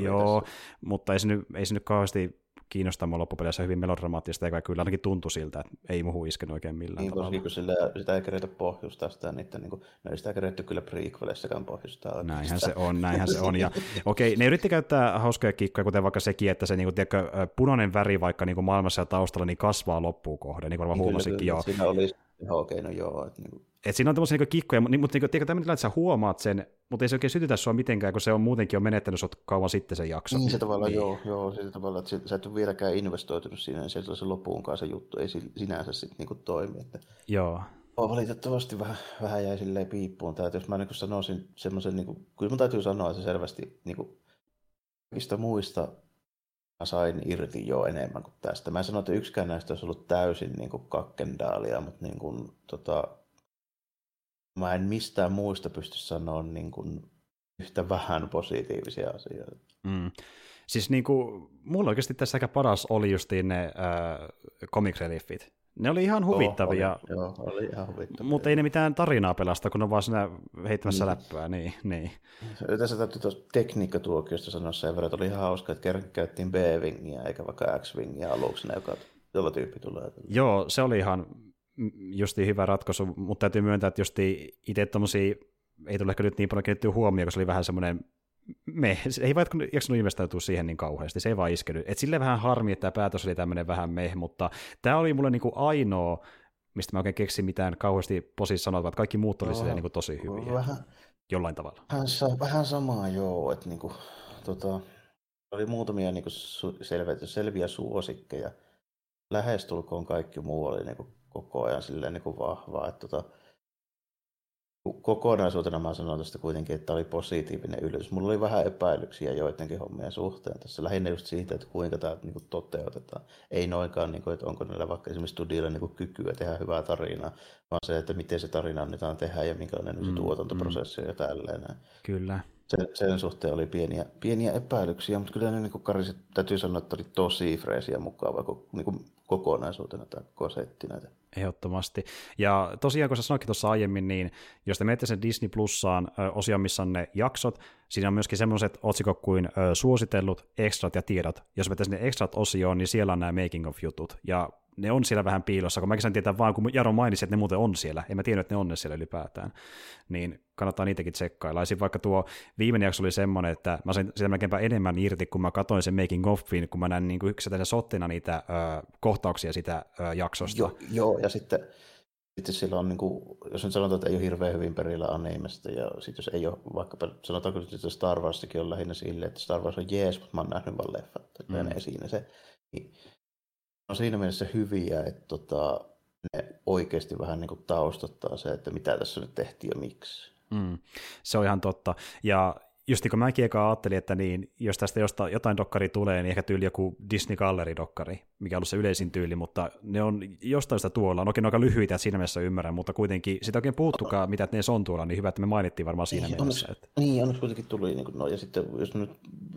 joo, mutta ei se, nyt, ei se nyt kauheasti kiinnostaa mua loppupeleissä hyvin melodramaattista, eikä kyllä ainakin tuntui siltä, että ei muuhun iskenyt oikein millään niin, tavalla. Niin, sillä, sitä ei kerätä pohjustaa sitä, niitä, niin kuin, no ei sitä kerätty kyllä prequeleissäkään pohjustaa. Näinhän se on, näinhän se on. Ja, okei, okay, ne yritti käyttää hauskoja kikkoja, kuten vaikka sekin, että se niin kuin, tiedätkö, punainen väri vaikka niin kuin maailmassa ja taustalla niin kasvaa loppuun kohden, niin kuin varmaan niin, huomasikin jo. Siinä oli, okei, okay, no joo. Että, niin kuin... Et siinä on tämmöisiä niin kikkoja, mutta, mutta niin, tiedätkö, tämmöinen, että sä huomaat sen, mutta ei se oikein sytytä sua mitenkään, kun se on muutenkin jo menettänyt sut kauan sitten sen jakson. Niin se tavallaan, niin. joo, joo se tavallaan, että sä et ole vieläkään investoitunut siinä, niin sieltä se loppuunkaan se juttu ei sinänsä sitten niin toimi. Että... Joo. Oh, valitettavasti vähän, vähän jäi silleen piippuun tämä, jos mä niin sanoisin semmoisen, niin kuin, kyllä mun täytyy sanoa, että se selvästi niin kuin, kaikista muista mä sain irti jo enemmän kuin tästä. Mä en sano, että yksikään näistä olisi ollut täysin niin kuin kakkendaalia, mutta niin kuin, tota, mä en mistään muista pysty sanoa niin kuin yhtä vähän positiivisia asioita. Mm. Siis niin kuin, mulla oikeasti tässä aika paras oli justiin ne äh, comic reliefit. Ne oli ihan huvittavia. Oh, oli, joo, oli ihan huvittavia. Mutta ei ne mitään tarinaa pelasta, kun ne on vaan siinä heittämässä mm. läppää. Niin, niin. Tässä täytyy tuossa tekniikkatuokiosta sanoa sen verran, että oli ihan hauska, että kerran käyttiin B-wingiä eikä vaikka X-wingiä aluksi, joka, jolla tyyppi tulee. Joo, se oli ihan justi hyvä ratkaisu, mutta täytyy myöntää, että justi itse tommosia, ei tule ehkä nyt niin paljon kiinnittyä huomioon, koska se oli vähän semmoinen me, ei vaan jaksanut investoitua siihen niin kauheasti, se ei vaan iskenyt. Et sille vähän harmi, että tämä päätös oli tämmöinen vähän meh, mutta tämä oli mulle niinku ainoa, mistä mä oikein keksin mitään kauheasti posis sanoa, että kaikki muut oli no, niinku tosi hyviä. Vähän, jollain tavalla. Vähän, vähän samaa joo, että niinku, tota, oli muutamia niinku selviä, selviä suosikkeja. Lähestulkoon kaikki muu oli niinku koko ajan silleen niinku vahvaa. Että tota, kokonaisuutena mä sanon tästä kuitenkin, että tämä oli positiivinen yllätys. Mulla oli vähän epäilyksiä joidenkin hommien suhteen tässä. Lähinnä just siitä, että kuinka tämä niin kuin, toteutetaan. Ei noinkaan, niin kuin, että onko niillä vaikka esimerkiksi studioilla niin kykyä tehdä hyvää tarinaa, vaan se, että miten se tarina annetaan tehdä ja minkälainen mm, se tuotantoprosessi mm. ja tälleen. Kyllä. Sen, sen suhteen oli pieniä, pieniä epäilyksiä, mutta kyllä ne niin kariset, täytyy sanoa, että oli tosi freesiä mukava niin kuin kokonaisuutena tämä koko setti näitä. Ehdottomasti. Ja tosiaan, kun sä sanoitkin tuossa aiemmin, niin jos te menette sen Disney Plussaan osion, missä on ne jaksot, siinä on myöskin semmoiset otsikot kuin suositellut, extrat ja tiedot. Jos menette sinne extrat osioon, niin siellä on nämä making of jutut. Ja ne on siellä vähän piilossa, kun mäkin sain tietää vaan, kun Jaro mainitsi, että ne muuten on siellä. En mä tiedä, että ne on ne siellä ylipäätään. Niin kannattaa niitäkin tsekkailla. Ja vaikka tuo viimeinen jakso oli semmoinen, että mä sain sitä melkeinpä enemmän irti, kun mä katsoin sen making offin, kun mä näin niin yksittäisen sottina niitä ö, kohtauksia sitä ö, jaksosta. Joo, joo, ja sitten sitten sillä on, niin kuin, jos nyt sanotaan, että ei ole hirveän hyvin perillä animesta, ja sitten jos ei ole, vaikka sanotaanko että Star Warsikin on lähinnä silleen, että Star Wars on jees, mutta mä oon nähnyt vaan leffat, että mm. ne siinä se. Niin, on siinä mielessä hyviä, että tota, ne oikeasti vähän niin kuin taustottaa se, että mitä tässä nyt tehtiin ja miksi. Mm, se on ihan totta. Ja just niin kuin mäkin eka ajattelin, että niin, jos tästä jostain, jotain dokkari tulee, niin ehkä tyyli joku Disney Gallery-dokkari, mikä on ollut se yleisin tyyli, mutta ne on jostain sitä tuolla. On oikein aika lyhyitä, siinä mielessä ymmärrän, mutta kuitenkin sitä oikein puuttukaan, mitä ne on tuolla, niin hyvä, että me mainittiin varmaan siinä niin, mielessä. Onneksi, että... Niin, onneksi kuitenkin tuli, niin kuin, no, ja sitten jos nyt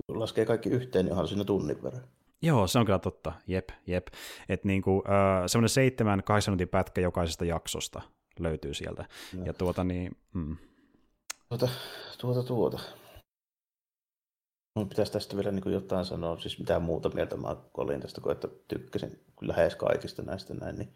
laskee kaikki yhteen, niin onhan siinä tunnin verran. Joo, se on kyllä totta. Jep, jep. Että niinku, äh, semmoinen seitsemän, kahdeksan minuutin pätkä jokaisesta jaksosta löytyy sieltä. No. Ja tuota niin... Mm. Tuota, tuota, tuota. Mun pitäisi tästä vielä niin jotain sanoa, siis mitään muuta mieltä mä olin tästä, kun että tykkäsin lähes kaikista näistä näin, niin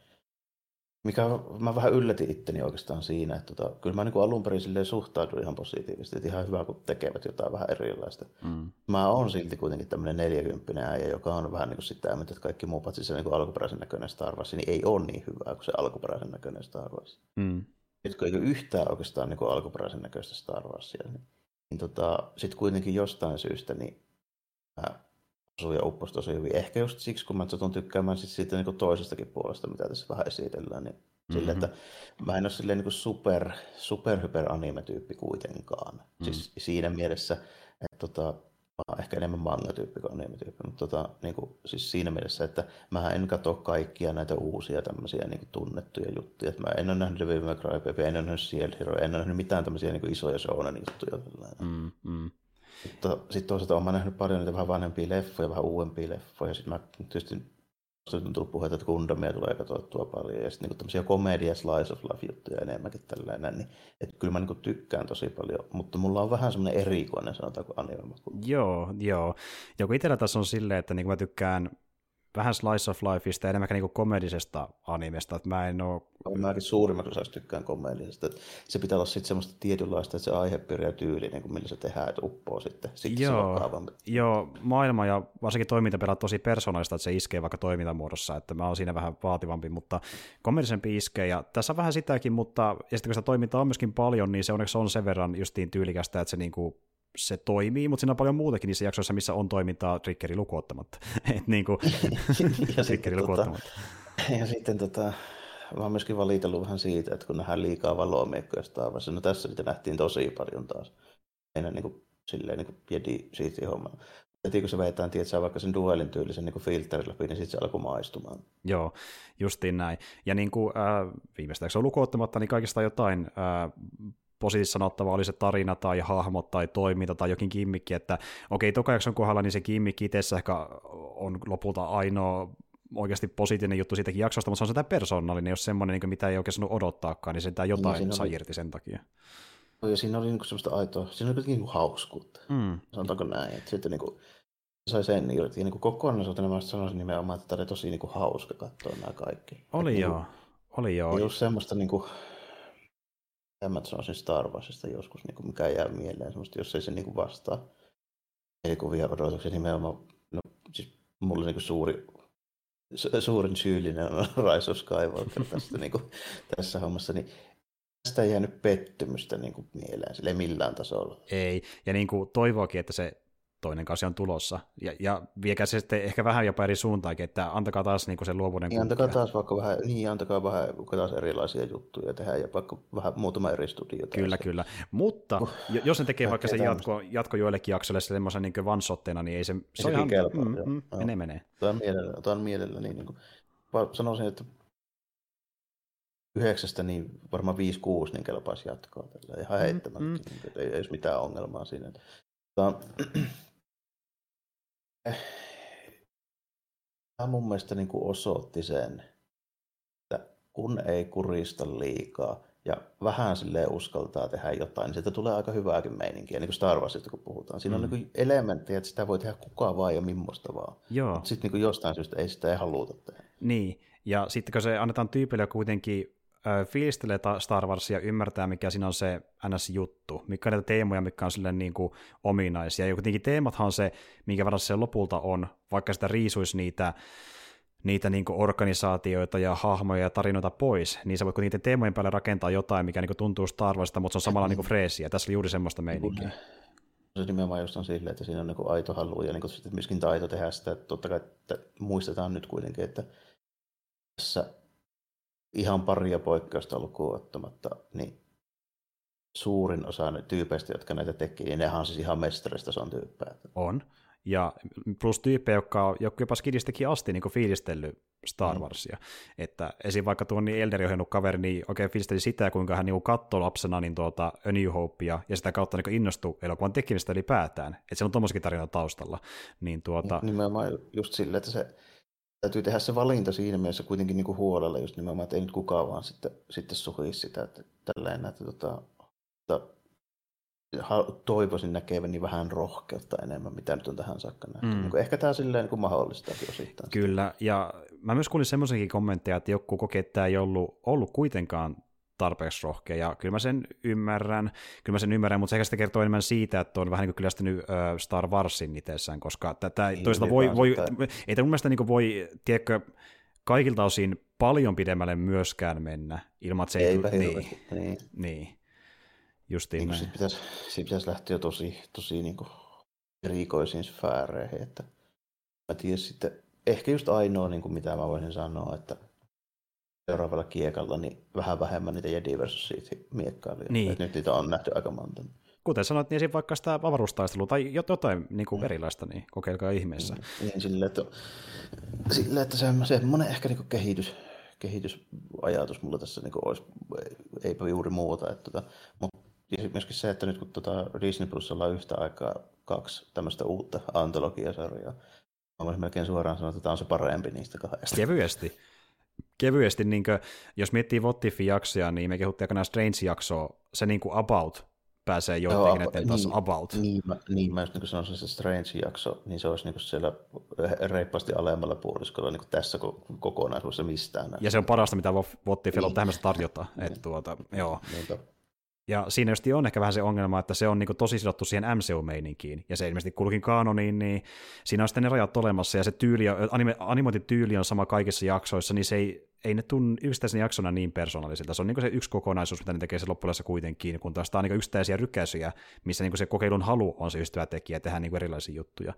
mikä mä vähän yllätin itteni oikeastaan siinä, että tota, kyllä mä niin kuin alun perin silleen suhtauduin ihan positiivisesti, että ihan hyvä, kun tekevät jotain vähän erilaista. Mm. Mä oon silti kuitenkin tämmöinen 40 äijä, joka on vähän niin kuin sitä, että kaikki muu paitsi se niin kuin alkuperäisen näköinen Star Wars, niin ei ole niin hyvää kuin se alkuperäisen näköinen Star Wars. Mm. Nyt kun ei ole yhtään oikeastaan niin kuin alkuperäisen näköistä Star Warsia, niin, niin tota, sitten kuitenkin jostain syystä niin mä osui ja upposi tosi hyvin. Ehkä just siksi, kun mä satun tykkäämään sit siitä niin toisestakin puolesta, mitä tässä vähän esitellään, niin mm-hmm. sille, että mä en ole silleen niin super, super hyper anime-tyyppi kuitenkaan. Mm-hmm. Siis siinä mielessä, että tota, mä oon ehkä enemmän manga-tyyppi kuin anime-tyyppi, mutta tota, niin kuin, siis siinä mielessä, että mä en katso kaikkia näitä uusia tämmöisiä niin kuin tunnettuja juttuja. Että mä en ole nähnyt Devil May Cry Baby, en ole nähnyt Shield Hero, en ole nähnyt mitään tämmöisiä niin kuin isoja shounen juttuja. Mm-hmm. Mutta sitten toisaalta olen nähnyt paljon niitä vähän vanhempia leffoja, vähän uudempia leffoja. Sitten mä tietysti on tullut puhetta, että Gundamia tulee katsottua paljon ja sitten niin tämmöisiä komedia slice of life juttuja enemmänkin tällainen, niin että kyllä mä niin tykkään tosi paljon, mutta mulla on vähän semmoinen erikoinen sanotaanko anime. Joo, joo. Ja kun itsellä tässä on silleen, että niin mä tykkään vähän slice of lifeista ja enemmän niinku komedisesta animesta, että mä en oo... Mäkin suurimmaksi osaksi tykkään komedisesta, että se pitää olla sitten semmoista tietynlaista, että se aihepiiri ja tyyli, niin kuin millä se tehdään, että uppoo sitten, sitten joo, se joo, maailma ja varsinkin toimintapelät tosi persoonallista, että se iskee vaikka toimintamuodossa, että mä oon siinä vähän vaativampi, mutta komedisempi iskee, ja tässä on vähän sitäkin, mutta ja sitten kun sitä toimintaa on myöskin paljon, niin se onneksi on sen verran justiin tyylikästä, että se niinku se toimii, mutta siinä on paljon muutakin niissä jaksoissa, missä on toimintaa triggeri lukuottamatta. *laughs* Et niin kuin, ja triggeri lukuottamatta. Tota, ja sitten tota, mä oon myöskin valitellut vähän siitä, että kun nähdään liikaa valomiekkoja Star no tässä niitä nähtiin tosi paljon taas. Ei niin kuin, silleen niin kuin jedi siitä hommaa. Heti kun se vetään, tiedät, vaikka sen duelin tyylisen niin filterin läpi, niin sitten se alkoi maistumaan. Joo, justiin näin. Ja niin kuin äh, viimeistä on lukuottamatta, niin kaikista jotain äh, positiivisesti sanottava oli se tarina tai hahmot tai toiminta tai jokin kimmikki, että okei, toka jakson kohdalla niin se kimmikki itse ehkä on lopulta ainoa oikeasti positiivinen juttu siitäkin jaksosta, mutta se on sitä persoonallinen, jos semmoinen, niin mitä ei oikein saanut odottaakaan, niin sitä jotain niin, saa oli... irti sen takia. No, ja siinä oli niin semmoista aitoa, siinä oli niin hauskuutta, mm. sanotaanko näin, että sitten niin kuin, sai sen irti. Ja niin kokonaisuutena mä sanoisin nimenomaan, että tämä oli tosi niin kuin hauska katsoa nämä kaikki. Oli että, joo, niin kuin, oli joo. Just semmoista niin kuin, mä sanoisin Star Warsista joskus, niin kuin mikä jää mieleen, semmoista, jos ei se niin kuin vastaa elikuvia odotuksia nimenomaan. No, siis mulla niin kuin suuri, suurin syyllinen on *laughs* Rise of Skywalker tästä, niin kuin, tässä hommassa, niin tästä ei jäänyt pettymystä niin kuin mieleen sille millään tasolla. Ei, ja niin kuin toivoakin, että se toinen kausi on tulossa. Ja, ja viekää se sitten ehkä vähän jopa eri suuntaankin, että antakaa taas niin se luovuuden niin, antakaa taas vaikka vähän, niin, antakaa vähän taas erilaisia juttuja tehdä ja vaikka vähän muutama eri studio. Kyllä, se. kyllä. Mutta uh, jos ne tekee vaikka sen jatko, jatko joillekin jaksoille semmoisen niin one niin ei se... Se, se ihan, kelpaa, mm, mm, menee, menee. Otan mielellä, otan mielellä niin, niin kuin, sanoisin, että yhdeksästä niin varmaan 5-6 niin kelpaisi jatkoa tällä ihan heittämättä, mm, mm. Niin, ei, ei olisi mitään ongelmaa siinä. Tämä, Tämä mun mielestä niin kuin osoitti sen, että kun ei kurista liikaa ja vähän sille uskaltaa tehdä jotain, niin sieltä tulee aika hyvääkin meininkiä, niin kuin Star Warsista kun puhutaan. Siinä mm. on niin elementtejä, että sitä voi tehdä kuka vaan ja millaista vaan. Joo. Sitten niin jostain syystä ei sitä ei haluta tehdä. Niin, ja sitten kun se annetaan tyypille kuitenkin fiilistelee Star Warsia ymmärtää, mikä siinä on se NS-juttu, mikä on näitä teemoja, mikä on silleen niin kuin ominaisia. Ja kuitenkin teemathan on se, minkä verran se lopulta on, vaikka sitä riisuisi niitä, niitä niin kuin organisaatioita ja hahmoja ja tarinoita pois, niin sä voit niiden teemojen päälle rakentaa jotain, mikä niin kuin tuntuu Star Warsista, mutta se on samalla niin kuin freesiä. Tässä oli juuri semmoista meininkiä. Se nimenomaan just on silleen, että siinä on niin aito halu ja niin sitten myöskin taito tehdä sitä. Totta kai että muistetaan nyt kuitenkin, että tässä ihan paria poikkeusta lukuun ottamatta, niin suurin osa tyypeistä, jotka näitä teki, niin nehän on siis ihan on tyyppejä. On. Ja plus tyyppejä, jotka, jotka jopa Skidistäkin asti niin fiilistellyt Star mm. Warsia. Mm. Että esim. vaikka tuon niin Elderi ohjannut kaveri, niin oikein fiilisteli sitä, kuinka hän niin katsoi lapsena niin tuota A New Hopea, ja sitä kautta niin innostui elokuvan tekemistä ylipäätään. Että se on tuommoisikin tarina taustalla. Niin tuota... Nimenomaan just silleen, että se täytyy tehdä se valinta siinä mielessä kuitenkin niin kuin huolella just nimenomaan, että ei nyt kukaan vaan sitten, sitten suhisi sitä, että tälleen, että tota, että toivoisin näkeväni vähän rohkeutta enemmän, mitä nyt on tähän saakka nähty. Mm. Niin ehkä tämä silleen niin mahdollistakin osittain. Kyllä, ja mä myös kuulin semmoisenkin kommentteja, että joku kokee, että tämä ei ollut, ollut kuitenkaan tarpeeksi rohkea, ja kyllä mä sen ymmärrän, kyllä mä sen ymmärrän, mutta se ehkä sitä kertoo enemmän siitä, että on vähän niin kuin kyllästynyt Star Warsin itsessään, koska tätä niin, toisaalta voi, voi ei tämä mun mielestä niin voi, tiedätkö, kaikilta osin paljon pidemmälle myöskään mennä, ilman että se ei... Niin, niin. niin. Justiin niin, Siitä pitäisi, siitä pitäisi lähteä tosi, tosi niin kuin erikoisiin sfääreihin, että mä tiedän sitten, ehkä just ainoa, niin kuin mitä mä voisin sanoa, että seuraavalla kiekalla niin vähän vähemmän niitä Jedi versus miekkailijoita. Niin. nyt niitä on nähty aika monta. Kuten sanoit, niin esim. vaikka sitä avaruustaistelua tai jotain niin kuin mm. erilaista, niin kokeilkaa ihmeessä. Mm. Niin, sille, että, sille, että se, semmoinen ehkä niin kuin kehitys, kehitysajatus mulla tässä niin kuin olisi, eipä juuri muuta. Että, tota, mutta myöskin se, että nyt kun tuota Disney Plusalla on yhtä aikaa kaksi tämmöistä uutta antologiasarjaa, mä voisin melkein suoraan sanoa, että tämä on se parempi niistä kahdesta. Kevyesti kevyesti, niin kuin, jos miettii Wottifin jaksoja, niin me kehuttiin aikanaan Strange-jaksoa, se niin kuin about pääsee joidenkin näiden taas niin, about. Niin, mä, niin, mä just niin sanoisin, se Strange-jakso, niin se olisi niin siellä reippaasti alemmalla puoliskolla niin tässä kokonaisuudessa mistään. Ja se on parasta, mitä Wottifilla niin. tämmöistä tarjota. Niin. Että tuota, joo. Niinpä. Ja siinä just on ehkä vähän se ongelma, että se on niin tosi sidottu siihen MCU-meininkiin, ja se ilmeisesti kulkin kaanoniin, niin siinä on sitten ne rajat olemassa, ja se tyyli, anime, animointityyli on sama kaikissa jaksoissa, niin se ei, ei ne tunnu yksittäisenä jaksona niin persoonallisilta. Se on niin se yksi kokonaisuus, mitä ne tekee se loppujen kuitenkin, kun taas tämä on niin yksittäisiä rykäisyjä, missä niin se kokeilun halu on se ystävä tekijä, tehdä niin erilaisia juttuja.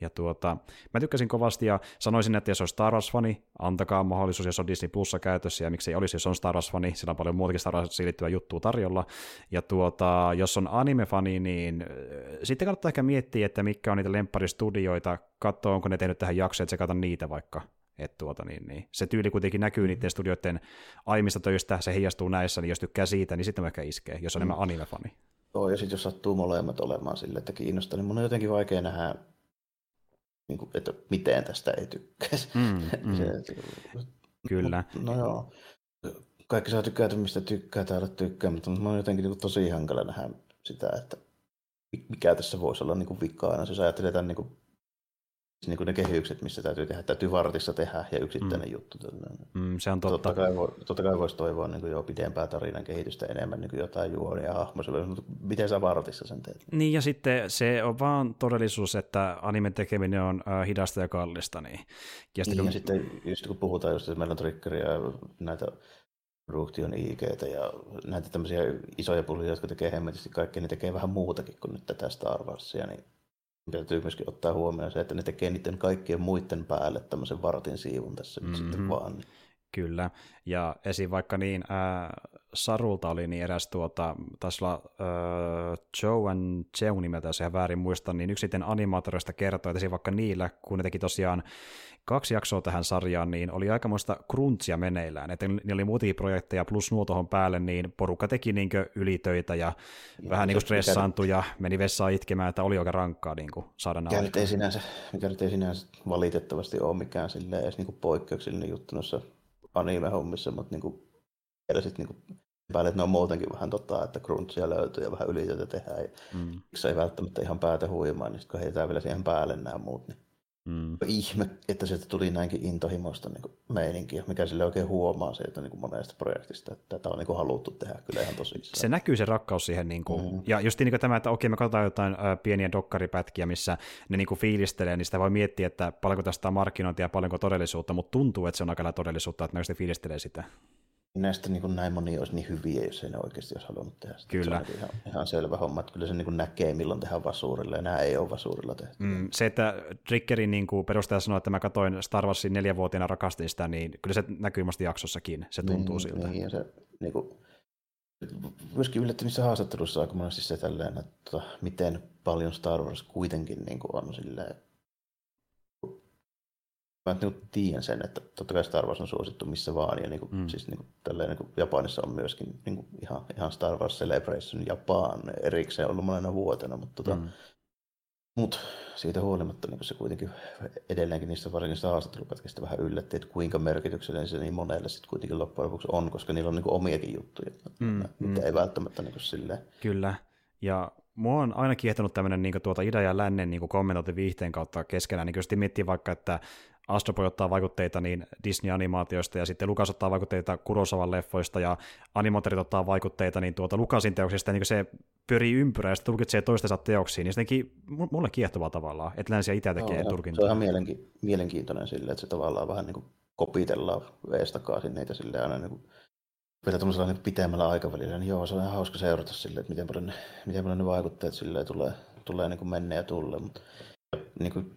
Ja tuota, mä tykkäsin kovasti ja sanoisin, että jos on Star Wars-fani, antakaa mahdollisuus, jos on Disney Plussa käytössä ja miksei olisi, jos on Star Wars-fani, sillä on paljon muutakin Star Warsiin liittyvää juttua tarjolla. Ja tuota, jos on anime-fani, niin äh, sitten kannattaa ehkä miettiä, että mitkä on niitä lempparistudioita, katsoa, onko ne tehnyt tähän jaksoon, että sekata niitä vaikka. Et tuota, niin, niin. Se tyyli kuitenkin näkyy niiden studioiden aiemmista töistä, se heijastuu näissä, niin jos tykkää siitä, niin sitten ehkä iskee, jos on mm. enemmän anime-fani. Joo, ja sitten jos sattuu molemmat olemaan sille, että kiinnostaa, niin mun on jotenkin vaikea nähdä niin kuin, että miten tästä ei tykkäisi. Mm, *laughs* mm. se, Kyllä. No joo, kaikki saa tykätä, mistä tykkää täällä tykkää, mutta mä oon jotenkin niin kuin, tosi hankala nähdä sitä, että mikä tässä voisi olla niin kuin vikaana. Jos ajattelee niin kuin niin kuin ne kehykset, missä täytyy tehdä, täytyy vartissa tehdä ja yksittäinen mm. juttu. Mm, se on totta. Totta kai, voi, totta kai voisi toivoa niin kuin jo pidempää tarinan kehitystä enemmän niin kuin jotain juonia ja hahmoja, mutta miten sä vartissa sen teet? Niin ja sitten se on vaan todellisuus, että animen tekeminen on äh, hidasta ja kallista. Niin. Ja, sitten, niin, kun... ja sitten just kun puhutaan just, että meillä on triggeria ja näitä Produktion ig ja näitä tämmöisiä isoja pullia, jotka tekee hemmetisti kaikkea, niin tekee vähän muutakin kuin nyt tätä Star Warsia, niin täytyy myöskin ottaa huomioon se, että ne tekee niiden kaikkien muiden päälle tämmöisen vartin siivun tässä mm-hmm. sitten vaan. Kyllä, ja esim. vaikka niin äh, Sarulta oli niin eräs tuota, taisi olla äh, Joe and Joe nimeltä, jos ihan väärin muista, niin yksi animaattoreista kertoi, että vaikka niillä, kun ne teki tosiaan kaksi jaksoa tähän sarjaan, niin oli aikamoista kruntsia meneillään. Että niillä oli muutakin projekteja plus nuo tuohon päälle, niin porukka teki niin ylitöitä ja, ja vähän niin stressaantui ja meni vessaan itkemään, että oli aika rankkaa niin saada nämä mikä ei, sinänsä, mikä nyt ei sinänsä valitettavasti ole mikään silleen edes niin poikkeuksellinen juttu noissa anime-hommissa, mutta niin kuin, sit niin kuin päälle, että ne on muutenkin vähän tota, että crunchia löytyy ja vähän ylitöitä tehdään. Ja mm. ei välttämättä ihan päätä huimaan, niin sitten kun heitään vielä siihen päälle nämä muut, niin Mm. Ihme, että sieltä tuli näinkin intohimoista niin meininkiä, mikä sille oikein huomaa sieltä niin monesta projektista, että tätä on niin kuin haluttu tehdä kyllä ihan tosissaan. Se näkyy se rakkaus siihen, niin kuin, mm. ja just niin kuin tämä, että okei me katsotaan jotain ö, pieniä dokkaripätkiä, missä ne niin kuin fiilistelee, niin sitä voi miettiä, että paljonko tästä on markkinointia ja paljonko todellisuutta, mutta tuntuu, että se on aika todellisuutta, että ne fiilistelee sitä näistä niin kuin näin moni olisi niin hyviä, jos ei ne oikeasti olisi halunnut tehdä sitä. Kyllä. Se on niin ihan, ihan selvä homma, että kyllä se niin kuin näkee, milloin tehdään vasuurilla, ja nämä ei ole vasuurilla tehty. Mm, se, että Triggerin niin kuin perustaja sanoi, että mä katsoin Star Warsin neljänvuotiaana rakastin sitä, niin kyllä se näkyy jaksossakin, se tuntuu niin, siltä. Niin, ja se niin kuin, myöskin yllätti niissä haastatteluissa aika monesti se tälleen, että miten paljon Star Wars kuitenkin niin kuin on silleen, mä niin tiedän sen, että totta kai Star Wars on suosittu missä vaan, ja niin kuin, mm. siis niin kuin, tälleen, niin kuin Japanissa on myöskin niin kuin, ihan, ihan Star Wars Celebration Japan erikseen ollut monena vuotena, mutta tota, mm. mut siitä huolimatta niin se kuitenkin edelleenkin niistä varsinkin haastattelupätkistä vähän yllätti, että kuinka merkityksellinen se niin monelle sitten kuitenkin loppujen lopuksi on, koska niillä on niin kuin omiakin juttuja, mm. mitä mm. ei välttämättä niin kuin silleen. Kyllä, ja mua on aina kiehtonut tämmöinen niin tuota idän ja lännen niin kommentointi viihteen kautta keskenään, niin jos miettii vaikka, että Astropoi ottaa vaikutteita niin Disney-animaatioista ja sitten Lukas ottaa vaikutteita Kurosavan leffoista ja animaattorit ottaa vaikutteita niin tuota Lukasin teoksista, niin se pyörii ympyrää ja sitten tulkitsee toistensa teoksiin, niin sittenkin mulle kiehtovaa tavallaan, että länsiä itse tekee no, tulkintaa. Se on ihan mielenki- mielenkiintoinen sille, että se tavallaan vähän niin kuin kopitellaan eestakaisin niitä sille aina niin kuin vielä tuollaisella niin pitemmällä aikavälillä, niin joo, se on ihan hauska seurata sille, että miten paljon, miten paljon ne vaikutteet sille tulee, tulee niin kuin ja tulle. Mutta niin kuin,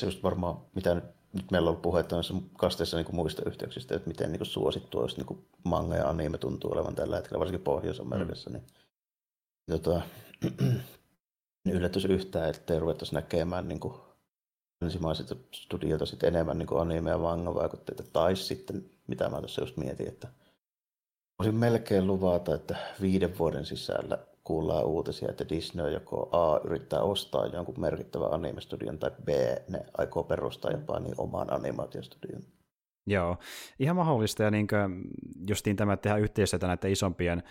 se just varmaan, mitä nyt, nyt meillä on ollut puhetta noissa kasteissa niin kuin muista yhteyksistä, että miten niin kuin suosittua just niin kuin manga ja anime tuntuu olevan tällä hetkellä, varsinkin Pohjois-Amerikassa, mm. niin tota, *clears throat* niin yllätys yhtään, ettei ruvettaisi näkemään niin kuin ensimmäiset studiota sitten enemmän niin anime- ja manga-vaikutteita, tai sitten, mitä mä tässä just mietin, että Voisin melkein luvata, että viiden vuoden sisällä kuullaan uutisia, että Disney joko A yrittää ostaa jonkun merkittävän animestudion tai B ne aikoo perustaa jopa niin oman animaatiostudion. Joo, ihan mahdollista ja niin justiin tämä, että tehdään yhteistyötä näiden isompien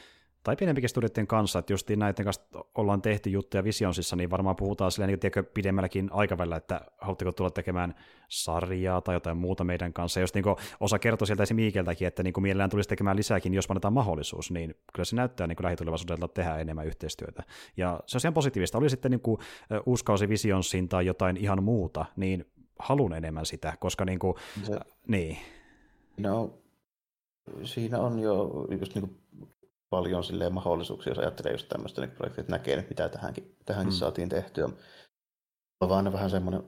tai pienempikin studioiden kanssa, että justiin näiden kanssa ollaan tehty juttuja Visionsissa, niin varmaan puhutaan silleen niin tiedätkö, pidemmälläkin aikavälillä, että haluatteko tulla tekemään sarjaa tai jotain muuta meidän kanssa. Ja jos niin osa kertoo sieltä esim. Miikeltäkin, että niin mielellään tulisi tekemään lisääkin, jos annetaan mahdollisuus, niin kyllä se näyttää niin lähitulevaisuudella tehdä enemmän yhteistyötä. Ja se on ihan positiivista. Oli sitten niin kuin, uusi kausi Visionsin tai jotain ihan muuta, niin halun enemmän sitä, koska niin kuin, se, äh, niin. No, siinä on jo just niin kuin paljon silleen mahdollisuuksia, jos ajattelee just tämmöistä niin projektia, että näkee nyt mitä tähänkin, tähänkin mm. saatiin tehtyä. On vaan vähän semmoinen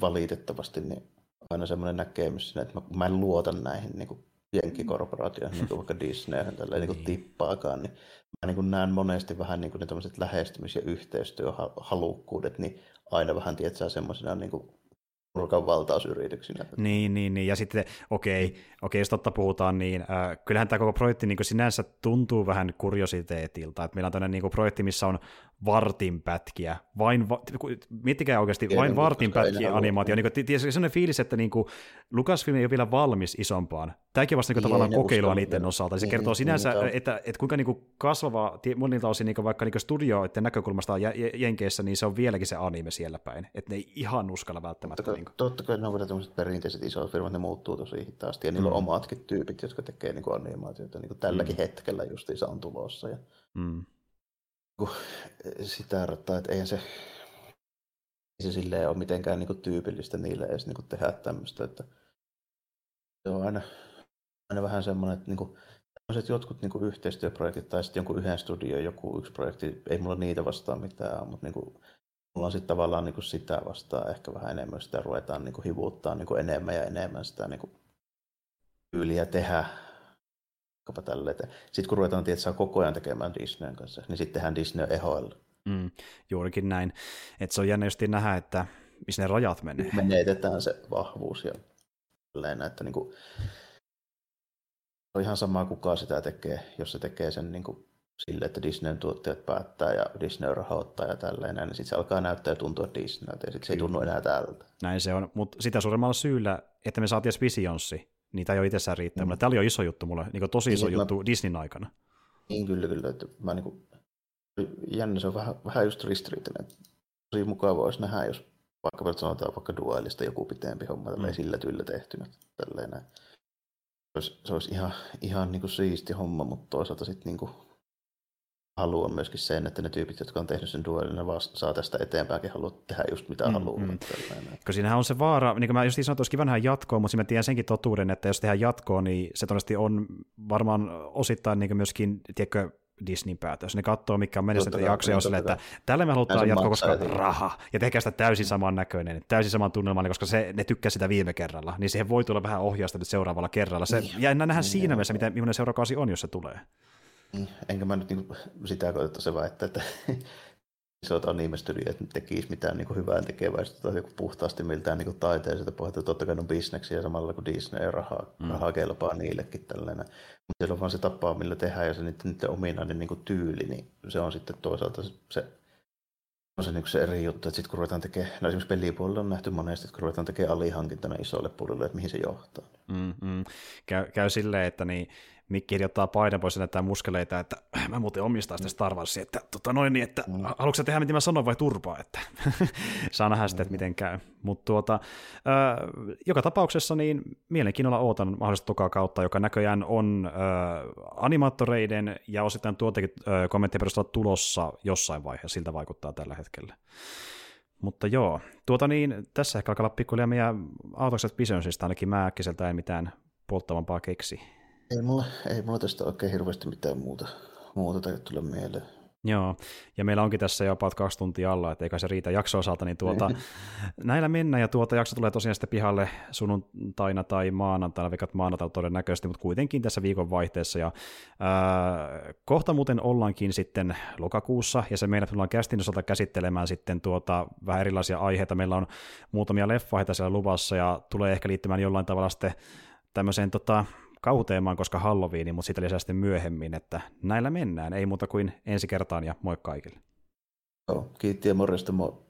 valitettavasti niin aina semmoinen näkemys, että mä, mä en luota näihin niin kuin jenkkikorporaatioihin, niin kuin vaikka Disneyhän tällä niin. niin tippaakaan, niin mä niin kuin näen monesti vähän niin kuin ne lähestymis- ja yhteistyöhalukkuudet, niin aina vähän tietää semmoisena niin kuin nurkan valtausyrityksinä. Niin, niin, niin. ja sitten okei, okay, okei, jos totta puhutaan, niin äh, kyllähän tämä koko projekti niin sinänsä tuntuu vähän kuriositeetilta, että meillä on tämmöinen niin projekti, missä on vartin pätkiä, vain, va- miettikää oikeasti, Tiedän, vain vartin pätkiä animaatio, niin kuin, sellainen fiilis, että niin kuin, Lucasfilm ei ole vielä valmis isompaan. Tämäkin on vasta niin tavallaan kokeilua niiden osalta, se niin, kertoo sinänsä, niin, että, että, kuinka niin kuin kasvava monilta osin niin vaikka niin studioiden näkökulmasta Jenkeissä, niin se on vieläkin se anime siellä päin, että ne ei ihan uskalla välttämättä. Niin kuin. totta kai ne on vielä perinteiset isot firmat, ne muuttuu tosi hitaasti, ja niillä mm. on omatkin tyypit, jotka tekee niin kuin animaatioita, niin kuin tälläkin mm. hetkellä justiinsa on tulossa. Ja... Mm sitä rattaa, että eihän se, ei se silleen ole mitenkään niin tyypillistä niille edes niin tehdä tämmöistä, että se on aina, aina vähän semmoinen, että niin kuin, jotkut niin kuin yhteistyöprojektit tai sitten jonkun yhden studion joku yksi projekti, ei mulla niitä vastaan mitään, mutta niin kuin, mulla on sitten tavallaan niin kuin sitä vastaan ehkä vähän enemmän, sitä ruvetaan niin kuin hivuttaa niin kuin enemmän ja enemmän sitä niin kuin tyyliä tehdä. Sitten kun ruvetaan tietää koko ajan tekemään Disneyn kanssa, niin sittenhän Disney on ehoilla. Mm, juurikin näin. Että se on jännä just nähdä, että missä ne rajat menee. Menetetään se vahvuus ja tälleen, että niin kuin, on ihan sama kuka sitä tekee, jos se tekee sen niin kuin sille, että Disneyn tuottajat päättää ja Disney rahoittaa ja tälleen, niin sitten se alkaa näyttää ja tuntua Disneyltä ja sitten se ei tunnu enää täältä. Näin se on, mutta sitä suuremmalla syyllä, että me saatiin Visionssi, Niitä ei ole itsessään riittänyt. Mm. Tämä oli jo iso juttu mulle, niin tosi iso niin, juttu mä... Disneyn aikana. Niin kyllä, kyllä. Että mä niin kuin, jännä, se on vähän, vähän just ristiriitainen. Tosi mukava olisi nähdä, jos vaikka sanotaan vaikka duelista joku pitempi homma, mm. sillä tyllä tehtynä. Tälleen. Se olisi, se olisi ihan, ihan niin kuin siisti homma, mutta toisaalta sitten niin kuin haluan myöskin sen, että ne tyypit, jotka on tehnyt sen duelin, ne vaan saa tästä eteenpäinkin haluaa tehdä just mitä mm, haluaa. Mm. Koska siinähän on se vaara, niin kuin mä just sanoin, että olisikin vähän jatkoa, mutta mä tiedän senkin totuuden, että jos tehdään jatkoa, niin se todennäköisesti on varmaan osittain niin myöskin, tiedätkö, Disneyn päätös. Ne katsoo, mikä on mennessä jaksoja, on silleen, että tällä me halutaan jatkoa, koska raha, ja tehkää sitä täysin saman näköinen, täysin saman tunnelman, koska se, ne tykkää sitä viime kerralla, niin siihen voi tulla vähän ohjausta nyt seuraavalla kerralla. Se, niin, ja nähdään niin, siinä mielessä, miten, millainen seuraakausi on, jos se tulee. Niin, enkä mä nyt niin sitä koeta se väittää, että *laughs* isot anime-studiot tekisi mitään niin hyvää tekeväistä tai joku puhtaasti miltään niin taiteelliselta pohjalta. Totta kai ne on bisneksiä samalla kuin Disney ja rahaa, mm. rahaa kelpaa niillekin tällainen. Mutta siellä on vaan se tapa, millä tehdään ja se niiden, niiden ominainen niin tyyli, niin se on sitten toisaalta se, se on se, niin se eri juttu, että sitten kun ruvetaan tekemään, no esimerkiksi pelipuolella on nähty monesti, että kun ruvetaan tekemään alihankintana isolle puolelle, että mihin se johtaa. Mm, mm. Käy, käy silleen, että niin, Mikki pois ja näyttää muskeleita, että *clears throat* mä muuten omistan sitä Star Warsia, että tota noin niin, että mm. haluatko tehdä mitä mä sanoin vai turpaa, että *laughs* saa nähdä sitten, että miten käy. Mutta tuota, äh, joka tapauksessa niin mielenkiinnolla ootan mahdollista tokaa kautta, joka näköjään on äh, animaattoreiden ja osittain tuotekin äh, kommenttien perusteella tulossa jossain vaiheessa, siltä vaikuttaa tällä hetkellä. Mutta joo, tuota niin, tässä ehkä alkaa pikkuhiljaa meidän autokset Visionsista, ainakin mä äkkiseltä en mitään polttavampaa keksi. Ei mulla, ei mulla tästä oikein hirveästi mitään muuta, muuta tai tulla mieleen. Joo, ja meillä onkin tässä jo about kaksi tuntia alla, että eikä se riitä jakso osalta, niin tuota, näillä mennään, ja tuota jakso tulee tosiaan sitten pihalle sunnuntaina tai maanantaina, vaikka maanantaina todennäköisesti, mutta kuitenkin tässä viikon vaihteessa, ja ää, kohta muuten ollaankin sitten lokakuussa, ja se meidän tullaan kästin osalta käsittelemään sitten tuota vähän erilaisia aiheita, meillä on muutamia leffaita siellä luvassa, ja tulee ehkä liittymään jollain tavalla sitten tämmöiseen tota, kauteemaan, koska Halloweeni, mutta sitä lisää sitten myöhemmin, että näillä mennään, ei muuta kuin ensi kertaan ja moi kaikille. Joo, kiitti ja morjesta, moi.